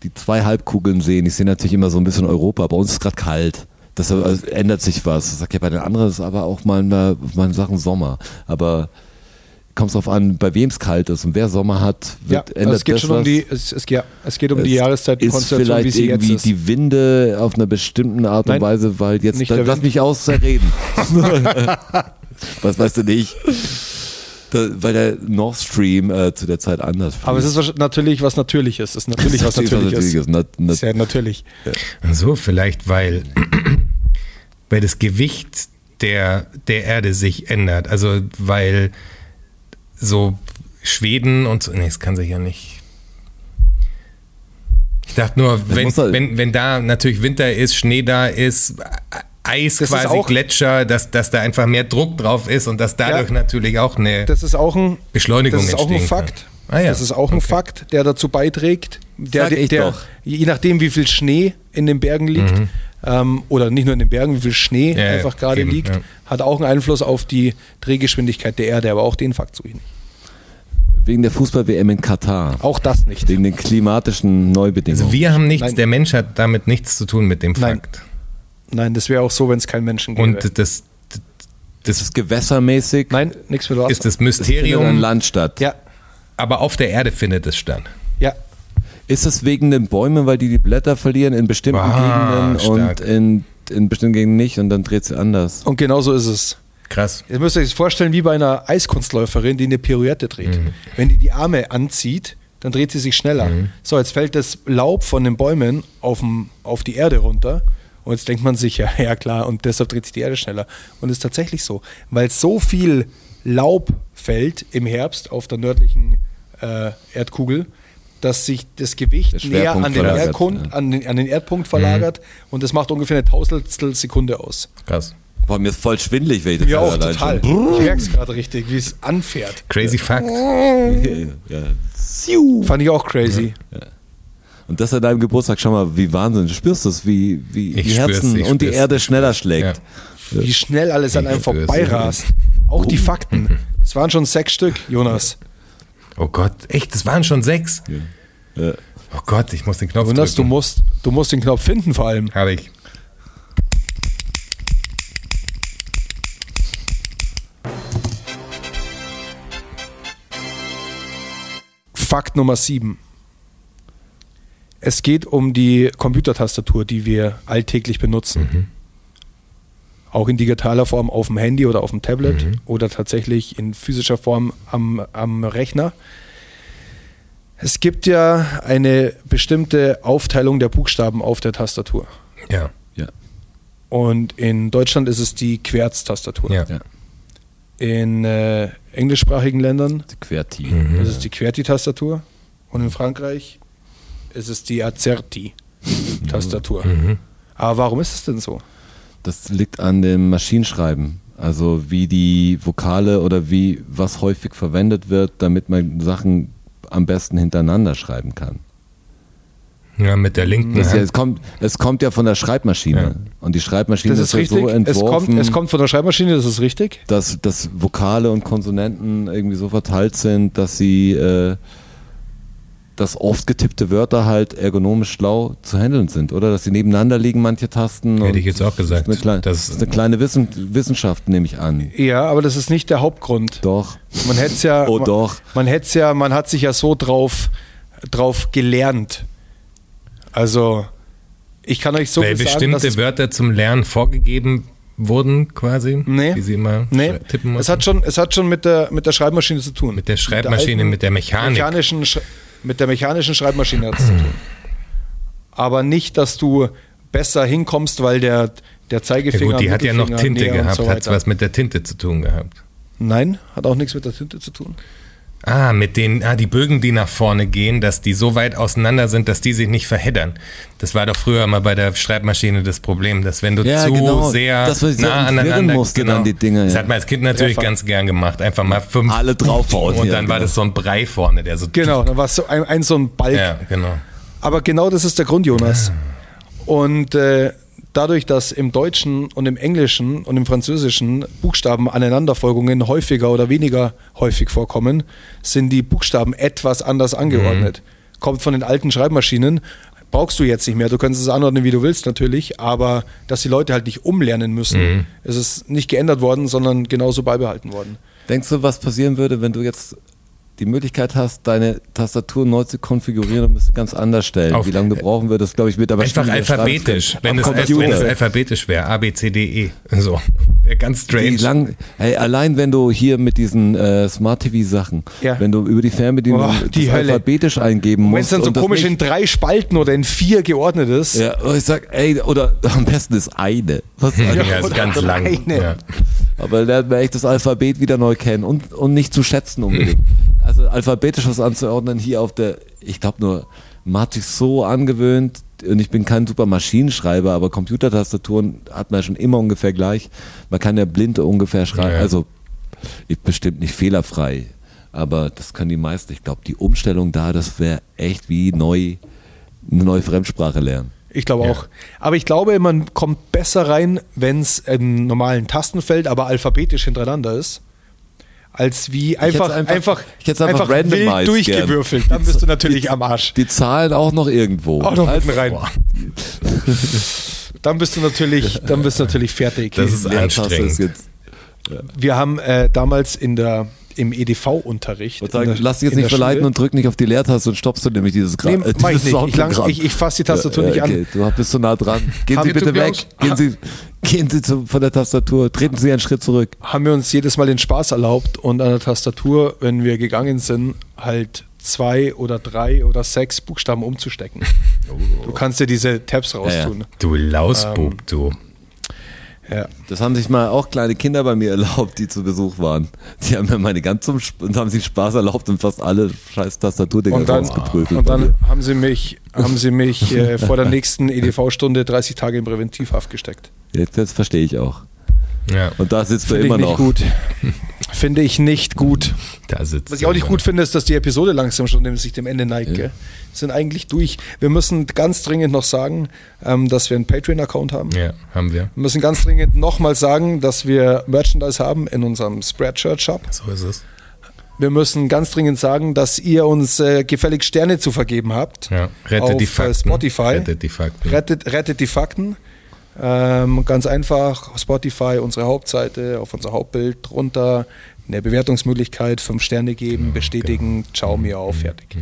die zwei Halbkugeln sehen. Ich sehe natürlich immer so ein bisschen Europa. Bei uns ist gerade kalt. Das also, ändert sich was. Ich sag ja, bei den anderen ist aber auch mal, mal, mal Sachen Sommer. Aber kommt es darauf an, bei wem es kalt ist und wer Sommer hat, Ja, wird, also es geht das schon um was. die, es, es, ja, es geht um die Es Jahreszeitenkonstellation, ist vielleicht wie sie jetzt irgendwie ist. die Winde auf einer bestimmten Art Nein, und Weise, weil jetzt nicht da, der lass Wind. mich ausreden. <laughs> <laughs> was weißt du nicht? Da, weil der Nord Stream äh, zu der Zeit anders Aber es ist natürlich was Natürliches. Es ist <laughs> natürlich was Natürliches. ist. Na, na, Ist ja natürlich. So, vielleicht weil, <clears throat> weil das Gewicht der, der Erde sich ändert. Also weil so Schweden und so. Nee, das kann sich ja nicht. Ich dachte nur, wenn, halt- wenn, wenn da natürlich Winter ist, Schnee da ist, Eis Das ist quasi, auch- Gletscher, dass, dass da einfach mehr Druck drauf ist und dass dadurch Ja. natürlich auch eine Das ist auch ein, Beschleunigung das ist auch ein entstehen Fakt. Ah, ja. Das ist auch ein Okay. Fakt, der dazu beiträgt, der, Sag ich der doch. je nachdem, wie viel Schnee in den Bergen liegt, ähm, oder nicht nur in den Bergen, wie viel Schnee. Ja, ja, einfach gerade eben, liegt, ja. hat auch einen Einfluss auf die Drehgeschwindigkeit der Erde, aber auch den Fakt suche ich nicht. wegen der Fußball-WM in Katar. Auch das nicht. Wegen den klimatischen Neubedingungen. Also wir haben nichts, Nein. der Mensch hat damit nichts zu tun mit dem Nein. Fakt. Nein, das wäre auch so, wenn es keinen Menschen gäbe. Und das, das ist gewässermäßig. Nein, nichts mit Wasser. ist das Es findet an Mysterium, Land statt. ja, aber auf der Erde findet es statt. ja. Ist es wegen den Bäumen, weil die die Blätter verlieren in bestimmten Ah, Gegenden stark. und in, in bestimmten Gegenden nicht und dann dreht sie anders? Und genau so ist es. Krass. Ihr müsst euch das vorstellen wie bei einer Eiskunstläuferin, die eine Pirouette dreht. Mhm. Wenn die die Arme anzieht, dann dreht sie sich schneller. Mhm. So, jetzt fällt das Laub von den Bäumen auf, dem, auf die Erde runter. Und jetzt denkt man sich, ja, ja klar, und deshalb dreht sich die Erde schneller. Und es ist tatsächlich so, weil so viel Laub fällt im Herbst auf der nördlichen äh, Erdkugel, dass sich das Gewicht näher an den, Erdkund, ja. an, den, an den Erdpunkt verlagert. Und das macht ungefähr eine Tausendstel Sekunde aus. Krass. Boah, mir ist voll schwindelig, wenn ich das Ja, auch allein total. schon. Ich merke es gerade richtig, wie es anfährt. Crazy Fact. <laughs> Ja. Fand ich auch crazy. Und das an deinem Geburtstag, schau mal, wie Wahnsinn. Du spürst es, wie, wie Ich die Herzen ich und die. Erde schneller schlägt. Wie schnell alles an Ich einem spür's, vorbeirast. Auch die Fakten. Es waren schon sechs Stück, Jonas. <laughs> Oh Gott, echt, das waren schon sechs? Ja. Oh Gott, ich muss den Knopf Jonas, du musst, du musst den Knopf finden vor allem. Habe ich. Fakt Nummer 7. Es geht um die Computertastatur, die wir alltäglich benutzen. Auch in digitaler Form auf dem Handy oder auf dem Tablet oder tatsächlich in physischer Form am, am Rechner. Es gibt ja eine bestimmte Aufteilung der Buchstaben auf der Tastatur. Ja. Ja. Und in Deutschland ist es die Querztastatur. Ja. Ja. In äh, englischsprachigen Ländern Die QWERTY. ist es die QWERTY-Tastatur. Und in Frankreich ist es die AZERTY-Tastatur. Aber warum ist es denn so? Das liegt an dem Maschinenschreiben. Also wie die Vokale oder wie was häufig verwendet wird, damit man Sachen am besten hintereinander schreiben kann. Ja, mit der linken ja, Hand. es, kommt, es kommt ja von der Schreibmaschine. Ja. Und die Schreibmaschine Das ist, ist so es, entworfen, kommt, es kommt von der Schreibmaschine, das ist richtig. dass, dass Vokale und Konsonanten irgendwie so verteilt sind, dass sie äh, dass oft getippte Wörter halt ergonomisch schlau zu handeln sind, oder? Dass sie nebeneinander liegen, manche Tasten. Hätte und ich jetzt auch gesagt. Das ist eine, kleine, Das- ist eine kleine Wissen, Wissenschaft, nehme ich an. Ja, aber das ist nicht der Hauptgrund. Doch. Man hätte es ja, Oh, man, doch. man hätte ja, man hat sich ja so drauf, drauf gelernt. Also, ich kann euch so Weil viel sagen, dass bestimmte es, Wörter zum Lernen vorgegeben wurden, quasi. Nee. Wie sie immer nee, tippen mussten. es hat schon, es hat schon mit der, mit der Schreibmaschine zu tun. Mit der Schreibmaschine, alten mit der Mechanik. Mechanischen, Sch- mit der mechanischen Schreibmaschine hat es zu tun. Aber nicht, dass du besser hinkommst, weil der, der ja Zeigefinger. gut, die hat ja noch Tinte gehabt. so hat was mit der Tinte zu tun gehabt. Nein, hat auch nichts mit der Tinte zu tun. Ah, mit den, ah, die Bögen, die nach vorne gehen, dass die so weit auseinander sind, dass die sich nicht verheddern. Das war doch früher mal bei der Schreibmaschine das Problem, dass wenn du Ja, zu genau. sehr Dass man nah aneinander musste dann die Dinger, Das ja. hat man als Kind natürlich Treffer. ganz gern gemacht. Einfach mal fünf. Alle draufhauen, <laughs> Und ja, dann war genau. das so ein Brei vorne, der so. Genau, dann war es so ein, ein so ein Balk. Ja, genau. Aber genau das ist der Grund, Jonas. Und äh, dadurch, dass im Deutschen und im Englischen und im Französischen Buchstaben Aneinanderfolgungen häufiger oder weniger häufig vorkommen, sind die Buchstaben etwas anders angeordnet. Kommt von den alten Schreibmaschinen. Brauchst du jetzt nicht mehr. Du kannst es anordnen, wie du willst, natürlich. Aber dass die Leute halt nicht umlernen müssen, es ist nicht geändert worden, sondern genauso beibehalten worden. Denkst du, was passieren würde, wenn du jetzt die Möglichkeit hast, deine Tastatur neu zu konfigurieren und müsstest ganz anders stellen? Auf- Wie lange du brauchen würdest, glaube ich, mit aber Einfach alphabetisch. Wenn es, wenn es alphabetisch wäre. A, B, C, D, E. So. <laughs> Wäre ganz strange. Wie lang, hey, allein wenn du hier mit diesen äh, Smart TV Sachen, Ja. wenn du über die Fernbedienung Boah, die alphabetisch eingeben Wenn es musst dann so komisch in nicht, drei Spalten oder in vier geordnet ist. ja, und ich sag, ey, oder <laughs> am besten ist eine. Was, ja, ist oder ganz lang. Ja. Aber lernt man echt das Alphabet wieder neu kennen und, und nicht zu schätzen unbedingt. <laughs> Also alphabetisch was anzuordnen hier auf der, ich glaube nur, man hat sich so angewöhnt und ich bin kein super Maschinenschreiber, aber Computertastaturen hat man ja schon immer ungefähr gleich. Man kann ja blind ungefähr schreiben, Ja. also ich bestimmt nicht fehlerfrei, aber das können die meisten. Ich glaube, die Umstellung da, das wäre echt wie neu, eine neue Fremdsprache lernen. Ich glaube Ja. auch. Aber ich glaube, man kommt besser rein, wenn es im normalen Tastenfeld, aber alphabetisch hintereinander ist, als wie einfach, einfach- einfach, ich hätte einfach randomized wild durchgewürfelt. Dann bist du natürlich am Arsch. Die Zahlen auch noch irgendwo. Auch noch Also, rein. boah, <laughs> Dann bist du natürlich, dann bist du natürlich fertig. Das ist anstrengend. Wir haben äh, damals in der, im EDV-Unterricht. Sagen, lass dich jetzt nicht verleiten und drück nicht auf die Leertaste und stoppst du nämlich dieses Gra Nee, äh, ich dieses nicht. Ich, lang, Soundprogramm. ich, ich fasse die Tastatur nicht okay, an. Du bist so nah dran. <laughs> Gehen Haben Sie bitte weg. Gehen Sie, gehen Sie zu, von der Tastatur. Treten Sie einen Schritt zurück. haben wir uns jedes Mal den Spaß erlaubt und an der Tastatur, wenn wir gegangen sind, halt zwei oder drei oder sechs Buchstaben umzustecken. <laughs> Du kannst dir diese Tabs raustun. Du Lausbub, Ähm, du. Ja. Das haben sich mal auch kleine Kinder bei mir erlaubt, die zu Besuch waren. Die haben mir meine ganzen Sp und haben sich Spaß erlaubt und fast alle scheiß Tastaturdinger Und dann, rausgeprügelt. und dann haben sie mich, haben sie mich äh, <laughs> vor der nächsten EDV-Stunde 30 Tage in Präventivhaft gesteckt. Jetzt, jetzt verstehe ich auch. Ja, Und da sitzt du Finde ich immer nicht noch. gut. <laughs> Finde ich nicht gut. da sitzt Was ich auch nicht gut finde, ist, dass die Episode langsam schon dem- sich dem Ende neigt. Wir sind eigentlich durch. Wir müssen ganz dringend noch sagen, ähm, dass wir einen Patreon-Account haben. Ja, haben wir. Wir müssen ganz dringend nochmal sagen, dass wir Merchandise haben in unserem Spreadshirt-Shop. So ist es. wir müssen ganz dringend sagen, dass ihr uns äh, gefällig Sterne zu vergeben habt. Ja, rettet auf die äh, Fakten. Spotify. Rettet die Fakten. Rettet, rettet die Fakten. Ähm, ganz einfach, Spotify, unsere Hauptseite, auf unser Hauptbild drunter, eine Bewertungsmöglichkeit, fünf Sterne geben, bestätigen, ciao mir auf, fertig.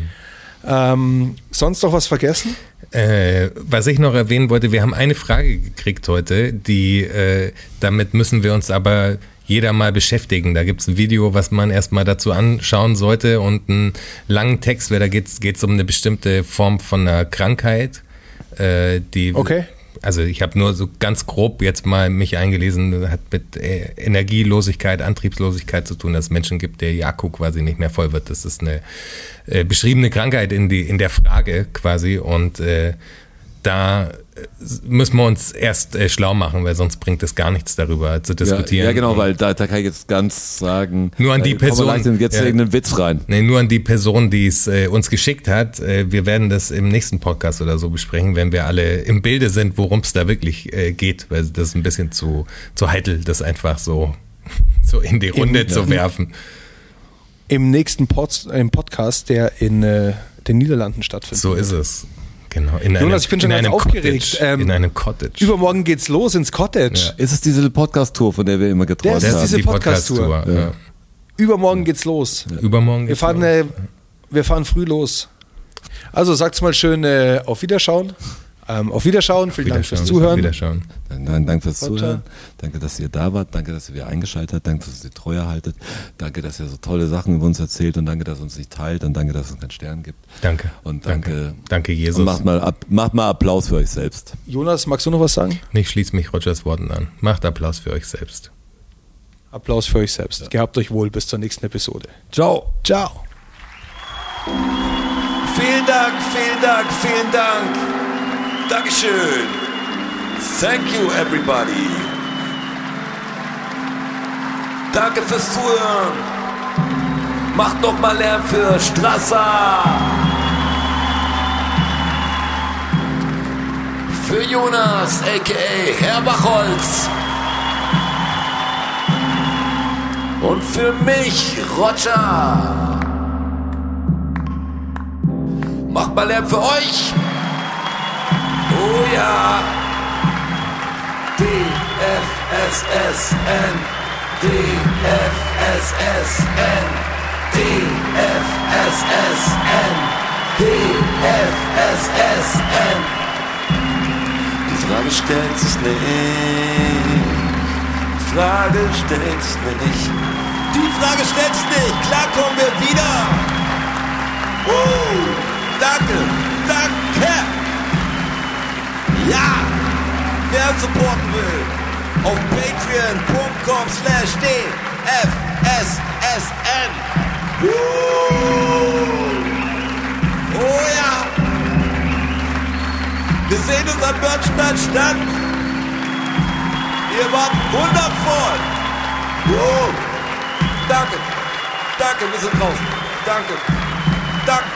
Ähm, sonst noch was vergessen? Äh, was ich noch erwähnen wollte, wir haben eine Frage gekriegt heute, die äh, damit müssen wir uns aber jeder mal beschäftigen. Da gibt es ein Video, was man erstmal dazu anschauen sollte und einen langen Text, weil da geht es um eine bestimmte Form von einer Krankheit, äh, die Okay. Also ich habe nur so ganz grob jetzt mal mich eingelesen, hat mit äh, Energielosigkeit, Antriebslosigkeit zu tun, dass es Menschen gibt, der Jakku quasi nicht mehr voll wird. Das ist eine äh, beschriebene Krankheit in, die, in der Frage quasi und äh, da äh, müssen wir uns erst äh, schlau machen, weil sonst bringt es gar nichts darüber zu Ja, diskutieren. ja, genau, Und- weil da, da kann ich jetzt ganz sagen. Nur an die äh, kommen wir Person. Jetzt Ja. irgendeinen Witz rein. Nee, nur an die Person, die es äh, uns geschickt hat. Äh, wir werden das im nächsten Podcast oder so besprechen, wenn wir alle im Bilde sind, worum es da wirklich äh, geht, weil das ist ein bisschen zu, zu heitel, das einfach so, <laughs> so in die Runde zu werfen. Im nächsten Pod, im Podcast, der in äh, den Niederlanden stattfindet. So ist es. Genau. In Jonas, ich bin schon in ganz einem aufgeregt. Cottage, Ähm, in einem Cottage. Übermorgen geht's los ins Cottage. Ist es diese Podcast-Tour, von der wir immer geträumt Das das ist haben? diese die Podcast-Tour. Ja. Übermorgen geht's los. Übermorgen. Wir geht's fahren, los. äh, wir fahren früh los. Also sagt's mal schön äh, auf Wiederschauen. Ähm, auf Wiederschauen. Vielen Dank fürs Wiederschauen, Zuhören. Wiederschauen. Nein, danke fürs. Zuhören. Danke, dass ihr da wart. Danke, dass ihr wieder eingeschaltet habt. Danke, dass ihr Treue haltet. Danke, dass ihr so tolle Sachen über uns erzählt. Und danke, dass ihr uns nicht teilt. Und danke, dass es uns keinen Stern gibt. Danke. Und danke. Danke, Jesus. Und macht mal, ab, macht mal Applaus für euch selbst. Jonas, magst du noch was sagen? Ich schließe mich Rogers Worten an. Macht Applaus für euch selbst. Applaus für euch selbst. Gehabt euch wohl. Bis zur nächsten Episode. Ciao. Ciao. Vielen Dank, vielen Dank, vielen Dank. Dankeschön. Thank you, everybody. Danke fürs Zuhören. Macht noch mal Lärm für Strasser. Für Jonas, a.k.a. Herr Bachholz. Und für mich, Roger. Macht mal Lärm für euch. Oh ja. DFSSN. DFSSN. DFSSN. DFSSN. Die Frage stellt sich nicht. Die Frage stellt sich nicht. Die Frage stellt sich nicht. Klar kommen wir wieder. Uh, danke. Ja, wer uns supporten will, auf patreon.com slash dfssn. Uh, oh ja. Wir sehen uns am Börnstein statt. Ihr wart wundervoll. Uh, danke, danke, wir sind draußen. Danke, danke.